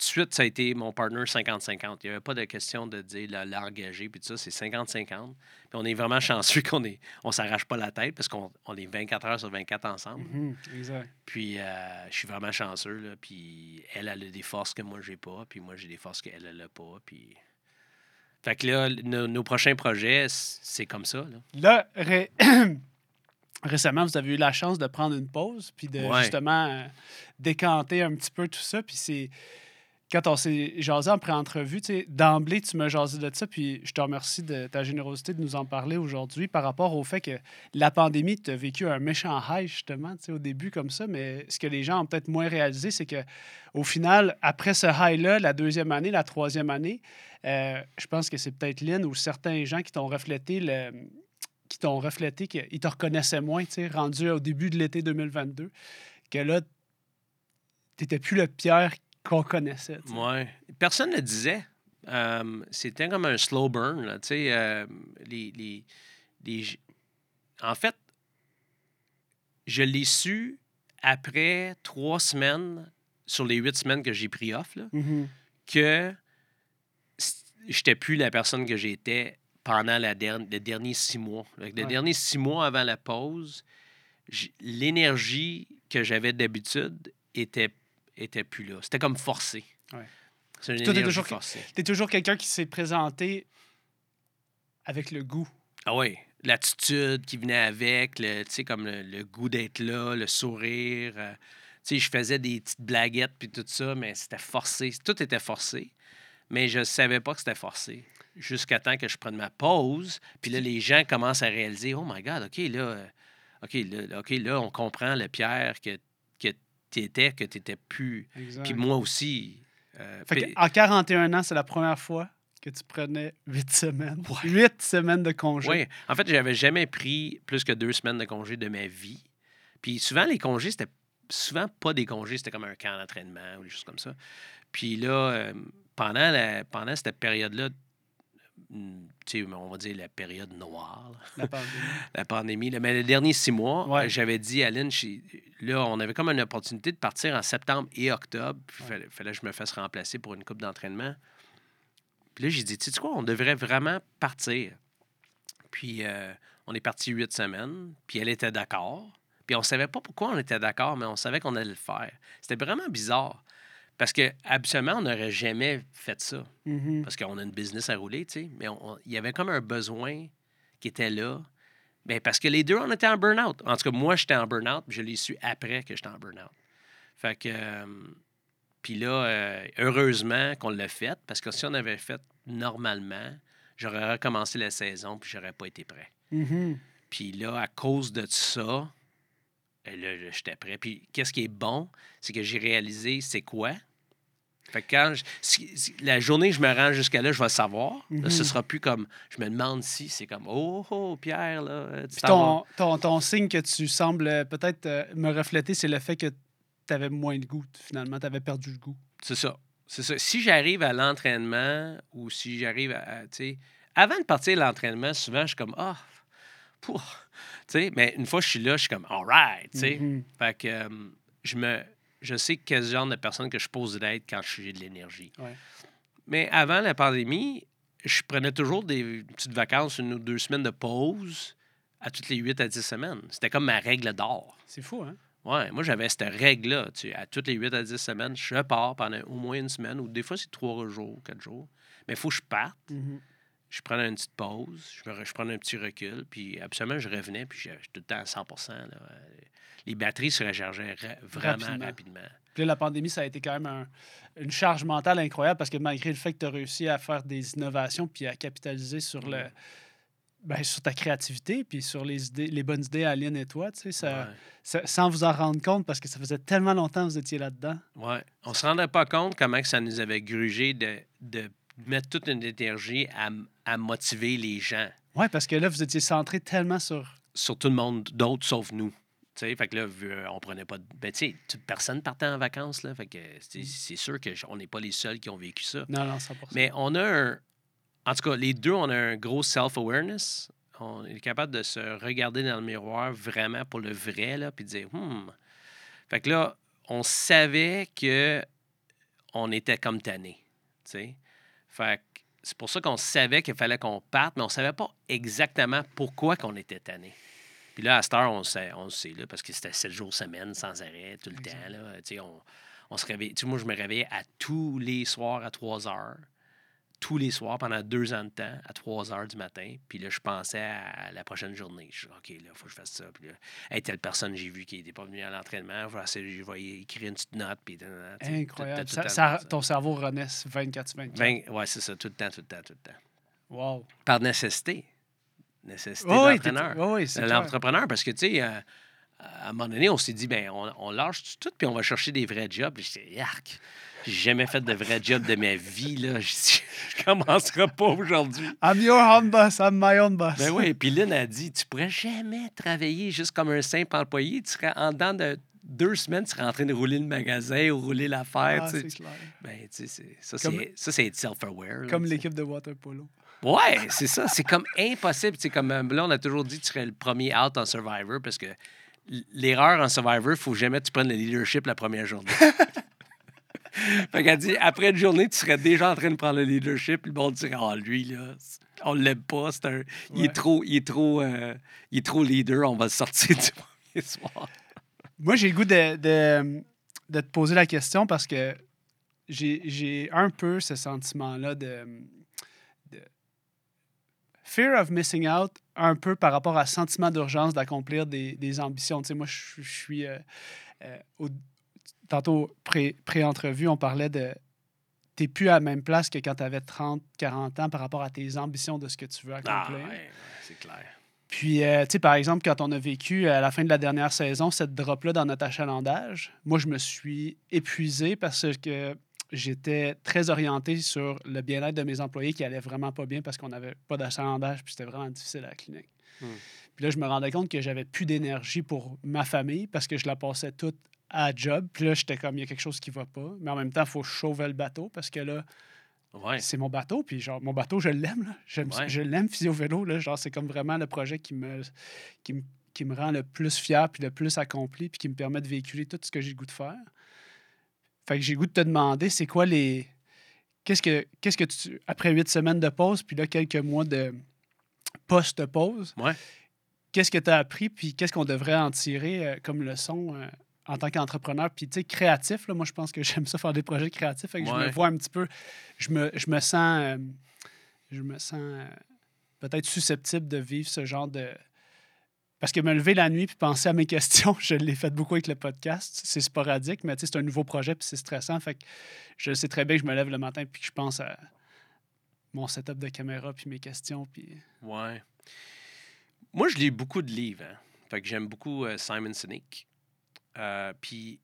B: de suite, ça a été mon partner 50-50. Il n'y avait pas de question de dire l'engager, puis tout ça, c'est 50-50. Puis on est vraiment chanceux qu'on est, on s'arrache pas la tête parce qu'on on est 24 heures sur 24 ensemble.
A: Mhm, exact.
B: Puis euh, je suis vraiment chanceux, là. Puis elle, elle a des forces que moi, j'ai pas. Puis moi, j'ai des forces qu'elle, elle a pas. Puis... Fait que là, nos, nos prochains projets, c'est comme ça, là.
A: Là, ré- récemment, vous avez eu la chance de prendre une pause, puis de
B: Ouais.
A: justement euh, décanter un petit peu tout ça. Puis c'est. Quand on s'est jasé en pré-entrevue, tu d'emblée, tu m'as jasé de ça, puis je te remercie de ta générosité de nous en parler aujourd'hui par rapport au fait que la pandémie, tu as vécu un méchant high, justement, tu au début comme ça, mais ce que les gens ont peut-être moins réalisé, c'est que au final, après ce high-là, la deuxième année, la troisième année, euh, je pense que c'est peut-être Lynn ou certains gens qui t'ont reflété le, qui t'ont reflété qu'ils te reconnaissaient moins, tu sais, rendu au début de l'été 2022, que là, t'étais plus le Pierre qu'on connaissait.
B: Ouais. Personne ne le disait. Euh, c'était comme un slow burn, là. Euh, les, les, les- En fait, je l'ai su après trois semaines, sur les huit semaines que j'ai pris off, là.
A: Mhm.
B: que j'étais plus la personne que j'étais pendant la der- les derniers six mois. Les
A: Ouais.
B: derniers six mois avant la pause, j- l'énergie que j'avais d'habitude était, était plus là. C'était comme forcé.
A: Ouais.
B: C'est une
A: Toi, t'es toujours-
B: forcée.
A: T'es toujours quelqu'un qui s'est présenté avec le goût.
B: Ah oui, l'attitude qui venait avec, le, tu sais, comme le, le goût d'être là, le sourire. euh, tu sais, je faisais des petites blaguettes puis tout ça, mais c'était forcé. Tout était forcé, mais je savais pas que c'était forcé. Jusqu'à temps que je prenne ma pause, puis là, les gens commencent à réaliser, oh my God, OK, là, euh, OK, là, OK, là on comprend le Pierre que tu étais, que tu n'étais plus.
A: Exact.
B: Puis moi aussi. euh,
A: Fait
B: puis-
A: en 41 ans, c'est la première fois que tu prenais huit semaines.
B: Ouais.
A: Huit semaines de congé.
B: Oui. En fait, j'avais jamais pris plus que deux semaines de congé de ma vie. Puis souvent, les congés, c'était souvent pas des congés, c'était comme un camp d'entraînement ou des choses comme ça. Puis là, euh, pendant, la, pendant cette période-là, on va dire la période noire,
A: La pandémie.
B: la pandémie, mais les derniers six mois,
A: Ouais.
B: euh, j'avais dit à Lynn, j'ai- là, on avait comme une opportunité de partir en septembre et octobre. Puis
A: Ouais.
B: fallait, fallait que je me fasse remplacer pour une coupe d'entraînement. Puis là, j'ai dit, tu sais quoi, on devrait vraiment partir. Puis euh, on est parti huit semaines, puis elle était d'accord. Puis on savait pas pourquoi on était d'accord, mais on savait qu'on allait le faire. C'était vraiment bizarre. Parce que habituellement, on n'aurait jamais fait ça.
A: Mhm.
B: Parce qu'on a une business à rouler, tu sais. Mais il y avait comme un besoin qui était là. Ben, parce que les deux, on était en burn-out. En tout cas, moi, j'étais en burn-out, je l'ai su après que j'étais en burn-out. Fait que. euh, puis là, euh, heureusement qu'on l'a fait, parce que si on avait fait normalement, j'aurais recommencé la saison, puis j'aurais pas été prêt.
A: Mhm.
B: Puis là, à cause de ça, euh, là, j'étais prêt. Puis qu'est-ce qui est bon, c'est que j'ai réalisé c'est quoi. Fait que quand je- si- si- la journée que je me rends jusqu'à là, je vais savoir. Là,
A: Mhm.
B: ce sera plus comme je me demande si c'est comme Oh, oh, Pierre, là, euh, tu
A: Puis ton, ton, ton signe que tu sembles euh, peut-être euh, me refléter, c'est le fait que tu avais moins de goût, finalement. Tu avais perdu le goût.
B: C'est ça. C'est ça. Si j'arrive à l'entraînement ou si j'arrive à. à, tu sais, avant de partir à l'entraînement, souvent, je suis comme Ah, sais, mais une fois que je suis là, je suis comme All right. tu sais.
A: Mhm.
B: Fait que euh, je me je sais quel genre de personne que je pose d'être quand j'ai de l'énergie.
A: Ouais.
B: Mais avant la pandémie, je prenais toujours des petites vacances, une ou deux semaines de pause à toutes les 8 à 10 semaines. C'était comme ma règle d'or.
A: C'est fou, hein?
B: Ouais, moi j'avais cette règle-là. Tu sais, à toutes les 8 à 10 semaines, je pars pendant au moins une semaine, ou des fois c'est trois jours, quatre jours. Mais il faut que je parte
A: Mhm.
B: Je prenais une petite pause, je, me je prenais un petit recul, puis absolument, je revenais, puis j'étais tout le temps à 100 là. Les batteries se rechargeaient ra- vraiment
A: Rapidement.
B: rapidement.
A: Puis là, la pandémie, ça a été quand même un- une charge mentale incroyable parce que malgré le fait que tu as réussi à faire des innovations puis à capitaliser sur, le, ben, sur ta créativité puis sur les, idées, les bonnes idées à Lynn et toi, tu sais, ça,
B: Ouais.
A: ça- sans vous en rendre compte parce que ça faisait tellement longtemps que vous étiez là-dedans.
B: Ouais. On se rendait pas compte comment que ça nous avait grugé de, de mettre toute une énergie à, à motiver les gens,
A: Oui, parce que là, vous étiez centré tellement sur.
B: sur tout le monde d'autre sauf nous. Tu sais, fait que là, euh, on prenait pas de. Ben, tu sais, personne partait en vacances, là. Fait que c'est c'est sûr qu'on n'est pas les seuls qui ont vécu ça.
A: Non, non, 100
B: Mais on a un. En tout cas, les deux, on a un gros self-awareness. On est capable de se regarder dans le miroir vraiment pour le vrai, là, puis de dire, hmm. Fait que là, on savait que on était comme tanné. tu sais. Fait c'est pour ça qu'on savait qu'il fallait qu'on parte, mais on savait pas exactement pourquoi qu'on était tanné. Puis là, à cette heure, on, sait, on le sait, là, parce que c'était sept jours semaine, sans arrêt, tout le temps. Là. On, on se sais, moi, je me réveillais à tous les soirs à 3 heures. Tous les soirs pendant deux ans de temps, à 3 heures du matin. Puis là, je pensais à la prochaine journée. Je dis, OK, là, il faut que je fasse ça. Puis là, hey, telle personne, j'ai vu qui n'était pas venue à l'entraînement. Je vais, écrire une petite note. Puis, tu sais, tout- tout-
A: Incroyable.
B: tout
A: Ça-
B: le temps
A: ça-
B: ça.
A: ton cerveau renaisse 24 sur 24.
B: Vingt- ouais, c'est ça, tout le temps, tout le temps, tout le temps.
A: Wow.
B: Par nécessité. Nécessité
A: Oui,
B: de
A: oui,
B: l'entraîneur.
A: t'es- oui, oui, c'est clair.
B: L'entrepreneur, parce que, tu sais, euh, à un moment donné, on s'est dit, ben, on, on lâche tout, puis on va chercher des vrais jobs. Puis j'étais, yark, j'ai jamais fait de vrai job de ma vie, là. Je je commencerai pas aujourd'hui.
A: I'm your own boss, I'm my own boss.
B: Ben oui, puis Lynn a dit, tu pourrais jamais travailler juste comme un simple employé. Tu serais en dedans de deux semaines, tu serais en train de rouler le magasin ou rouler l'affaire.
A: Ah, c'est clair.
B: Ben, tu sais, ça, c'est être self-aware.
A: Comme l'équipe de water polo.
B: Ouais, c'est ça. C'est comme impossible. C'est comme euh, là, on a toujours dit que tu serais le premier out en Survivor parce que l'erreur en Survivor, il faut jamais que tu prennes le leadership la première journée. fait qu'elle dit, après une journée, tu serais déjà en train de prendre le leadership. Le monde dirait, ah, lui, là, on l'aime pas. c'est un- il, est trop, il, est trop, euh, il est trop leader. On va le sortir du premier soir.
A: Moi, j'ai le goût de, de, de te poser la question parce que j'ai un peu ce sentiment-là de, de fear of missing out, un peu par rapport à sentiment d'urgence d'accomplir des, des ambitions. Tu sais, moi, je, je suis. euh, euh, au- tantôt, pré- pré-entrevue, on parlait de. T'es plus à la même place que quand tu avais 30, 40 ans par rapport à tes ambitions de ce que tu veux
B: Ah,
A: accomplir.
B: ouais, c'est clair.
A: Puis, euh, tu sais, par exemple, quand on a vécu à la fin de la dernière saison cette drop-là dans notre achalandage, moi, je me suis épuisé parce que j'étais très orienté sur le bien-être de mes employés qui allait vraiment pas bien parce qu'on n'avait pas d'achalandage puis c'était vraiment difficile à la clinique.
B: Hmm.
A: Puis là, je me rendais compte que j'avais plus d'énergie pour ma famille parce que je la passais toute à job. Puis là, j'étais comme, il y a quelque chose qui va pas. Mais en même temps, il faut chauffer le bateau parce que là,
B: Ouais.
A: c'est mon bateau, puis genre, mon bateau, je l'aime,
B: Ouais.
A: Je l'aime, Physio Vélo, là. Genre, c'est comme vraiment le projet qui me, qui, me, qui me rend le plus fier, puis le plus accompli, puis qui me permet de véhiculer tout ce que j'ai le goût de faire. Fait que j'ai le goût de te demander, c'est quoi les... Qu'est-ce que, qu'est-ce que tu... Après huit semaines de pause, puis là, quelques mois de post-pause,
B: Ouais.
A: qu'est-ce que tu as appris, puis qu'est-ce qu'on devrait en tirer euh, comme leçon euh, en tant qu'entrepreneur, puis tu sais, créatif, là, moi je pense que j'aime ça faire des projets créatifs, fait que je me vois un petit peu, je me, je me sens, euh, je me sens euh, peut-être susceptible de vivre ce genre de... Parce que me lever la nuit puis penser à mes questions, je l'ai fait beaucoup avec le podcast, c'est sporadique, mais tu sais, c'est un nouveau projet puis c'est stressant, fait que je sais très bien que je me lève le matin puis que je pense à mon setup de caméra puis mes questions, puis...
B: Ouais. Moi, je lis beaucoup de livres. Hein. Fait que j'aime beaucoup euh, Simon Sinek. Euh, puis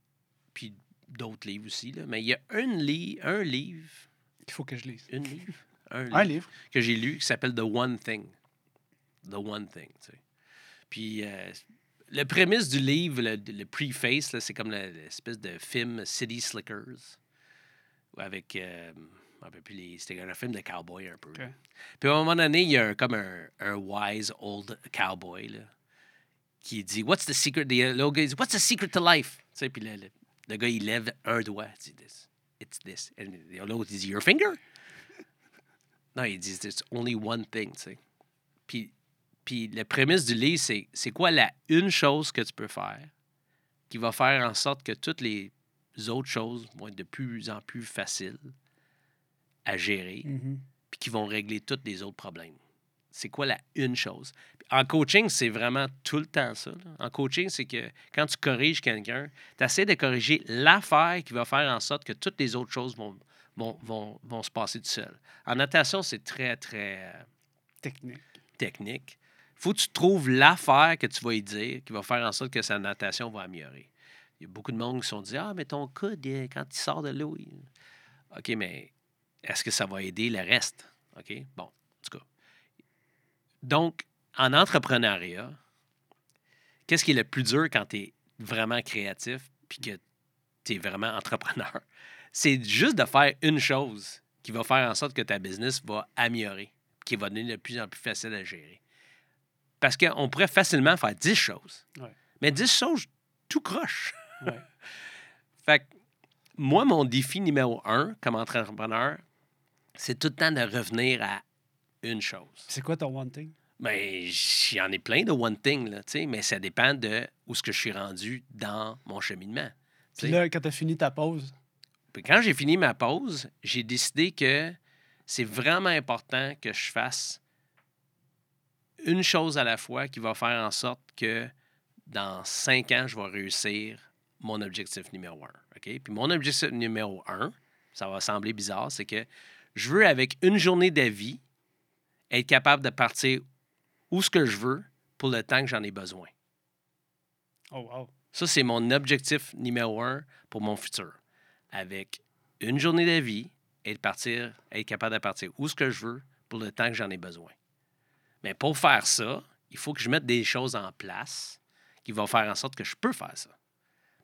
B: puis d'autres livres aussi. Là. Mais il y a un, li- un livre,
A: Il faut que je lise.
B: une livre, un
A: Un
B: livre que j'ai lu qui s'appelle The One Thing. The One Thing, tu sais. Puis euh, le prémisse du livre, le, le preface, c'est comme le- l'espèce de film City Slickers. Avec. euh, C'était un film de cowboy un peu. Puis à un moment donné, il y a un- comme un, un wise old cowboy là, qui dit What's the secret? The, le gars, il dit, What's the secret to life? Tu sais, puis le, le- le gars, il lève un doigt. Il dit this. It's this. Et l'autre, il dit Your finger? Non, il dit There's only one thing. Tu sais. Puis, puis la prémisse du livre, c'est c'est quoi la une chose que tu peux faire qui va faire en sorte que toutes les autres choses vont être de plus en plus faciles à gérer
A: Mhm.
B: puis qui vont régler tous les autres problèmes? C'est quoi la une chose? En coaching, c'est vraiment tout le temps ça. là. En coaching, c'est que quand tu corriges quelqu'un, tu essaies de corriger l'affaire qui va faire en sorte que toutes les autres choses vont, vont, vont, vont se passer tout seul. En natation, c'est très, très euh,
A: Technique.
B: technique. faut que tu trouves l'affaire que tu vas y dire qui va faire en sorte que sa natation va améliorer. Il y a beaucoup de monde qui se sont dit Ah, mais ton coude, euh, quand il sort de l'eau, il- OK, mais est-ce que ça va aider le reste? OK? Bon, en tout cas. Donc, en entrepreneuriat, qu'est-ce qui est le plus dur quand tu es vraiment créatif puis que tu es vraiment entrepreneur? C'est juste de faire une chose qui va faire en sorte que ta business va améliorer, qui va devenir de plus en plus facile à gérer. Parce qu'on pourrait facilement faire 10 choses.
A: Ouais.
B: Mais 10 choses, tout croche.
A: Ouais.
B: Fait que moi, mon défi numéro un comme entrepreneur, c'est tout le temps de revenir à une chose.
A: C'est quoi ton one thing?
B: Ben, j'en ai plein de one thing, là, mais ça dépend de où ce que je suis rendu dans mon cheminement.
A: Puis là, quand tu as fini ta pause,
B: Puis quand j'ai fini ma pause, j'ai décidé que c'est vraiment important que je fasse une chose à la fois qui va faire en sorte que dans cinq ans, je vais réussir mon objectif numéro un. Puis mon objectif numéro un, ça va sembler bizarre, c'est que je veux, avec une journée de vie, être capable de partir où ce que je veux pour le temps que j'en ai besoin.
A: oh wow.
B: Ça, c'est mon objectif numéro un pour mon futur. Avec une journée de vie, être, partir, être capable de partir où ce que je veux pour le temps que j'en ai besoin. Mais pour faire ça, il faut que je mette des choses en place qui vont faire en sorte que je peux faire ça.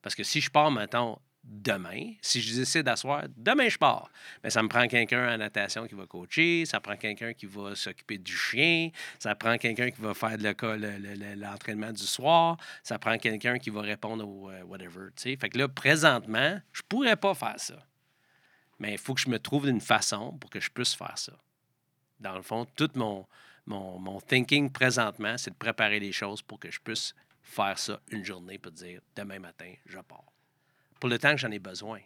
B: Parce que si je pars, mettons, demain, si je décide d'asseoir, demain je pars. Mais ça me prend quelqu'un en natation qui va coacher, ça prend quelqu'un qui va s'occuper du chien, ça prend quelqu'un qui va faire le cas- le- l'entraînement du soir, ça prend quelqu'un qui va répondre au euh, whatever. Fait que là, présentement, je pourrais pas faire ça. Mais il faut que je me trouve une façon pour que je puisse faire ça. Dans le fond, tout mon, mon, mon thinking présentement, c'est de préparer les choses pour que je puisse faire ça une journée pour dire demain matin, je pars. Pour le temps que j'en ai besoin.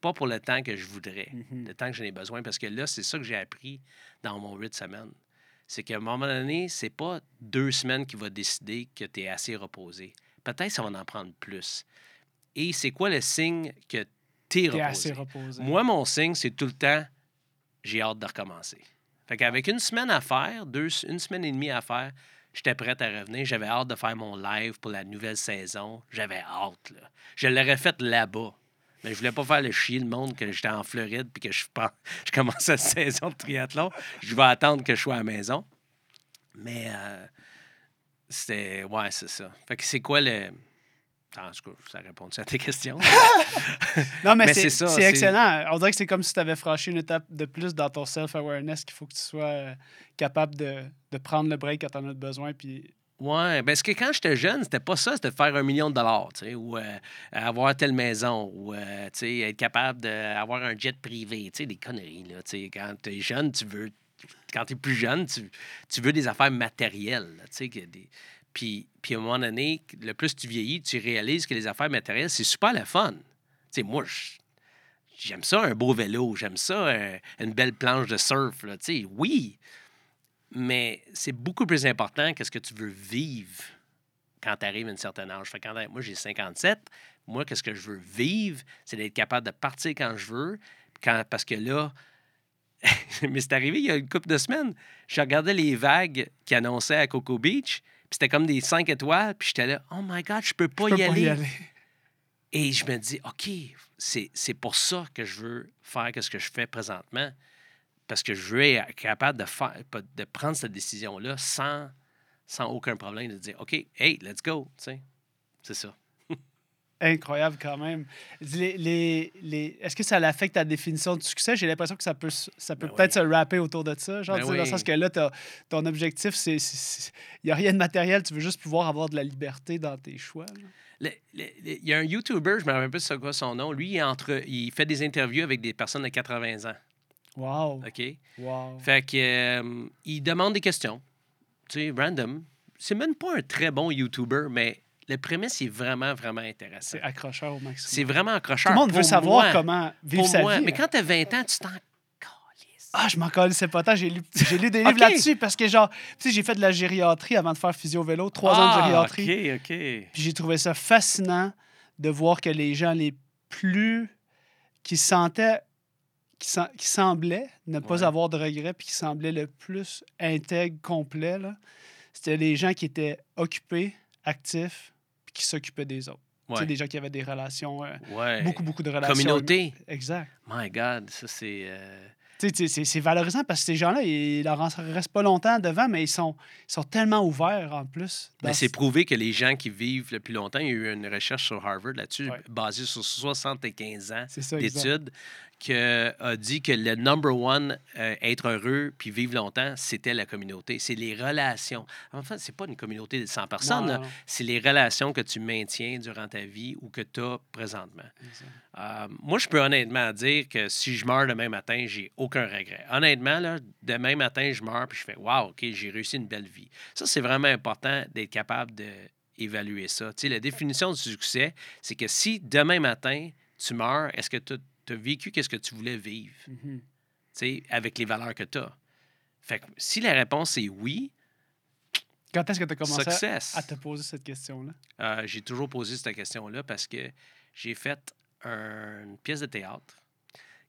B: Pas pour le temps que je voudrais.
A: Mhm.
B: Le temps que j'en ai besoin. Parce que là, c'est ça que j'ai appris dans mon 8 semaines. C'est qu'à un moment donné, c'est pas deux semaines qui va décider que tu es assez reposé. Peut-être ça va en prendre plus. Et c'est quoi le signe que tu es
A: assez
B: reposé?
A: reposé.
B: Moi, mon signe, c'est tout le temps, j'ai hâte de recommencer. Fait qu'avec une semaine à faire, deux, une semaine et demie à faire, j'étais prête à revenir. J'avais hâte de faire mon live pour la nouvelle saison. J'avais hâte, là. Je l'aurais fait là-bas. Mais je voulais pas faire le chier le monde que j'étais en Floride puis que je, je commence la saison de triathlon. Je vais attendre que je sois à la maison. Mais euh, c'était... Ouais, c'est ça. Fait que c'est quoi le... En tout cas, ça répond à tes questions?
A: Non, mais,
B: Mais
A: c'est
B: ça,
A: c'est excellent. On dirait que c'est comme si tu avais franchi une étape de plus dans ton self-awareness qu'il faut que tu sois euh, capable de, de prendre le break quand tu en as besoin. Puis
B: Ouais, parce que quand j'étais jeune, c'était pas ça, c'était de faire un million de dollars, tu sais, ou euh, avoir telle maison, ou euh, tu sais, être capable d'avoir un jet privé, tu sais, des conneries, là, tu sais, quand t'es jeune, tu veux, quand t'es plus jeune, tu, tu veux des affaires matérielles, là, tu sais, que des... Puis, à un moment donné, le plus tu vieillis, tu réalises que les affaires matérielles, c'est super le fun. Tu sais, moi, j'aime ça, un beau vélo, j'aime ça, un- une belle planche de surf, oui, mais c'est beaucoup plus important qu'est-ce que tu veux vivre quand tu arrives à un certain âge. Fait que quand, moi, j'ai 57. Moi, qu'est-ce que je veux vivre, c'est d'être capable de partir quand je veux. Parce que là, mais c'est arrivé il y a une couple de semaines. Je regardais les vagues qui annonçaient à Coco Beach. C'était comme des 5 étoiles. Puis j'étais là, oh my God, je peux pas,
A: je peux
B: y,
A: pas
B: aller.
A: y aller.
B: Et je me dis, OK, c'est c'est pour ça que je veux faire ce que je fais présentement. Parce que je veux être capable de, faire, de prendre cette décision-là sans, sans aucun problème, de dire, OK, hey, let's go. C'est ça.
A: Incroyable quand même. Les, les, les- Est-ce que ça affecte ta définition de succès? J'ai l'impression que ça peut, ça peut
B: Ben
A: peut-être
B: oui.
A: se rapper autour de ça. Genre,
B: Ben
A: dans le sens que là, ton objectif, c'est. Il n'y a rien de matériel. Tu veux juste pouvoir avoir de la liberté dans tes choix.
B: Il y a un YouTuber, je me rappelle pas c'est quoi son nom. Lui, il, entre, il fait des interviews avec des personnes de 80 ans.
A: Wow.
B: OK?
A: Wow.
B: Fait que, euh, il demande des questions. Tu sais, random. C'est même pas un très bon YouTuber, mais le prémisse est vraiment, vraiment intéressant.
A: C'est accrocheur au maximum.
B: C'est vraiment
A: Tout
B: accrocheur.
A: le monde veut savoir
B: moi.
A: comment vivre
B: Pour
A: sa
B: moi.
A: vie.
B: Mais quand tu as 20 ans, tu t'en.
A: Ah, je m'en c'est pas tant. J'ai lu, j'ai lu des livres là-dessus parce que, genre, tu sais, j'ai fait de la gériatrie avant de faire physio-vélo, trois ans de gériatrie.
B: Ah, OK, OK.
A: Puis j'ai trouvé ça fascinant de voir que les gens les plus qui sentaient, qui, sem- qui semblaient ne pas
B: Ouais.
A: avoir de regrets, puis qui semblaient le plus intègres, complets, là, c'était les gens qui étaient occupés, actifs, qui s'occupaient des autres. Tu sais,
B: Ouais.
A: des gens qui avaient des relations, euh,
B: Ouais.
A: beaucoup, beaucoup de relations.
B: Communauté.
A: Exact.
B: My God, ça c'est. euh,
A: Tu sais, c'est c'est valorisant parce que ces gens-là, ils leur en restent pas longtemps devant, mais ils sont, ils sont tellement ouverts en plus.
B: Mais c'est
A: ce-
B: prouvé que les gens qui vivent le plus longtemps, il y a eu une recherche sur Harvard là-dessus,
A: Ouais.
B: basée sur 75 ans d'études, qui a dit que le number one, euh, être heureux puis vivre longtemps, c'était la communauté. C'est les relations. En fait, c'est pas une communauté de 100 personnes, c'est les relations que tu maintiens durant ta vie ou que tu as présentement. Euh, moi, je peux honnêtement dire que si je meurs demain matin, j'ai aucun regret. Honnêtement, là, demain matin, je meurs puis je fais Waouh, OK, j'ai réussi une belle vie. Ça, c'est vraiment important d'être capable d'évaluer ça. Tu sais, la définition du succès, c'est que si demain matin, tu meurs, est-ce que tu as vécu qu'est-ce que tu voulais vivre?
A: Mhm.
B: tu sais, avec les valeurs que tu as? Fait que si la réponse est oui,
A: Quand est-ce que tu as commencé à,
B: success.
A: à te poser cette question-là?
B: Euh, j'ai toujours posé cette question-là parce que j'ai fait un- une pièce de théâtre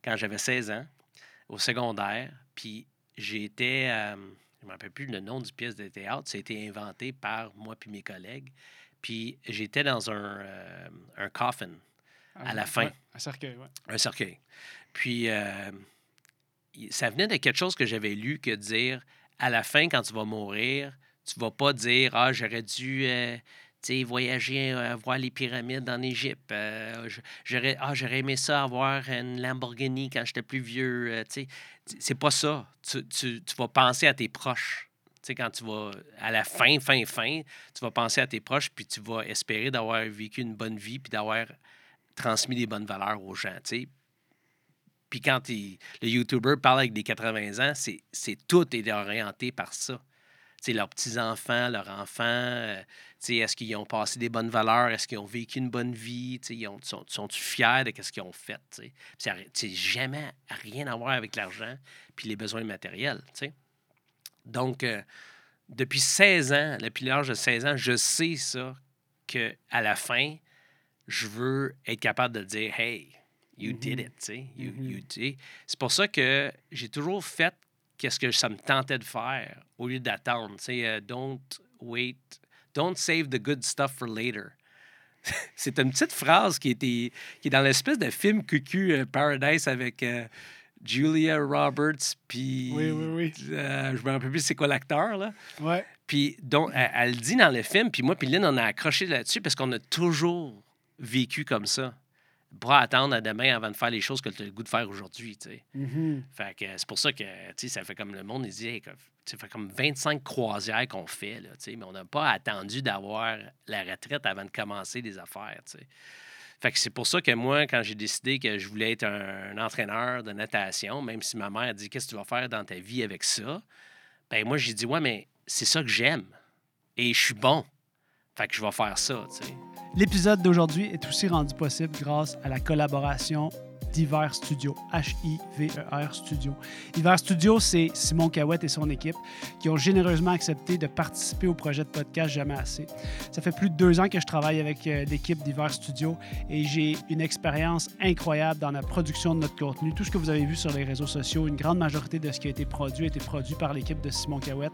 B: quand j'avais 16 ans, au secondaire. Puis j'étais. euh, je ne me rappelle plus le nom du pièce de théâtre. Ça a été inventé par moi puis mes collègues. Puis j'étais dans un, euh, un coffin, À la fin.
A: Ouais, un cercueil, oui.
B: un cercueil. Puis euh, ça venait de quelque chose que j'avais lu que dire à la fin, quand tu vas mourir, tu vas pas dire Ah, j'aurais dû euh, voyager, euh, voir les pyramides en Égypte. Euh, j'aurais, ah, j'aurais aimé ça avoir une Lamborghini quand j'étais plus vieux. euh, c'est pas ça. Tu, tu- tu vas penser à tes proches. Quand tu vas à la fin, fin, fin, tu vas penser à tes proches, puis tu vas espérer d'avoir vécu une bonne vie, puis d'avoir transmis des bonnes valeurs aux gens. tu sais. Puis quand le YouTuber parle avec des 80 ans, c'est, c'est tout est orienté par ça. Tu sais, leurs petits-enfants, leurs enfants, euh, est-ce qu'ils ont passé des bonnes valeurs? Est-ce qu'ils ont vécu une bonne vie? Ils ont, sont, sont-ils fiers de ce qu'ils ont fait? sais, jamais rien à voir avec l'argent puis les besoins matériels. tu sais. Donc, euh, depuis 16 ans, depuis l'âge de 16 ans, je sais ça, qu'à la fin, je veux être capable de dire Hey, you did
A: Mhm.
B: it. tu sais. You- you- tu sais. C'est pour ça que j'ai toujours fait qu'est-ce que ça me tentait de faire au lieu d'attendre. euh, don't wait, don't save the good stuff for later. C'est une petite phrase qui, était, qui est dans l'espèce de film cucu euh, Paradise avec euh, Julia Roberts, puis.
A: Oui, oui, oui.
B: euh, je me rappelle plus c'est quoi l'acteur, là.
A: Ouais.
B: Puis, donc, elle, elle le dit dans le film, puis moi, puis Lynn, on a accroché là-dessus parce qu'on a toujours vécu comme ça. Pas attendre à demain avant de faire les choses que tu as le goût de faire aujourd'hui.
A: Mhm.
B: Que c'est pour ça que, ça fait comme le monde, il dit, hey, ça fait comme 25 croisières qu'on fait, là, mais on n'a pas attendu d'avoir la retraite avant de commencer des affaires. Fait que c'est pour ça que moi, quand j'ai décidé que je voulais être un, un entraîneur de natation, même si ma mère a dit, qu'est-ce que tu vas faire dans ta vie avec ça? Ben moi, j'ai dit, ouais, mais c'est ça que j'aime. Et je suis bon. Fait que je vais faire ça, tu sais.
A: L'épisode d'aujourd'hui est aussi rendu possible grâce à la collaboration d'Hiver Studio, H-I-V-E-R Studio. Hiver Studio, c'est Simon Cahouette et son équipe qui ont généreusement accepté de participer au projet de podcast Jamais assez. Ça fait plus de deux ans que je travaille avec euh, l'équipe d'Hiver Studio et j'ai une expérience incroyable dans la production de notre contenu. Tout ce que vous avez vu sur les réseaux sociaux, une grande majorité de ce qui a été produit a été produit par l'équipe de Simon Cahouette.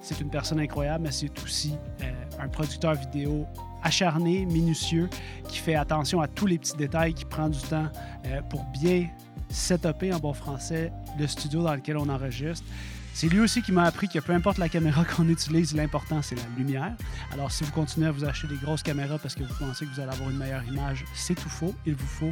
A: C'est une personne incroyable, mais c'est aussi euh, un producteur vidéo acharné, minutieux, qui fait attention à tous les petits détails, qui prend du temps euh, pour bien setuper en bon français le studio dans lequel on enregistre. C'est lui aussi qui m'a appris que peu importe la caméra qu'on utilise, l'important c'est la lumière. Alors si vous continuez à vous acheter des grosses caméras parce que vous pensez que vous allez avoir une meilleure image, c'est tout faux. Il vous faut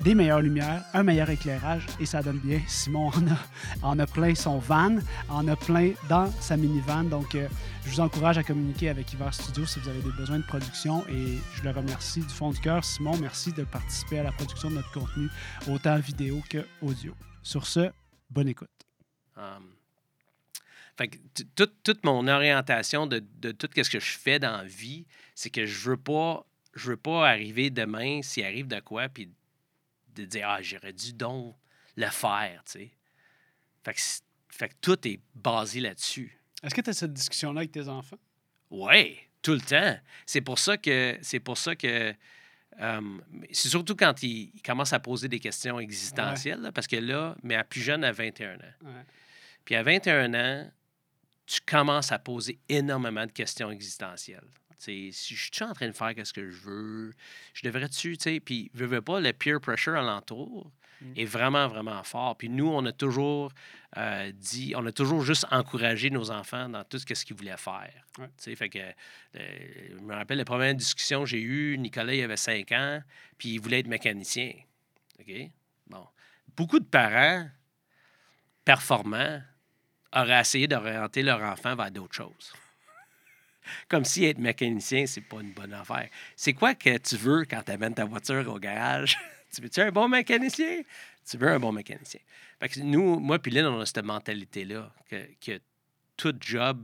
A: des meilleures lumières, un meilleur éclairage et ça donne bien. Simon en a, en a plein son van, en a plein dans sa minivan. Donc, euh, je vous encourage à communiquer avec Hiver Studio si vous avez des besoins de production et je le remercie du fond du cœur. Simon, merci de participer à la production de notre contenu, autant vidéo que audio. Sur ce, bonne écoute.
B: Um, fait que toute, toute mon orientation de, de tout ce que je fais dans la vie, c'est que je veux pas je veux pas arriver demain s'il arrive de quoi puis de dire ah j'aurais dû donc le faire, tu sais. Fait que, fait que tout est basé là-dessus.
A: Est-ce que tu as cette discussion-là avec tes enfants?
B: Ouais, tout le temps. C'est pour ça que c'est pour ça que euh, c'est surtout quand ils ils commencent à poser des questions existentielles, là, parce que là, mais à plus jeune, à 21 ans.
A: Ouais.
B: Puis à 21 ans, tu commences à poser énormément de questions existentielles. Tu sais, si je suis en train de faire ce que je veux, je devrais-tu, tu sais, puis veux, veux pas, le peer pressure alentour,
A: Mm.
B: est vraiment, vraiment fort. Puis nous, on a toujours euh, dit, on a toujours juste encouragé nos enfants dans tout ce qu'ils voulaient faire.
A: Ouais.
B: Tu sais, fait que, euh, je me rappelle la première discussion que j'ai eue, Nicolas, il avait 5 ans, puis il voulait être mécanicien. OK? Bon. Beaucoup de parents performants auraient essayé d'orienter leur enfant vers d'autres choses. Comme si être mécanicien, c'est pas une bonne affaire. C'est quoi que tu veux quand tu amènes ta voiture au garage? tu veux-tu un bon mécanicien? Tu veux un bon mécanicien. Fait que nous, moi puis Lynn, on a cette mentalité-là que, que tout job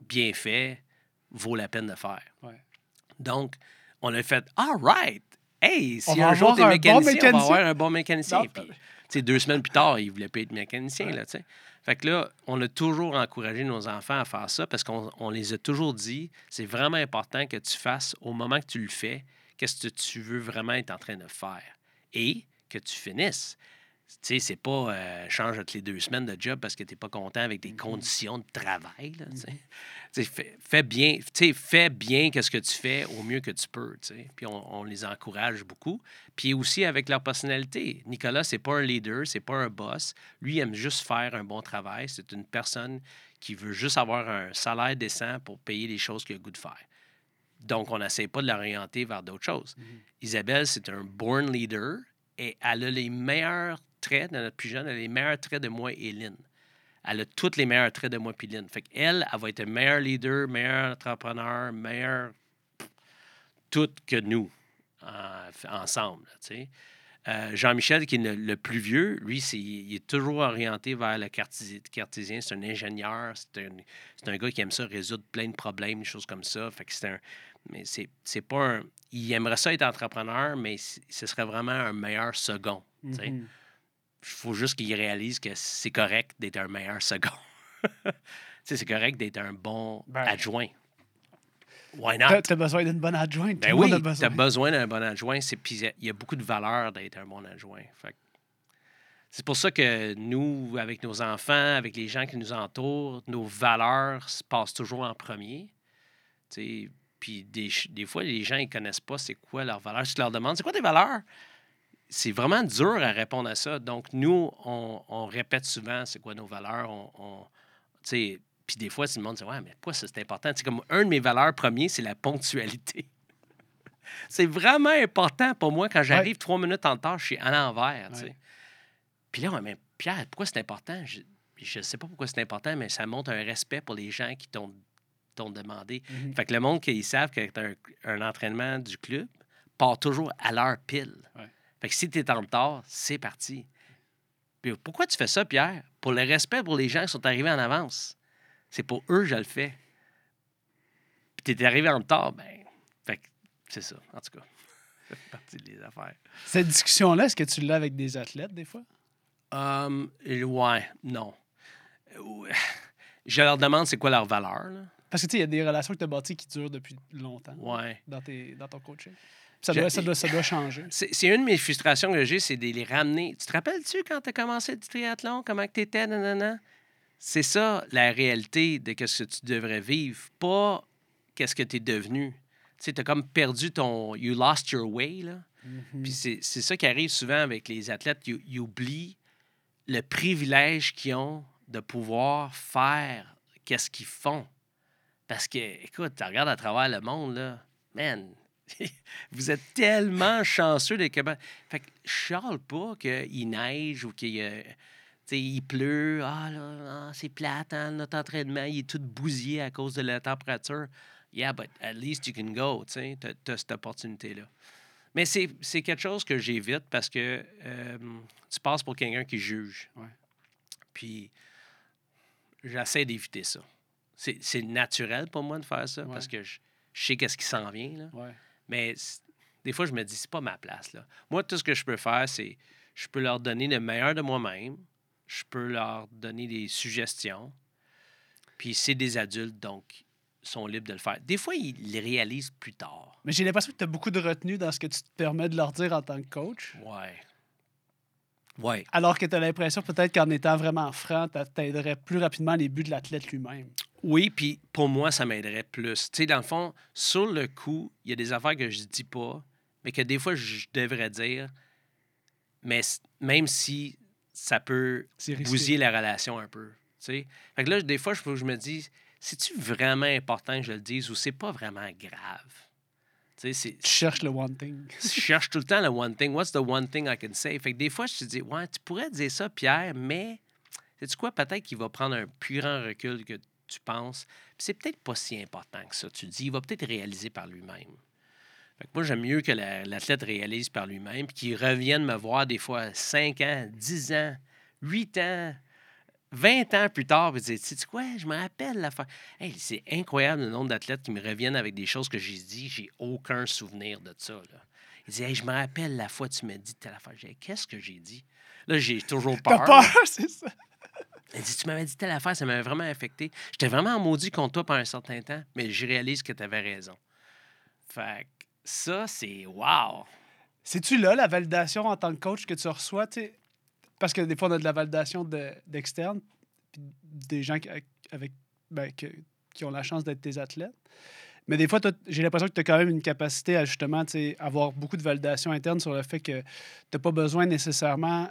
B: bien fait vaut la peine de faire.
A: Ouais.
B: Donc, on a fait All right! Hey, si
A: On
B: un jour t'es
A: bon
B: mécanicien, on va
A: mécanicien.
B: avoir un bon mécanicien. Puis, deux semaines plus tard, il voulait pas être mécanicien.
A: Ouais.
B: Là, tu sais. Fait que là, on a toujours encouragé nos enfants à faire ça parce qu'on on les a toujours dit c'est vraiment important que tu fasses au moment que tu le fais, qu'est-ce que tu veux vraiment être en train de faire et que tu finisses. Tu sais, c'est pas euh, change toutes les deux semaines de job parce que tu n'es pas content avec tes conditions de travail. Là, tu sais. Tu sais, fais, fais bien, fais bien que ce que tu fais au mieux que tu peux. tu sais. Puis on, on les encourage beaucoup. Puis aussi avec leur personnalité. Nicolas, c'est pas un leader, c'est pas un boss. Lui, il aime juste faire un bon travail. C'est une personne qui veut juste avoir un salaire décent pour payer les choses qu'il a le goût de faire. Donc, on n'essaie pas de l'orienter vers d'autres choses. Isabelle, c'est un born leader et elle a les meilleurs traits de notre plus jeune, elle a les meilleurs traits de moi et Lynn. Elle a tous les meilleurs traits de moi et Lynn. Fait qu'elle, elle va être un meilleur leader, meilleur entrepreneur, meilleur tout que nous, en- ensemble. Euh, Jean-Michel, qui est le, plus vieux, lui, il est toujours orienté vers le cartési- cartésien. C'est un ingénieur. C'est un, un gars qui aime ça résoudre plein de problèmes, des choses comme ça. Fait que c'est un. Mais c'est, pas un. Il aimerait ça être entrepreneur, mais ce serait vraiment un meilleur second. sais. Il faut juste qu'il réalise que c'est correct d'être un meilleur second. C'est correct d'être un bon
A: Ben,
B: adjoint. Why
A: T'as
B: not?
A: t'as besoin d'une bonne adjointe.
B: Ben oui, tu
A: besoin.
B: as besoin d'un bon adjoint. C'est, puis il y a beaucoup de valeur d'être un bon adjoint. C'est pour ça que nous, avec nos enfants, avec les gens qui nous entourent, nos valeurs se passent toujours en premier. Puis des, fois, les gens ne connaissent pas c'est quoi leurs valeurs. Si tu leur demandes, c'est quoi tes valeurs? C'est vraiment dur à répondre à ça. Donc, nous, on, on répète souvent c'est quoi nos valeurs. On, on- puis des fois, tout le monde dit Ouais, mais pourquoi ça, c'est important? C'est comme un de mes valeurs premiers, c'est la ponctualité. c'est vraiment important pour moi quand j'arrive trois minutes en retard, je suis à l'envers. Puis là, ouais, mais Pierre, pourquoi c'est important? Je ne sais pas pourquoi c'est important, mais ça montre un respect pour les gens qui t'ont t'ont demandé.
A: Mhm.
B: Fait que le monde qui savent que un, un entraînement du club part toujours à l'heure pile.
A: Ouais.
B: Fait que si tu es en retard, c'est parti. Puis pourquoi tu fais ça, Pierre? Pour le respect pour les gens qui sont arrivés en avance. C'est pour eux que je le fais. Puis tu es arrivé en retard, ben, fait que c'est ça, en tout cas. Partie des affaires.
A: Cette discussion-là, est-ce que tu l'as avec des athlètes des fois?
B: Hum, ouais, non. Euh, Je leur demande c'est quoi leur valeur. Là.
A: Parce que tu sais, il y a des relations que tu as bâties qui durent depuis longtemps
B: Ouais.
A: dans, tes, dans ton coaching. Ça doit, ça, doit, ça doit changer.
B: C'est une de mes frustrations que j'ai, c'est de les ramener. Tu te rappelles-tu quand tu as commencé le triathlon, comment tu étais, nanana? C'est ça la réalité de ce que tu devrais vivre, pas qu'est-ce que tu es devenu. Tu sais, tu as comme perdu ton. You lost your way, là.
A: Mhm.
B: Puis c'est ça qui arrive souvent avec les athlètes. Ils, ils oublient le privilège qu'ils ont de pouvoir faire qu'est-ce qu'ils font. Parce que, écoute, tu regardes à travers le monde, là, man, vous êtes tellement chanceux d'être capable. Fait que je chiale pas qu'il neige ou qu'il il pleut. Ah, là, c'est plate, hein, notre entraînement, il est tout bousillé à cause de la température. Yeah, but at least you can go, tu sais, t'as- as cette opportunité-là. Mais c'est c'est quelque chose que j'évite parce que euh, tu passes pour quelqu'un qui juge.
A: Ouais.
B: Puis j'essaie d'éviter ça. C'est c'est naturel pour moi de faire ça
A: Ouais.
B: parce que je, je sais qu'est-ce qui s'en vient. Là.
A: Ouais.
B: Mais des fois, je me dis, c'est pas ma place. Là. Moi, tout ce que je peux faire, c'est je peux leur donner le meilleur de moi-même. Je peux leur donner des suggestions. Puis c'est des adultes, donc ils sont libres de le faire. Des fois, ils les réalisent plus tard.
A: Mais j'ai l'impression que tu as beaucoup de retenue dans ce que tu te permets de leur dire en tant que coach.
B: Ouais. Ouais.
A: Alors que tu as l'impression peut-être qu'en étant vraiment franc, tu t'aiderais plus rapidement les buts de l'athlète lui-même.
B: Oui, puis pour moi, ça m'aiderait plus. Tu sais, dans le fond, sur le coup, il y a des affaires que je dis pas, mais que des fois, je devrais dire mais même si ça peut
A: C'est
B: bousiller la relation un peu. tu sais. Fait que là, des fois, je, je me dis, c'est-tu vraiment important que je le dise ou c'est pas vraiment grave? Tu sais, c'est-
A: Tu cherches le one thing.
B: je cherche tout le temps le one thing. What's the one thing I can say? Fait que des fois, je te dis, ouais, tu pourrais dire ça, Pierre, mais sais-tu quoi? Peut-être qu'il va prendre un plus grand recul que tu penses. Puis c'est peut-être pas si important que ça. Tu dis, il va peut-être réaliser par lui-même. Moi, j'aime mieux que la- l'athlète réalise par lui-même, puis qu'il revienne me voir des fois 5 ans, 10 ans, 8 ans, 20 ans plus tard, puis dire, tu sais quoi, je me rappelle l'affaire. Hey, c'est incroyable le nombre d'athlètes qui me reviennent avec des choses que j'ai dit, j'ai aucun souvenir de ça. Là. Ils disent, hey, je me rappelle la fois que tu m'as dit telle affaire. J'ai qu'est-ce que j'ai dit? Là, j'ai toujours peur.
A: peur, c'est ça.
B: Elle dit, tu m'avais dit telle affaire, ça m'avait vraiment affecté. J'étais vraiment maudit contre toi pendant un certain temps, mais je réalise que tu avais raison. Fait ça, c'est wow.
A: C'est-tu là la validation en tant que coach que tu reçois? Parce que des fois, on a de la validation de- d'externe, des gens qui, avec, ben, qui ont la chance d'être tes athlètes. Mais des fois, j'ai l'impression que tu as quand même une capacité à justement avoir beaucoup de validation interne sur le fait que tu n'as pas besoin nécessairement,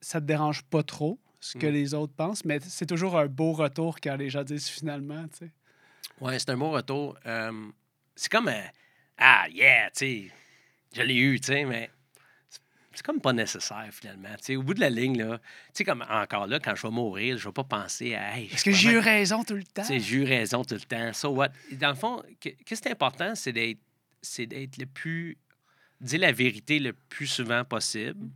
A: ça te dérange pas trop ce que
B: Mm.
A: les autres pensent, mais c'est toujours un beau retour quand les gens disent finalement. tu sais.
B: Ouais, c'est un bon retour. Euh, c'est comme un, Ah, yeah, tu sais, je l'ai eu, tu sais, mais c'est- comme pas nécessaire finalement. Tu sais, au bout de la ligne, là, tu sais, comme encore là, quand je vais mourir, je vais pas penser à. Hey,
A: Est-ce que j'ai eu raison tout le temps?
B: Tu sais, j'ai eu raison tout le temps. So what? Dans le fond, que- qu'est-ce qui est important, c'est d'être, c'est d'être le plus. dire la vérité le plus souvent possible.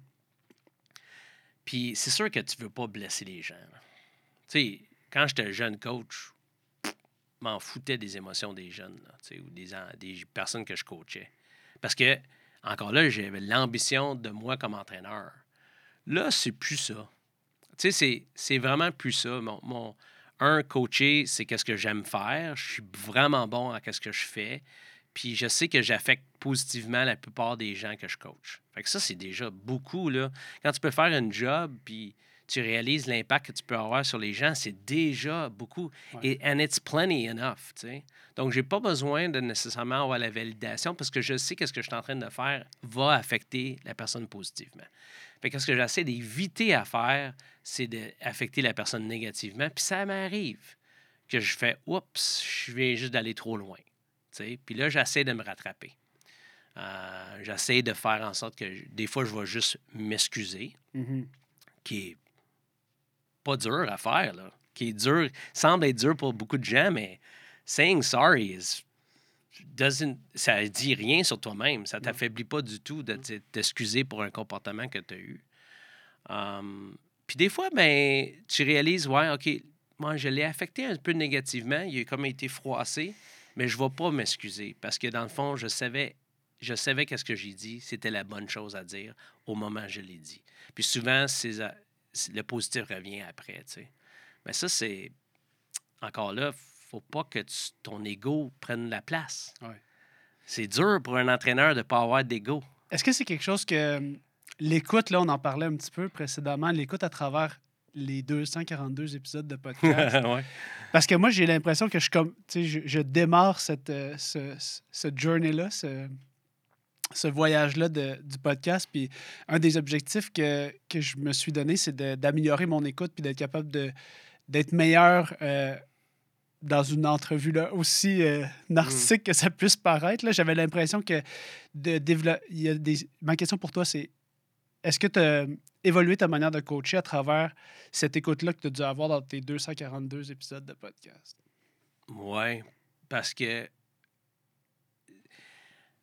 B: Puis c'est sûr que tu veux pas blesser les gens. Tu sais, quand j'étais jeune coach, m'en foutais des émotions des jeunes, là, ou des, des personnes que je coachais. Parce que, encore là, j'avais l'ambition de moi comme entraîneur. Là, c'est plus ça. Tu sais, c'est- vraiment plus ça. Mon- un, coacher, c'est qu'est-ce que j'aime faire. Je suis vraiment bon à qu'est-ce que je fais. Puis je sais que j'affecte positivement la plupart des gens que je coach. Fait que ça, c'est déjà beaucoup, là. Quand tu peux faire un job, puis tu réalises l'impact que tu peux avoir sur les gens, c'est déjà beaucoup.
A: Ouais.
B: Et and it's plenty enough, tu sais. Donc, j'ai pas besoin de nécessairement avoir la validation parce que je sais que ce que je suis en train de faire va affecter la personne positivement. Fait que ce que j'essaie d'éviter à faire, c'est d'affecter la personne négativement. Puis ça m'arrive que je fais Oups, je viens juste d'aller trop loin. Puis là, j'essaie de me rattraper. Euh, j'essaie de faire en sorte que des fois, je vais juste m'excuser,
A: Mhm.
B: qui est pas dur à faire, là. Qui est dur, semble être dur pour beaucoup de gens, mais saying sorry is doesn't, ça dit rien sur toi-même. Ça t'affaiblit pas du tout de t- t'excuser pour un comportement que tu as eu. Um, puis des fois, ben, tu réalises, ouais, OK, moi, je l'ai affecté un peu négativement. Il a comme été froissé, mais je ne vais pas m'excuser parce que dans le fond, je savais, je savais qu'est-ce que j'ai dit, c'était la bonne chose à dire au moment où je l'ai dit. Puis souvent, c'est, le positif revient après, tu sais. Mais ça, c'est encore là, faut pas que tu- ton ego prenne la place.
A: Ouais.
B: C'est dur pour un entraîneur de ne pas avoir d'ego.
A: Est-ce que c'est quelque chose que euh, l'écoute, là, on en parlait un petit peu précédemment, l'écoute à travers les 242 épisodes de podcast?
B: ouais.
A: Parce que moi, j'ai l'impression que je, comme, je, je démarre cette, euh, ce, ce- journey-là, ce, ce voyage-là de- du podcast. Puis un des objectifs que, que je me suis donné, c'est d'améliorer mon écoute puis d'être capable d'être meilleur euh, dans une entrevue là, aussi euh, narcissique que ça puisse paraître. J'avais l'impression que de développer. il y a des- Ma question pour toi, c'est est-ce que tu as évolué ta manière de coacher à travers cette écoute-là que tu as dû avoir dans tes 242 épisodes de podcast?
B: Oui, parce que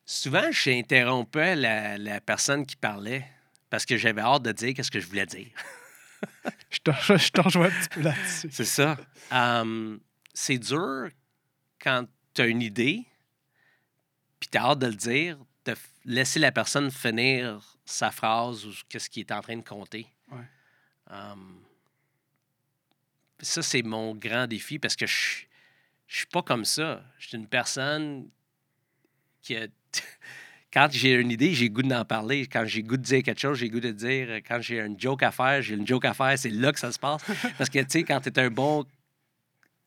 B: souvent, j'interrompais la, la personne qui parlait parce que j'avais hâte de dire ce que je voulais dire.
A: Je t'en rejoins un petit peu là-dessus.
B: C'est ça. C'est dur quand tu as une idée, puis tu as hâte de le dire, de laisser la personne finir sa phrase ou qu'est-ce qu'il est en train de compter.
A: Ouais.
B: Hum, ça, c'est mon grand défi parce que je je suis pas comme ça. Je suis une personne qui a. Quand j'ai une idée, j'ai goût d'en parler. Quand j'ai goût de dire quelque chose, j'ai goût de dire. Quand j'ai une joke à faire, j'ai une joke à faire. C'est là que ça se passe. Parce que, tu sais, quand tu es un bon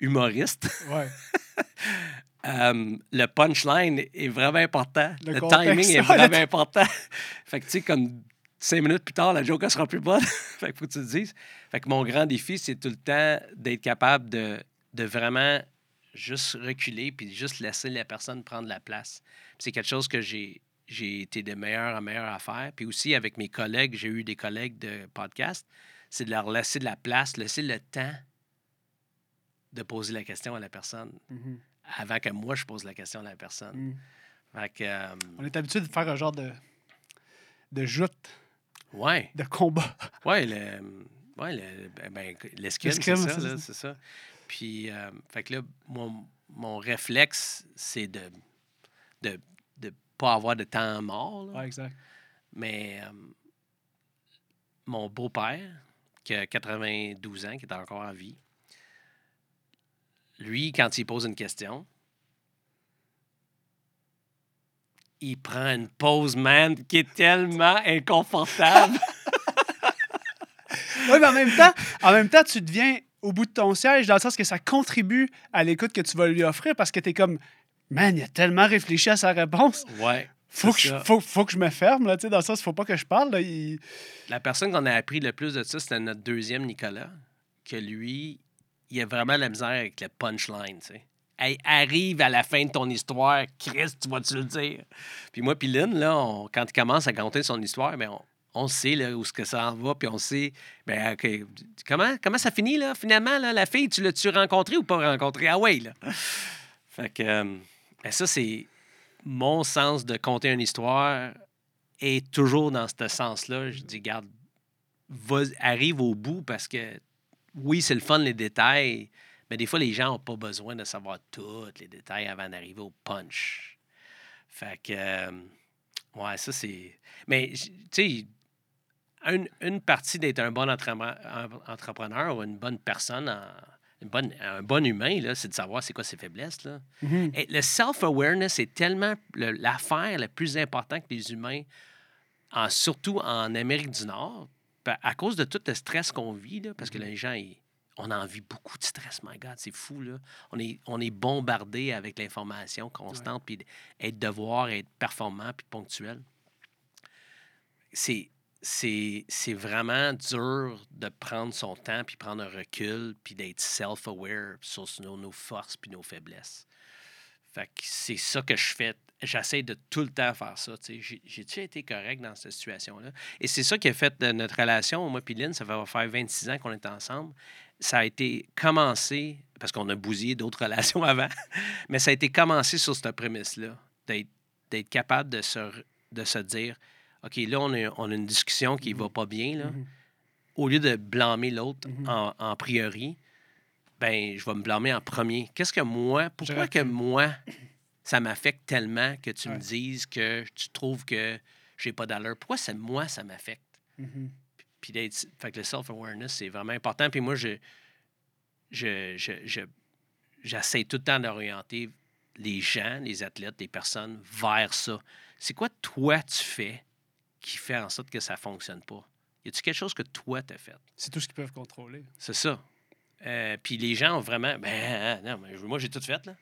B: humoriste,
A: Ouais.
B: euh, le punchline est vraiment important.
A: Le
B: timing est vraiment important. fait que, tu sais, comme cinq minutes plus tard, la joke, elle sera plus bonne. fait que faut que tu le dises. Fait que mon grand défi, c'est tout le temps d'être capable de, de vraiment juste reculer puis juste laisser la personne prendre la place. C'est quelque chose que j'ai j'ai été de meilleur en meilleur à faire. Puis aussi, avec mes collègues, j'ai eu des collègues de podcast, c'est de leur laisser de la place, laisser le temps de poser la question à la personne
A: Mhm.
B: Avant que moi, je pose la question à la personne. Fait que, euh,
A: On est habitué de faire un genre de, de joute,
B: ouais,
A: de combat.
B: ouais, le, ouais, le, ben, ben, l'escrime, c'est ça, là, c'est ça. Puis, euh, fait que là, mon, mon réflexe, c'est de de de pas avoir de temps mort. là.
A: Ouais, exact.
B: Mais euh, mon beau-père, qui a 92 ans, qui est encore en vie, lui, quand il pose une question, il prend une pause, man, qui est tellement inconfortable.
A: Oui, mais en même temps, en même temps, tu deviens au bout de ton siège dans le sens que ça contribue à l'écoute que tu vas lui offrir parce que tu es comme, man, il a tellement réfléchi à sa réponse.
B: ouais.
A: Faut que, je, faut, faut que je me ferme, là, tu sais, dans le sens, faut pas que je parle. Là, il-
B: La personne qu'on a appris le plus de ça, c'était notre deuxième Nicolas, que lui, il a vraiment la misère avec le punchline, tu sais. Hey, arrive à la fin de ton histoire, Chris, tu vas-tu le dire? Puis moi, puis Lynn, là, on- quand il commence à compter son histoire, ben on, on sait là, où ce que ça en va, puis on sait, ben, OK, comment, comment ça finit, là, finalement, là, la fille, tu l'as-tu rencontrée ou pas rencontrée? Ah ouais, là. Fait que, euh, ben ça, c'est mon sens de compter une histoire est toujours dans ce sens-là. Je dis, garde, vas- arrive au bout parce que oui, c'est le fun, les détails, mais des fois, les gens n'ont pas besoin de savoir tous les détails avant d'arriver au punch. Fait que, euh, ouais, ça, c'est. Mais, tu sais, une, une partie d'être un bon entrepreneur, ou une bonne personne, en- une bonne, un bon humain, c'est de savoir c'est quoi ses faiblesses. Là. Et le self-awareness est tellement le- l'affaire la plus importante que les humains, en- surtout en Amérique du Nord, à cause de tout le stress qu'on vit, là, parce que les gens, ils- on en vit beaucoup de stress, my God, c'est fou. Là. On, est, on est bombardé avec l'information constante, puis être devoir, être performant, puis ponctuel. C'est. C'est c'est vraiment dur de prendre son temps, puis prendre un recul, puis d'être self-aware sur nos, nos forces puis nos faiblesses. Fait que c'est ça que je fais. J'essaie de tout le temps faire ça. J'ai- J'ai-tu été correct dans cette situation-là? Et c'est ça qui a fait de notre relation, moi et Lynn, ça va faire 26 ans qu'on est ensemble. Ça a été commencé, parce qu'on a bousillé d'autres relations avant, mais ça a été commencé sur cette prémisse-là, d'être capable de se, de se dire, OK, là, on a, on a une discussion qui va pas bien, là.
A: Mhm.
B: Au lieu de blâmer l'autre
A: Mhm.
B: en, en priori, ben, je vais me blâmer en premier. Qu'est-ce que moi, pourquoi que moi, ça m'affecte tellement que tu
A: Ouais.
B: me dises que tu trouves que j'ai pas d'allure? Pourquoi c'est moi, ça m'affecte?
A: Mhm.
B: Puis d'être. Fait que le self-awareness, c'est vraiment important. Puis moi, je. Je. je, je- j'essaie tout le temps d'orienter les gens, les athlètes, les personnes vers ça. C'est quoi toi tu fais qui fait en sorte que ça fonctionne pas? Y a-tu quelque chose que toi t'as fait?
A: C'est tout ce qu'ils peuvent contrôler.
B: C'est ça. Euh, puis les gens ont vraiment. Ben, non, mais moi, j'ai tout fait, là.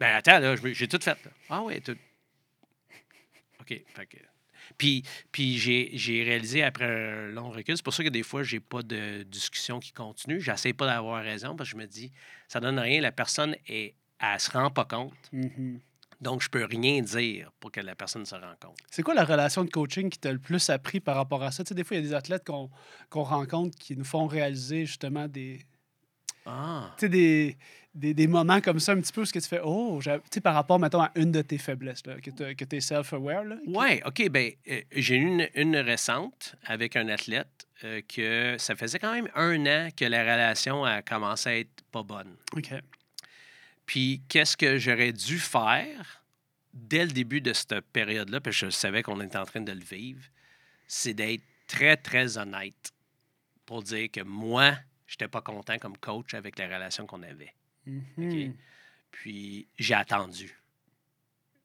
B: Ben, attends, là, j'ai tout fait, là. Ah, ouais, tout. OK. Fait que. Puis, puis j'ai, réalisé après un long recul, c'est pour ça que des fois, j'ai pas de discussion qui continue. J'essaie pas d'avoir raison parce que je me dis, ça donne rien. La personne, est, elle se rend pas compte.
A: Mhm.
B: Donc, je peux rien dire pour que la personne se rende compte.
A: C'est quoi la relation de coaching qui t'a le plus appris par rapport à ça? Tu sais, des fois, il y a des athlètes qu'on qu'on rencontre qui nous font réaliser justement des,
B: Ah.
A: tu sais, des, des, des moments comme ça, un petit peu, ce que tu fais, oh, tu sais, par rapport, mettons, à une de tes faiblesses, là, que tu es self-aware. Là,
B: Oui, OK. Ben, euh, j'ai eu une, une récente avec un athlète euh, que ça faisait quand même un an que la relation a commencé à être pas bonne.
A: OK.
B: Puis, qu'est-ce que j'aurais dû faire dès le début de cette période-là, parce que je savais qu'on était en train de le vivre, c'est d'être très, très honnête pour dire que moi, je n'étais pas content comme coach avec la relation qu'on avait.
A: Mhm.
B: Puis j'ai attendu.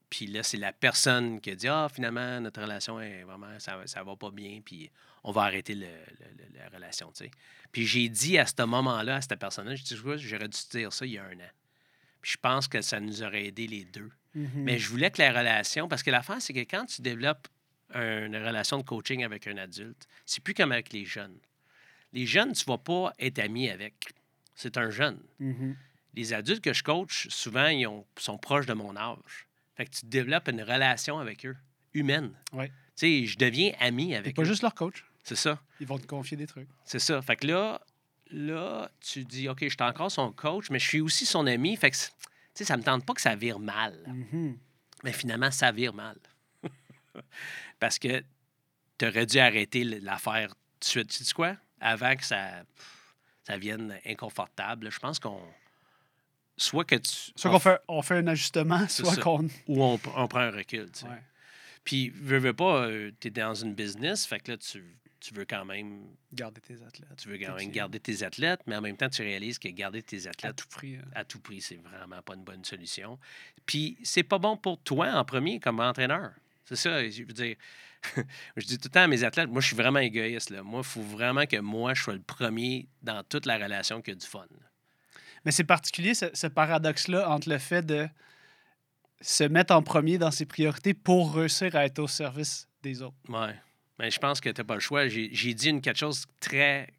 B: Puis là, c'est la personne qui a dit Ah, finalement, notre relation est vraiment, ça, ça va pas bien, puis on va arrêter le- le- le- la relation, tu sais. Puis j'ai dit à ce moment-là, à cette personne-là, j'ai dit Ouais, J'aurais dû te dire ça il y a un an. Puis je pense que ça nous aurait aidé les deux.
A: Mhm.
B: Mais je voulais que la relation, parce que l'affaire, c'est que quand tu développes une relation de coaching avec un adulte, c'est plus comme avec les jeunes. Les jeunes, tu ne vas pas être ami avec. C'est un jeune.
A: Mhm.
B: Les adultes que je coach, souvent, ils ont- sont proches de mon âge. Fait que tu développes une relation avec eux, humaine.
A: Ouais.
B: Tu sais, je deviens ami avec
A: pas
B: eux.
A: juste leur coach.
B: C'est ça.
A: Ils vont te confier des trucs.
B: C'est ça. Fait que là, là, tu dis, OK, je suis encore son coach, mais je suis aussi son ami. Fait que, tu sais, ça me tente pas que ça vire mal.
A: Mhm.
B: Mais finalement, ça vire mal. Parce que tu aurais dû arrêter l'affaire tout de suite. Tu sais quoi? Avant que ça, ça vienne inconfortable, je pense qu'on. Soit que tu.
A: Soit qu'on fait, on fait un ajustement, soit qu'on.
B: Ou on, on prend un recul. tu sais.
A: Ouais.
B: Puis, veux, veux pas, tu es dans une business, fait que là, tu, tu veux quand même.
A: Garder tes athlètes.
B: Tu veux quand même garder tes athlètes, mais en même temps, tu réalises que garder tes
A: À
B: athlètes
A: tout prix. euh.
B: à tout prix, c'est vraiment pas une bonne solution. Puis c'est pas bon pour toi en premier comme entraîneur. C'est ça, je veux dire. je dis tout le temps à mes athlètes, moi je suis vraiment égoïste. Là. Moi, il faut vraiment que moi je sois le premier dans toute la relation qui a du fun.
A: Mais c'est particulier, ce, ce paradoxe-là, entre le fait de se mettre en premier dans ses priorités pour réussir à être au service des autres.
B: Ouais. Mais je pense que tu n'as pas le choix. J'ai dit une, quelque chose très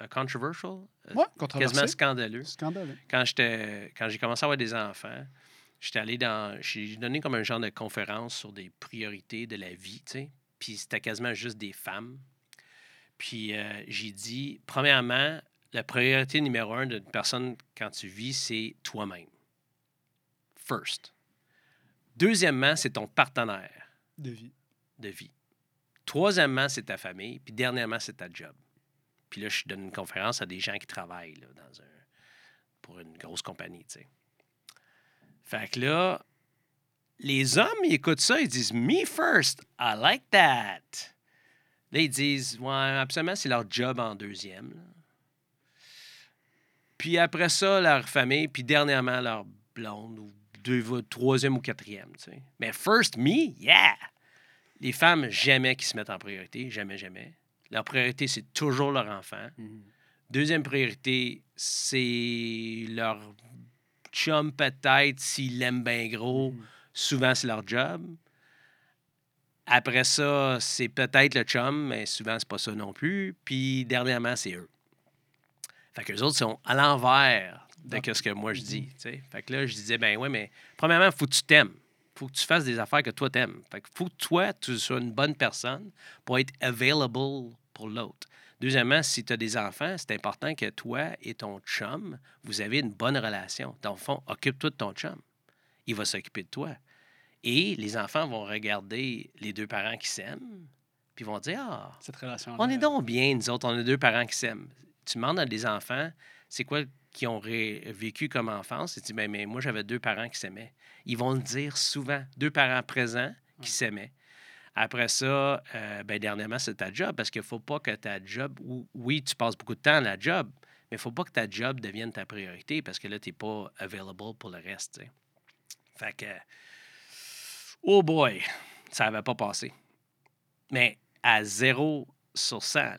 B: euh, controversial, euh,
A: Ouais,
B: quasiment scandaleux.
A: Scandaleux.
B: quand j'étais quand j'ai commencé à avoir des enfants, j'étais allé dans j'ai donné comme un genre de conférence sur des priorités de la vie, tu sais. Puis c'était quasiment juste des femmes. Puis euh, j'ai dit premièrement, la priorité numéro un d'une personne quand tu vis, c'est toi-même. First. Deuxièmement, c'est ton partenaire
A: De vie.
B: de vie. Troisièmement, c'est ta famille. Puis dernièrement, c'est ta job. Puis là, je donne une conférence à des gens qui travaillent là, dans un, pour une grosse compagnie, tu sais. Fait que là, les hommes, ils écoutent ça, ils disent « Me first, I like that ». Là, ils disent « Ouais, absolument, c'est leur job en deuxième. Puis après ça, leur famille, puis dernièrement, leur blonde, ou deux, troisième ou quatrième, tu sais. Mais first, me, yeah! Les femmes, jamais qui se mettent en priorité, jamais, jamais. Leur priorité, c'est toujours leur enfant. Deuxième priorité, c'est leur chum peut-être, s'ils l'aiment bien gros.
A: Mhm.
B: Souvent, c'est leur job. Après ça, c'est peut-être le chum, mais souvent, c'est pas ça non plus. Puis, dernièrement, c'est eux. Fait que les autres sont à l'envers de
A: Dans-
B: ce que moi je
A: Mhm.
B: dis. sais. Fait que là, je disais, ben ouais, mais premièrement, il faut que tu t'aimes. faut que tu fasses des affaires que toi t'aimes. Fait que faut que toi, tu sois une bonne personne pour être available pour l'autre. Deuxièmement, si tu as des enfants, c'est important que toi et ton chum, vous avez une bonne relation. Dans le fond, occupe-toi de ton chum. Il va s'occuper de toi. Et les enfants vont regarder les deux parents qui s'aiment, puis vont dire Ah,
A: Cette relation
B: on est donc bien, nous autres, on a deux parents qui s'aiment. Tu demandes à des enfants, c'est quoi qu'ils ont vécu comme enfance? Et tu dis, ben, mais moi, j'avais deux parents qui s'aimaient. Ils vont le dire souvent, deux parents présents qui s'aimaient. Après ça, euh, ben, dernièrement, c'est ta job, parce qu'il ne faut pas que ta job, ou- oui, tu passes beaucoup de temps à la job, mais il ne faut pas que ta job devienne ta priorité, parce que là, tu n'es pas available pour le reste. Fait que, oh boy, ça n'avait pas passé. Mais à zéro sur 100. Là.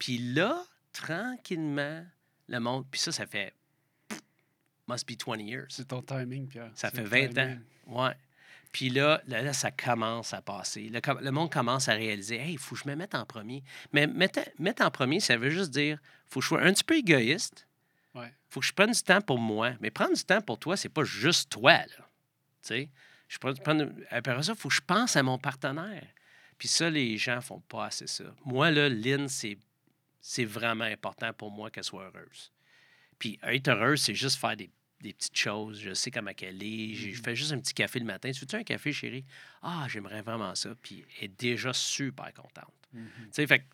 B: Puis là, tranquillement, le monde. Puis ça, ça fait. Must be 20 years.
A: C'est ton timing, Pierre.
B: Ça fait
A: le
B: 20 ans. Ouais. Puis là, là, là, ça commence à passer. Le, le monde commence à réaliser Hey, il faut que je me mette en premier. Mais mettre, mettre en premier, ça veut juste dire faut que je sois un petit peu égoïste.
A: Ouais.
B: faut que je prenne du temps pour moi. Mais prendre du temps pour toi, c'est pas juste toi. Là. Tu sais, je prends, après ça, il faut que je pense à mon partenaire. Puis ça, les gens font pas assez ça. Moi, là, Lynn, c'est, c'est vraiment important pour moi qu'elle soit heureuse. Puis être heureuse, c'est juste faire des, des petites choses. Je sais comment elle est. Je
A: Mhm.
B: fais juste un petit café le matin. Tu veux-tu un café, chérie? Ah, j'aimerais vraiment ça. Puis elle est déjà super contente.
A: Mhm.
B: Tu sais, fait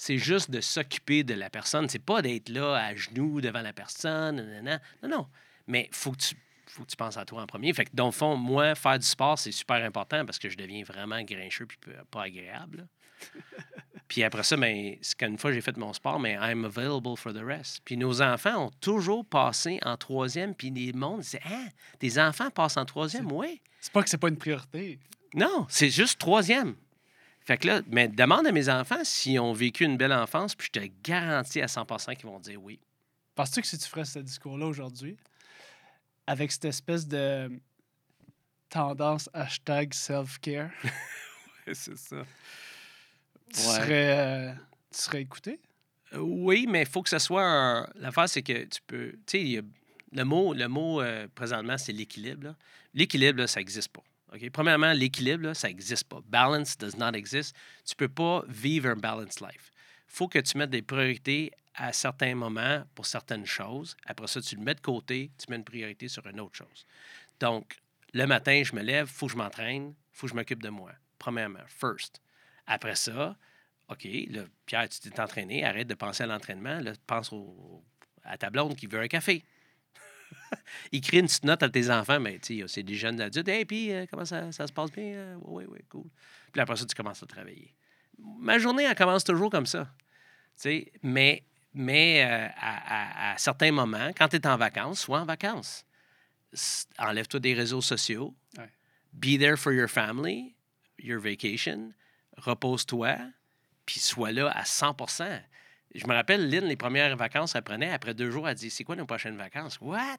B: c'est juste de s'occuper de la personne. C'est pas d'être là à genoux devant la personne. nanana. Non, non. Mais faut que tu faut que tu penses à toi en premier. Fait que, dans le fond, moi, faire du sport, c'est super important parce que je deviens vraiment grincheux puis pas agréable. puis après ça, ben, c'est qu'une fois j'ai fait mon sport, mais I'm available for the rest. Puis nos enfants ont toujours passé en troisième, puis les mondes disaient Ah, tes enfants passent en troisième? Oui.
A: C'est pas que c'est pas une priorité.
B: Non, c'est juste troisième. Fait que là, mais demande à mes enfants s'ils ont vécu une belle enfance, puis je te garantis à 100% qu'ils vont dire oui.
A: Penses-tu que si tu ferais ce discours-là aujourd'hui, avec cette espèce de tendance hashtag self-care,
B: c'est ça.
A: Tu,
B: Ouais.
A: serais, euh, tu serais écouté?
B: Oui, mais il faut que ce soit un... L'affaire, c'est que tu peux... Tu sais, le mot, le mot euh, présentement, c'est l'équilibre. L'équilibre, ça n'existe pas. OK? Premièrement, l'équilibre, ça n'existe pas. Balance does not exist. Tu peux pas vivre un balanced life. Il faut que tu mettes des priorités à certains moments pour certaines choses. Après ça, tu le mets de côté, tu mets une priorité sur une autre chose. Donc, le matin, je me lève, il faut que je m'entraîne, il faut que je m'occupe de moi. Premièrement, first. Après ça, OK, là, Pierre, tu t'es entraîné, arrête de penser à l'entraînement, pense au- à ta blonde qui veut un café. Écris une petite note à tes enfants, mais c'est des jeunes adultes. Hey, puis, euh, comment ça, ça se passe bien? oui, oui, cool. Puis après ça, tu commences à travailler. Ma journée, elle commence toujours comme ça. Mais mais euh, à, à- à certains moments, quand tu es en vacances, sois en vacances. Enlève-toi des réseaux sociaux.
A: Ouais.
B: Be there for your family, your vacation. Repose-toi, puis sois là à 100% Je me rappelle, Lynn, les premières vacances qu'elle prenait, après deux jours, elle dit C'est quoi nos prochaines vacances? What?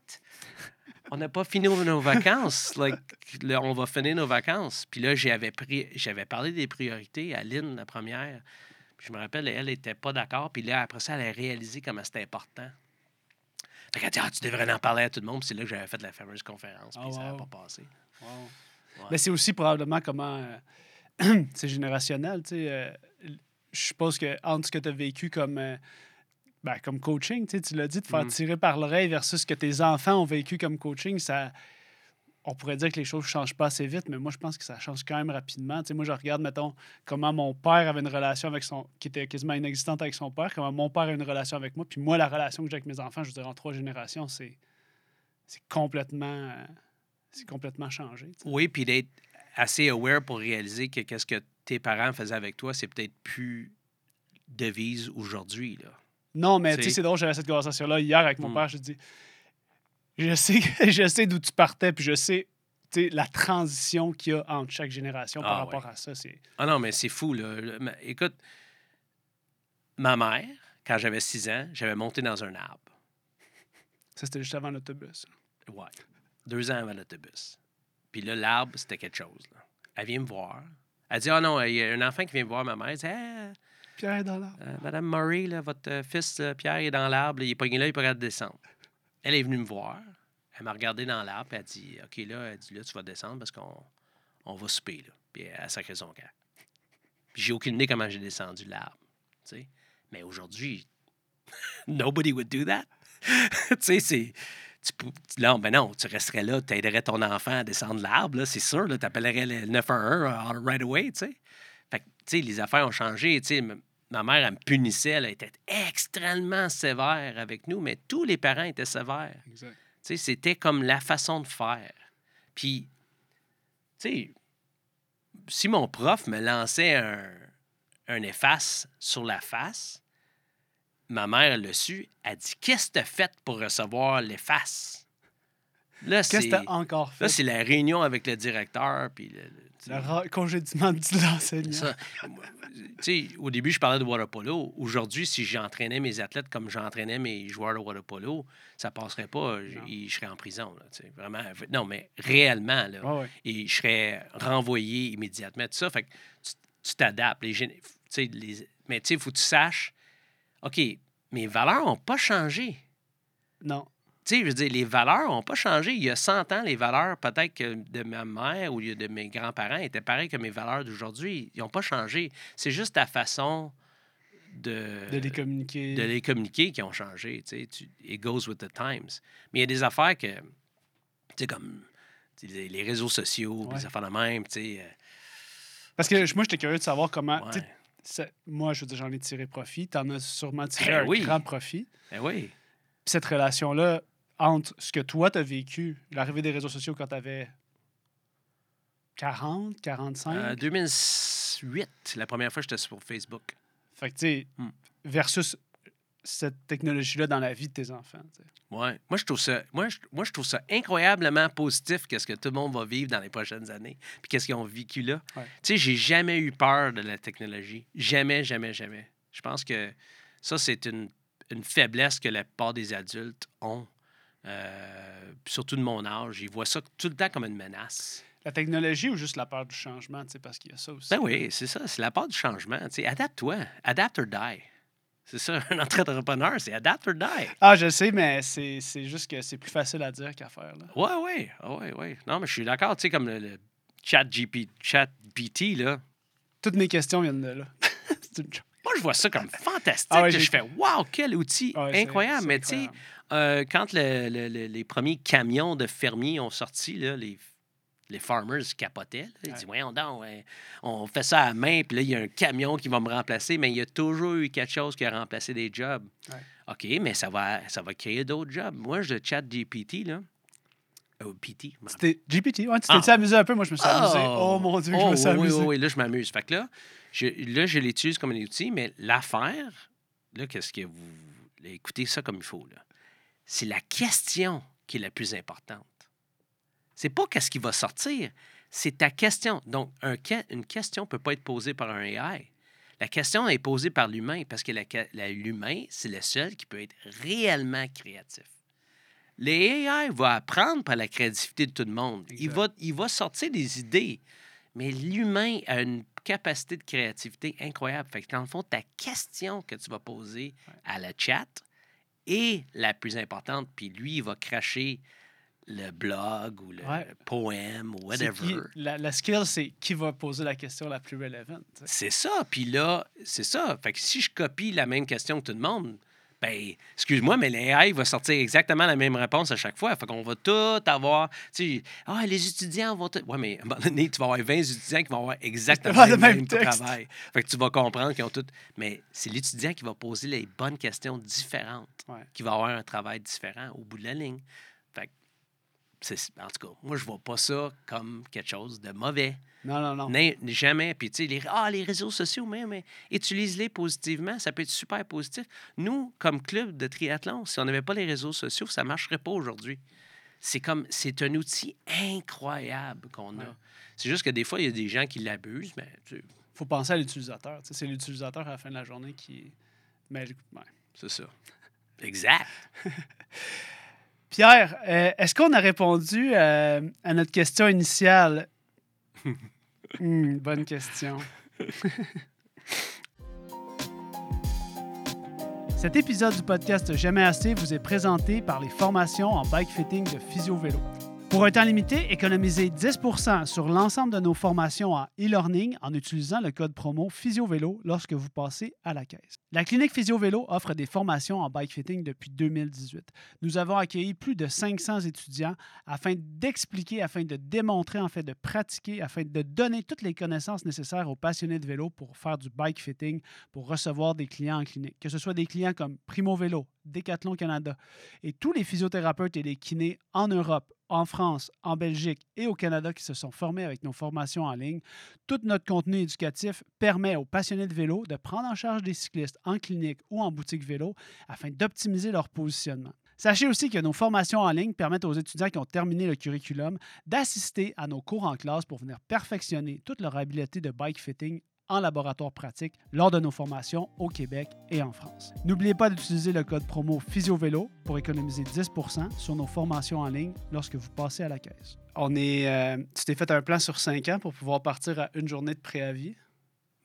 B: On n'a pas fini nos vacances. Like, là, on va finir nos vacances. Puis là, j'avais pris, j'avais parlé des priorités à Lynn, la première. Puis je me rappelle, elle n'était pas d'accord. Puis là, après ça, elle a réalisé comment c'était important. Fait qu'elle dit Ah, tu devrais en parler à tout le monde. Puis c'est là que j'avais fait la fameuse conférence. Puis
A: Ah,
B: ça n'a
A: wow.
B: pas passé. Ouais.
A: Mais c'est aussi probablement comment euh, c'est générationnel. tu sais, euh, je suppose que entre ce que tu as vécu comme, euh, ben, comme coaching, tu sais, tu l'as dit, de faire
B: Mm.
A: tirer par l'oreille versus ce que tes enfants ont vécu comme coaching, ça. On pourrait dire que les choses ne changent pas assez vite, mais moi, je pense que ça change quand même rapidement. Tu sais, moi, je regarde, mettons, comment mon père avait une relation avec son. qui était quasiment inexistante avec son père, comment mon père a une relation avec moi. Puis moi, la relation que j'ai avec mes enfants, je veux dire, en trois générations, c'est. C'est complètement. euh, c'est complètement changé.
B: Oui, puis d'être assez aware pour réaliser que qu'est-ce que tes parents faisaient avec toi, c'est peut-être plus devise aujourd'hui. Là.
A: Non, mais tu sais,
B: C'est-
A: drôle, j'avais cette conversation-là hier avec mon
B: Mm.
A: père. Je dis, je sais, je sais d'où tu partais, puis je sais la transition qu'il y a entre chaque génération par
B: Ah,
A: rapport à ça. C'est...
B: Ah non, mais c'est fou. Là. Écoute, ma mère, quand j'avais 6 ans, j'avais monté dans un arbre.
A: Ça, c'était juste avant l'autobus.
B: Ouais. Deux ans avant l'autobus. Puis là, l'arbre, c'était quelque chose. là. Elle vient me voir. Elle dit Ah non, il y a un enfant qui vient me voir ma mère. Elle dit Ah,
A: Pierre est dans l'arbre.
B: Euh, Madame Murray, là, votre fils Pierre est dans l'arbre, il est pogné là, il peut pas descendre. Elle est venue me voir. Elle m'a regardé dans l'arbre, elle a dit OK, là, elle dit, là, tu vas descendre parce qu'on on va souper. Là. Puis elle a sacré son camp. Puis j'ai aucune idée comment j'ai descendu l'arbre. Mais aujourd'hui, nobody would do that. tu sais, c'est. Tu, non, ben non, tu resterais là, tu aiderais ton enfant à descendre l'arbre, là, c'est sûr, tu appellerais le 911 uh, right away, tu sais. Fait que, tu sais, les affaires ont changé, tu sais. Ma mère, elle me punissait, elle était extrêmement sévère avec nous, mais tous les parents étaient sévères.
A: Exact.
B: Tu sais, c'était comme la façon de faire. Puis, tu sais, si mon prof me lançait un, un efface sur la face, ma mère elle l'a su, elle dit Qu'est-ce que tu as fait pour recevoir l'efface Là,
A: Qu'est-ce que
B: c'est
A: tu as encore fait?
B: là, c'est la réunion avec le directeur. Puis le- le-
A: Le congédiement de l'enseignant.
B: au début, je parlais de water polo. Aujourd'hui, si j'entraînais mes athlètes comme j'entraînais mes joueurs de water polo, ça passerait pas. Je, serais en prison. Là, vraiment. Non, mais réellement, là, et je serais renvoyé immédiatement. Tout ça, fait que tu t'adaptes. Les, les- mais tu sais, il faut que tu saches, OK, mes valeurs n'ont pas changé.
A: Non.
B: Tu sais, je veux dire, les valeurs n'ont pas changé. Il y a 100 ans, les valeurs, peut-être que de ma mère ou de mes grands-parents étaient pareilles que mes valeurs d'aujourd'hui. Ils n'ont pas changé. C'est juste ta façon de,
A: De les communiquer.
B: de les communiquer qui ont changé. Tu sais, tu- it goes with the times. Mais il y a des affaires que, tu sais, comme tu sais, les, réseaux sociaux,
A: Ouais.
B: les affaires de même, tu sais. euh,
A: Parce que moi, j'étais curieux de savoir comment.
B: ouais.
A: Moi, je veux dire, j'en ai tiré profit. Tu en as sûrement tiré
B: Ben
A: un
B: oui.
A: grand profit.
B: Ben oui.
A: Puis cette relation-là, entre ce que toi, tu as vécu, l'arrivée des réseaux sociaux quand tu avais 40, 45,
B: Euh, 2008, la première fois que j'étais sur Facebook.
A: fait que, tu sais,
B: Hmm.
A: versus cette technologie-là dans la vie de tes enfants. tu sais?
B: Ouais. Moi, je trouve ça, moi, je, moi, je trouve ça incroyablement positif qu'est-ce que tout le monde va vivre dans les prochaines années, puis qu'est-ce qu'ils ont vécu là.
A: Ouais.
B: Tu sais, j'ai jamais eu peur de la technologie. Jamais, jamais, jamais. Je pense que ça, c'est une, une faiblesse que la plupart des adultes ont. euh, surtout de mon âge. Ils voient ça tout le temps comme une menace.
A: La technologie ou juste la peur du changement, parce qu'il y a ça aussi.
B: Ben oui, c'est ça. C'est la peur du changement. Adapte-toi. Adapt or die. C'est ça, un entrepreneur, c'est adapt or die.
A: Ah, je sais, mais c'est juste que c'est plus facile à dire qu'à faire. Là.
B: Ouais, ouais, ouais, ouais. Non, mais je suis d'accord, tu sais, comme le, chat, GP, chat BT, là.
A: Toutes mes questions viennent de là.
B: Moi, je vois ça comme fantastique. Ah je fais, waouh, quel outil incroyable. Mais tu sais, euh, quand les premiers camions de fermiers ont sorti, là, les les farmers capotaient. Ils disent Voyons donc, on fait ça à main, puis là, il y a un camion qui va me remplacer, mais il y a toujours eu quelque chose qui a remplacé des jobs. OK, mais ça va, ça va créer d'autres jobs. Moi, je chat GPT, là. Oh, PT.
A: C'était GPT. Ouais, tu t'es ah. amusé un peu? Moi, je me suis amusé. Oh, oh mon Dieu, je me suis amusé.
B: Oui, oui, là, je m'amuse. Fait que là, je, là, je l'utilise comme un outil, mais l'affaire, là, qu'est-ce que vous. Écoutez ça comme il faut, là. C'est la question qui est la plus importante. C'est pas qu'est-ce qui va sortir, c'est ta question. Donc, un, une question ne peut pas être posée par un AI. La question est posée par l'humain parce que l'humain, c'est le seul qui peut être réellement créatif. L'AI va apprendre par la créativité de tout le monde. Il va, il va sortir des idées. Mais l'humain a une capacité de créativité incroyable. Fait que dans le fond, ta question que tu vas poser à la chat est la plus importante. Puis lui, il va cracher le blog ou le poème ou whatever.
A: la, skill, c'est qui va poser la question la plus relevante.
B: C'est ça. Puis là, c'est ça. Fait que si je copie la même question que tout le monde, ben, excuse-moi, mais l'AI va sortir exactement la même réponse à chaque fois. Fait qu'on va tout avoir. Tu sais, ah, les étudiants vont. Tout... Ouais, mais à un moment donné, tu vas avoir 20 étudiants qui vont avoir exactement le même, travail. Fait que tu vas comprendre qu'ils ont tout. Mais c'est l'étudiant qui va poser les bonnes questions différentes, qui va avoir un travail différent au bout de la ligne en tout cas, moi, je vois pas ça comme quelque chose de mauvais.
A: Non, non, non.
B: jamais. Puis, tu sais, les, ah, les réseaux sociaux, mais, mais utilise-les positivement. Ça peut être super positif. Nous, comme club de triathlon, si on n'avait pas les réseaux sociaux, ça ne marcherait pas aujourd'hui. C'est comme, c'est un outil incroyable qu'on a. C'est juste que des fois, il y a des gens qui l'abusent, mais...
A: Il faut penser à l'utilisateur. C'est l'utilisateur à la fin de la journée qui... Mais,
B: C'est ça. Exact.
A: Pierre, euh, est-ce qu'on a répondu euh, à notre question initiale? Hmm, bonne question. Cet épisode du podcast Jamais assez vous est présenté par les formations en bike fitting de Physio Vélo. Pour un temps limité, économisez 10% sur l'ensemble de nos formations en e-learning en utilisant le code promo PhysioVélo lorsque vous passez à la caisse. La clinique PhysioVélo offre des formations en bike fitting depuis 2018. Nous avons accueilli plus de 500 étudiants afin d'expliquer, afin de démontrer, en de pratiquer, afin de donner toutes les connaissances nécessaires aux passionnés de vélo pour faire du bike fitting, pour recevoir des clients en clinique, que ce soit des clients comme Primo Vélo, Decathlon Canada et tous les physiothérapeutes et les kinés en Europe, en France, en Belgique et au Canada qui se sont formés avec nos formations en ligne. Tout notre contenu éducatif permet aux passionnés de vélo de prendre en charge des cyclistes en clinique ou en boutique vélo afin d'optimiser leur positionnement. Sachez aussi que nos formations en ligne permettent aux étudiants qui ont terminé le curriculum d'assister à nos cours en classe pour venir perfectionner toute leur habileté de bike fitting en laboratoire pratique lors de nos formations au Québec et en France. N'oubliez pas d'utiliser le code promo PhysioVélo pour économiser 10% sur nos formations en ligne lorsque vous passez à la caisse. On est, euh, tu t'es fait un plan sur 5 ans pour pouvoir partir à une journée de préavis?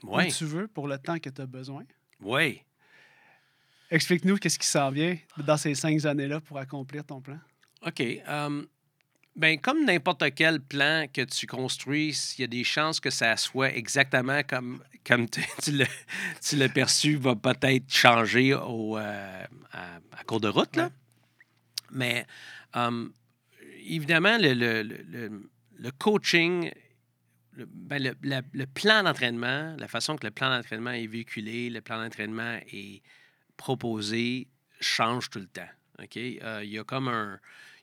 B: Oui.
A: Où tu veux pour le temps que tu as besoin?
B: Oui.
A: Explique-nous qu'est-ce qui s'en vient dans ces cinq années-là pour accomplir ton plan.
B: OK. Um, ben, comme n'importe quel plan que tu construis, il y a des chances que ça soit exactement comme, comme tu, l'as perçu, va peut-être changer au, euh, à, cours de route. Là. Mais um, évidemment, le, le, le, coaching, ben, le, plan d'entraînement, la façon que le plan d'entraînement est véhiculé, le plan d'entraînement est proposé, change tout le temps. OK? Euh, il y a comme un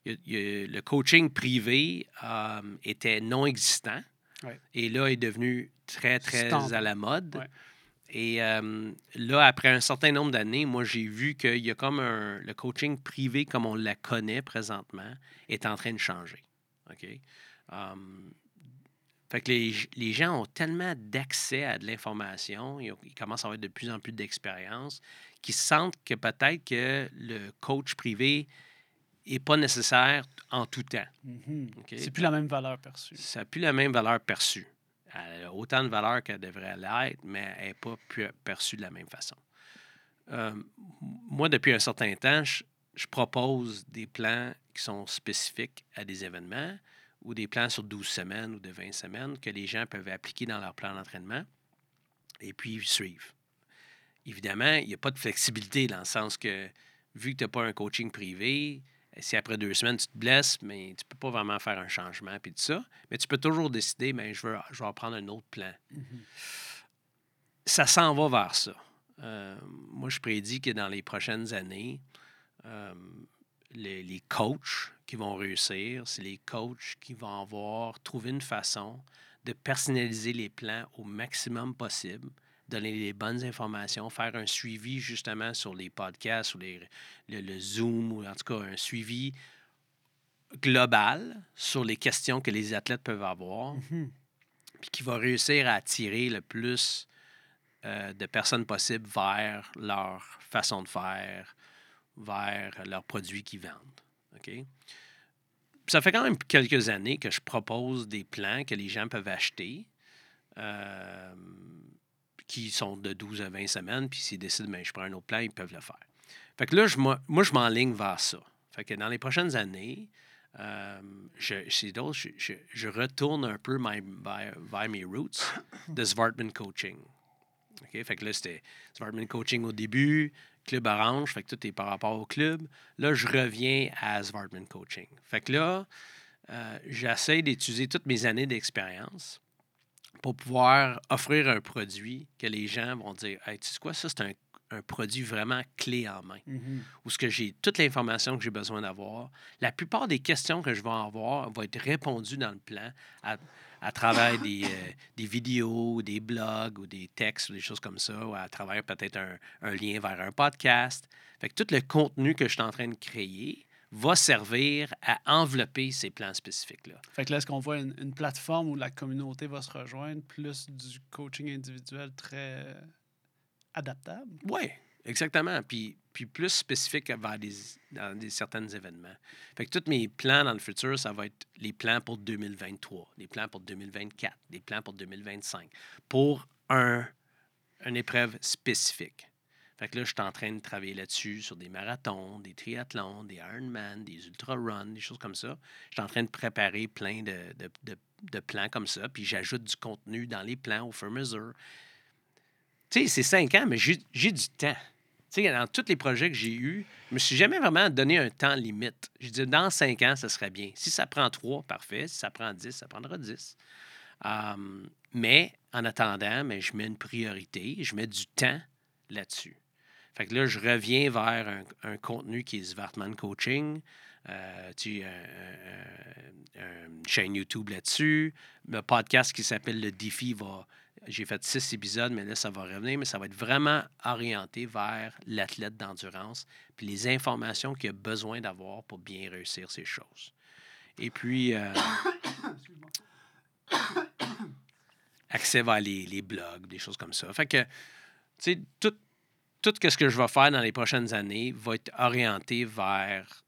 B: le coaching privé euh, était non existant. Et là, est devenu très, très à la mode. Et euh, là, après un certain nombre d'années, moi, j'ai vu qu'il y a comme un, le coaching privé, comme on la connaît présentement, est en train de changer. OK? Euh, fait que les, les, gens ont tellement d'accès à de l'information, ils, ils, commencent à avoir de plus en plus d'expérience, qu'ils sentent que peut-être que le coach privé n'est pas nécessaire en tout temps.
A: Mhm. C'est plus la même valeur perçue.
B: Ça n'a plus la même valeur perçue. Elle a autant de valeur qu'elle devrait l'être, mais elle n'est pas perçue de la même façon. Euh, moi, depuis un certain temps, je, je propose des plans qui sont spécifiques à des événements ou des plans sur 12 semaines ou de 20 semaines que les gens peuvent appliquer dans leur plan d'entraînement et puis suivre. Évidemment, il n'y a pas de flexibilité dans le sens que, vu que tu n'as pas un coaching privé, si après deux semaines tu te blesses, mais tu ne peux pas vraiment faire un changement puis tout ça. Mais tu peux toujours décider, mais je veux, je vais prendre un autre plan. Ça s'en va vers ça. Euh, moi, je prédis que dans les prochaines années, euh, les, les coachs qui vont réussir, c'est les coachs qui vont avoir trouvé une façon de personnaliser les plans au maximum possible, donner les bonnes informations, faire un suivi justement sur les podcasts ou les, le, le Zoom, ou en tout cas un suivi global sur les questions que les athlètes peuvent avoir,
A: Mhm.
B: puis qui va réussir à attirer le plus euh, de personnes possible vers leur façon de faire, vers leurs produits qu'ils vendent. OK? Ça fait quand même quelques années que je propose des plans que les gens peuvent acheter, euh, qui sont de 12 à 20 semaines, puis s'ils décident, ben, je prends un autre plan, ils peuvent le faire. Fait que là, je, moi, je m'enligne vers ça. Fait que dans les prochaines années, euh, je, je, je- retourne un peu my- vers, vers mes roots de Svartman Coaching. OK? Fait que là, c'était Svartman Coaching au début, Club Orange, fait que tout est par rapport au club. Là, je reviens à Svartman Coaching. Fait que là, euh, j'essaie d'utiliser toutes mes années d'expérience pour pouvoir offrir un produit que les gens vont dire Hey, tu sais quoi, ça, c'est un, un produit vraiment clé en main
A: Mhm.
B: où ce que j'ai toute l'information que j'ai besoin d'avoir. La plupart des questions que je vais avoir vont être répondues dans le plan à, à travers des, euh, des vidéos, des blogs ou des textes ou des choses comme ça, ou à travers peut-être un, un lien vers un podcast. Fait que tout le contenu que je suis en train de créer va servir à envelopper ces plans spécifiques-là.
A: Fait que là, est-ce qu'on voit une, une plateforme où la communauté va se rejoindre, plus du coaching individuel très euh, adaptable?
B: Oui, exactement. Puis, puis plus spécifique vers des, dans des certains événements. Fait que tous mes plans dans le futur, ça va être les plans pour 2023, les plans pour 2024, les plans pour 2025, pour un, une épreuve spécifique. Fait que là, je suis en train de travailler là-dessus sur des marathons, des triathlons, des Ironman, des ultra-runs, des choses comme ça. Je suis en train de préparer plein de, de- de- plans comme ça, puis j'ajoute du contenu dans les plans au fur et à mesure. Tu sais, c'est cinq ans, mais j'ai du temps. Tu sais, dans tous les projets que j'ai eus, je me suis jamais vraiment donné un temps limite. Je dis, dans cinq ans, ça serait bien. Si ça prend trois, parfait. Si ça prend dix, ça prendra dix. Um, mais en attendant, mais je mets une priorité, je mets du temps là-dessus. Fait que là, je reviens vers un, un contenu qui est Svartman Coaching. Euh, tu un- un- un- une chaîne YouTube là-dessus. Le podcast qui s'appelle Le Défi va. J'ai fait six épisodes, mais là, ça va revenir, mais ça va être vraiment orienté vers l'athlète d'endurance, puis les informations qu'il a besoin d'avoir pour bien réussir ces choses. Et puis, euh, accès vers les, les blogs, des choses comme ça. Fait que, tu sais, tout, tout ce que je vais faire dans les prochaines années va être orienté vers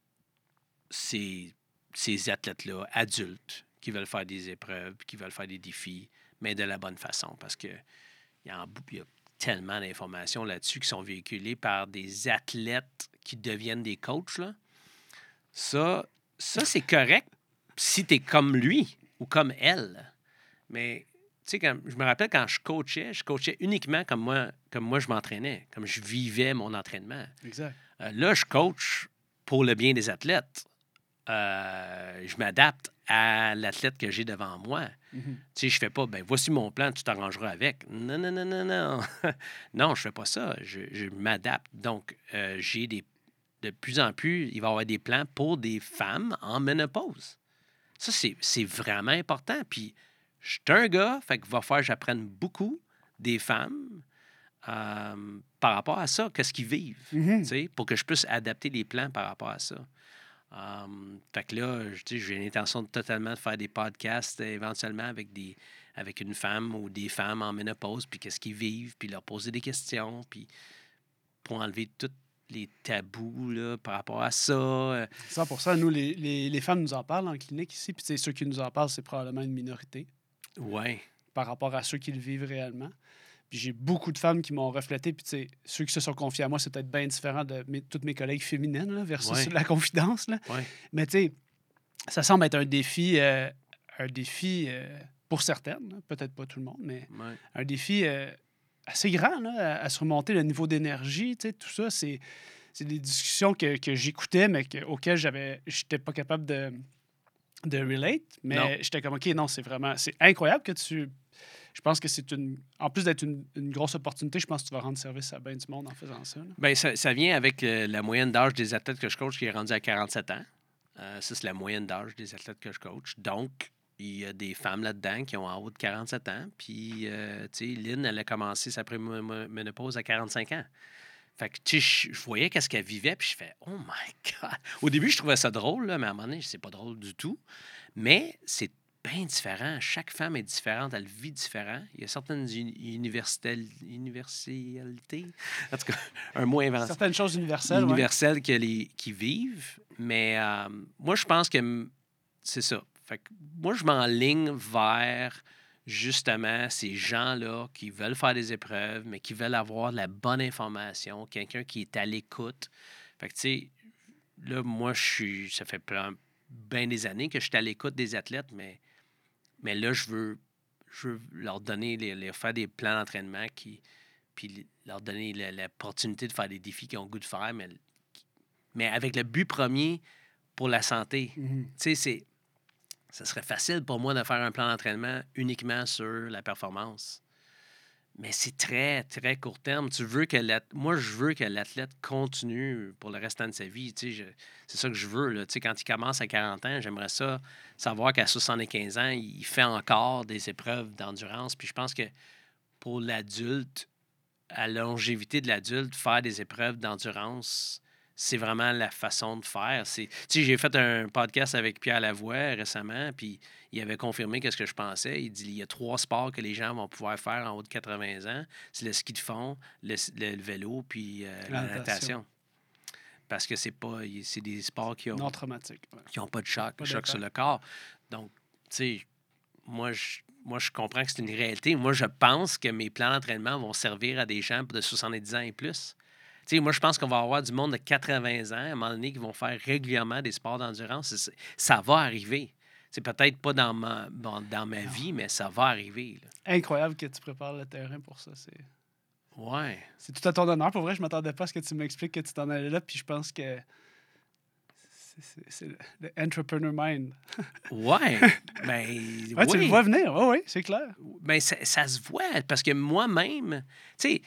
B: ces, ces athlètes-là, adultes, qui veulent faire des épreuves, qui veulent faire des défis, mais de la bonne façon, parce que il y a, y a tellement d'informations là-dessus qui sont véhiculées par des athlètes qui deviennent des coachs. Là. Ça, ça c'est correct si tu es comme lui ou comme elle. Mais tu sais, je me rappelle quand je coachais, je coachais uniquement comme moi, comme moi je m'entraînais, comme je vivais mon entraînement.
A: Exact.
B: Euh, là, je coach pour le bien des athlètes. Euh, je m'adapte à l'athlète que j'ai devant moi.
A: Mhm.
B: Tu sais, je fais pas, ben voici mon plan, tu t'arrangeras avec. Non, non, non, non, non. non, je fais pas ça. Je, je m'adapte. Donc, euh, j'ai des. De plus en plus, il va y avoir des plans pour des femmes en ménopause. Ça, c'est c'est vraiment important. Puis, je suis un gars, fait qu'il va falloir que j'apprenne beaucoup des femmes euh, par rapport à ça, qu'est-ce qu'ils vivent,
A: Mhm.
B: sais, pour que je puisse adapter les plans par rapport à ça. Um, fait que là, j'ai l'intention de totalement de faire des podcasts euh, éventuellement avec des avec une femme ou des femmes en ménopause, puis qu'est-ce qu'ils vivent, puis leur poser des questions, puis pour enlever tout- les tabous là, par rapport à ça. euh,
A: 100 Nous, les, les, les femmes nous en parlent en clinique ici. Puis ceux qui nous en parlent, c'est probablement une minorité
B: Ouais.
A: par rapport à ceux qui le vivent réellement. Puis j'ai beaucoup de femmes qui m'ont reflété. Puis tu sais, ceux qui se sont confiés à moi, c'est peut-être bien différent de mes- toutes mes collègues féminines là, versus
B: Ouais.
A: la confidence. Là.
B: Ouais.
A: Mais tu sais, ça semble être un défi, euh, un défi euh, pour certaines, là, peut-être pas tout le monde, mais
B: ouais.
A: un défi euh, assez grand là, à, à surmonter le niveau d'énergie. tu sais, Tout ça, c'est, c'est des discussions que, que j'écoutais, mais que- auxquelles j'avais, j'étais pas capable de, de relate. Mais j'étais comme, OK, non, c'est vraiment, c'est incroyable que tu. Je pense que c'est une. En plus d'être une, une grosse opportunité, je pense que tu vas rendre service à bien du monde en faisant ça. là.
B: Ben, ça, ça vient avec euh, la moyenne d'âge des athlètes que je coach qui est rendue à 47 ans. Euh, ça, c'est la moyenne d'âge des athlètes que je coach. Donc, il y a des femmes là-dedans qui ont en haut de 47 ans. Puis, euh, tu sais, Lynn, elle a commencé sa première ménopause à 45 ans. Fait que, tu sais, je voyais qu'est-ce qu'elle vivait, puis je fais « Oh my God! » Au début, je trouvais ça drôle, là, mais à un moment donné, c'est pas drôle du tout. Mais c'est bien différent. Chaque femme est différente, elle vit différent. Il y a certaines uni- universal- universalités, en tout cas, un mot inventé
A: Certaines choses universelles. ouais.
B: universelles que les, qui vivent. Mais euh, moi, je pense que c'est ça. Fait que moi, je m'enligne vers justement ces gens-là qui veulent faire des épreuves, mais qui veulent avoir de la bonne information, quelqu'un qui est à l'écoute. Fait que, tu sais, là, moi, je suis. Ça fait plein, bien des années que je suis à l'écoute des athlètes, mais, mais là, je veux, je veux leur donner, les, les- faire des plans d'entraînement qui. Puis leur donner l'opportunité de faire des défis qu'ils ont le goût de faire, mais, mais avec le but premier pour la santé.
A: Mhm.
B: Tu sais, c'est. Ça serait facile pour moi de faire un plan d'entraînement uniquement sur la performance. Mais c'est très, très court terme. Tu veux que Moi, je veux que l'athlète continue pour le restant de sa vie. Tu sais, C'est ça que je veux. Là. Tu sais, Quand il commence à 40 ans, j'aimerais ça savoir qu'à 75 ans, il fait encore des épreuves d'endurance. Puis je pense que pour l'adulte, à la longévité de l'adulte, faire des épreuves d'endurance, c'est vraiment la façon de faire. C'est, tu sais, j'ai fait un podcast avec Pierre Lavoie récemment, puis il avait confirmé qu'est-ce que je pensais. Il dit il y a trois sports que les gens vont pouvoir faire en haut de 80 ans. C'est le ski de fond, le, vélo, puis euh,
A: La
B: la
A: natation.
B: Parce que c'est pas, c'est des sports qui ont,
A: Non traumatique. ouais.
B: qui n'ont pas de choc,
A: Pas
B: choc sur le corps. Donc, tu sais, moi je, moi, je comprends que c'est une réalité. Moi, je pense que mes plans d'entraînement vont servir à des gens de 70 ans et plus. Tu sais, moi, je pense qu'on va avoir du monde de 80 ans, à un moment donné, qui vont faire régulièrement des sports d'endurance. Ça va arriver. C'est peut-être pas dans ma, bon, dans ma vie, mais ça va arriver. là.
A: Incroyable que tu prépares le terrain pour ça. C'est...
B: Ouais.
A: C'est tout à ton honneur. Pour vrai, je m'attendais pas à ce que tu m'expliques que tu t'en allais là. Puis je pense que c'est- le, entrepreneur mind.
B: Ouais. ben,
A: Ouais, Tu le vois venir. Oui, oui, c'est clair.
B: Ben, ça, ça se voit parce que moi-même, tu sais,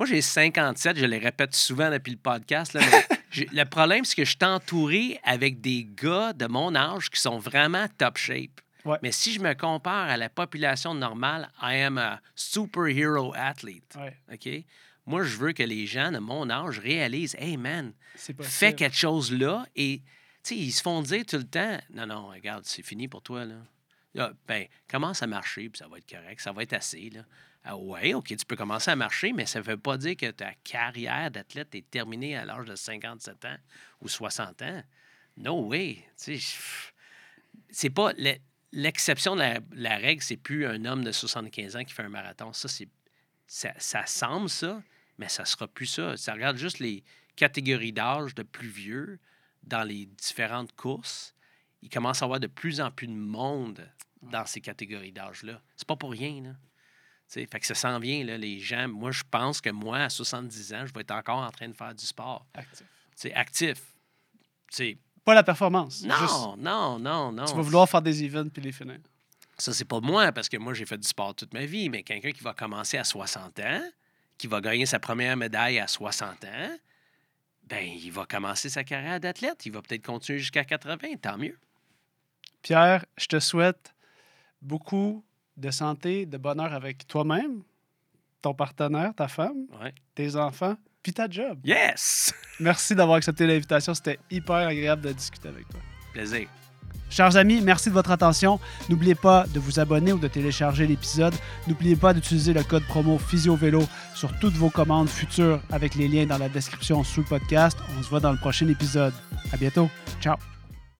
B: moi j'ai 57, je le répète souvent depuis le podcast. Là, mais j'ai- le problème, c'est que je suis entouré avec des gars de mon âge qui sont vraiment top shape.
A: Ouais.
B: Mais si je me compare à la population normale, I am a superhero athlete.
A: Ouais,
B: OK? Moi, je veux que les gens de mon âge réalisent Hey man, fais quelque chose là et ils se font dire tout le temps Non, non, regarde, c'est fini pour toi. Là. Là, ben, commence à marcher, puis ça va être correct, ça va être assez. Là. Ah ouais, OK, tu peux commencer à marcher, mais ça ne veut pas dire que ta carrière d'athlète est terminée à l'âge de 57 ans ou 60 ans. No way. C'est pas. le- L'exception de la, la règle, c'est plus un homme de 75 ans qui fait un marathon. Ça, c'est. Ça, ça semble ça, mais ça sera plus ça. Ça regarde juste les catégories d'âge de plus vieux dans les différentes courses. Il commence à avoir de plus en plus de monde dans ces catégories d'âge-là. C'est pas pour rien, là. Tu sais, fait que ça s'en vient, là, les gens. Moi, je pense que moi, à 70 ans, je vais être encore en train de faire du sport.
A: actif.
B: C'est actif. Tu sais,
A: Pas la performance.
B: non,
A: juste,
B: non, non, non.
A: tu vas vouloir faire des events puis les finir.
B: Ça, c'est pas moi, parce que moi, j'ai fait du sport toute ma vie, mais quelqu'un qui va commencer à 60 ans, qui va gagner sa première médaille à 60 ans, ben, il va commencer sa carrière d'athlète. Il va peut-être continuer jusqu'à 80, tant mieux.
A: Pierre, je te souhaite beaucoup de santé, de bonheur avec toi-même, ton partenaire, ta femme,
B: Ouais.
A: tes enfants, puis ta job.
B: Yes!
A: Merci d'avoir accepté l'invitation. C'était hyper agréable de discuter avec toi.
B: Plaisir.
A: Chers amis, merci de votre attention. N'oubliez pas de vous abonner ou de télécharger l'épisode. N'oubliez pas d'utiliser le code promo PhysioVélo sur toutes vos commandes futures avec les liens dans la description sous le podcast. On se voit dans le prochain épisode. À bientôt. Ciao.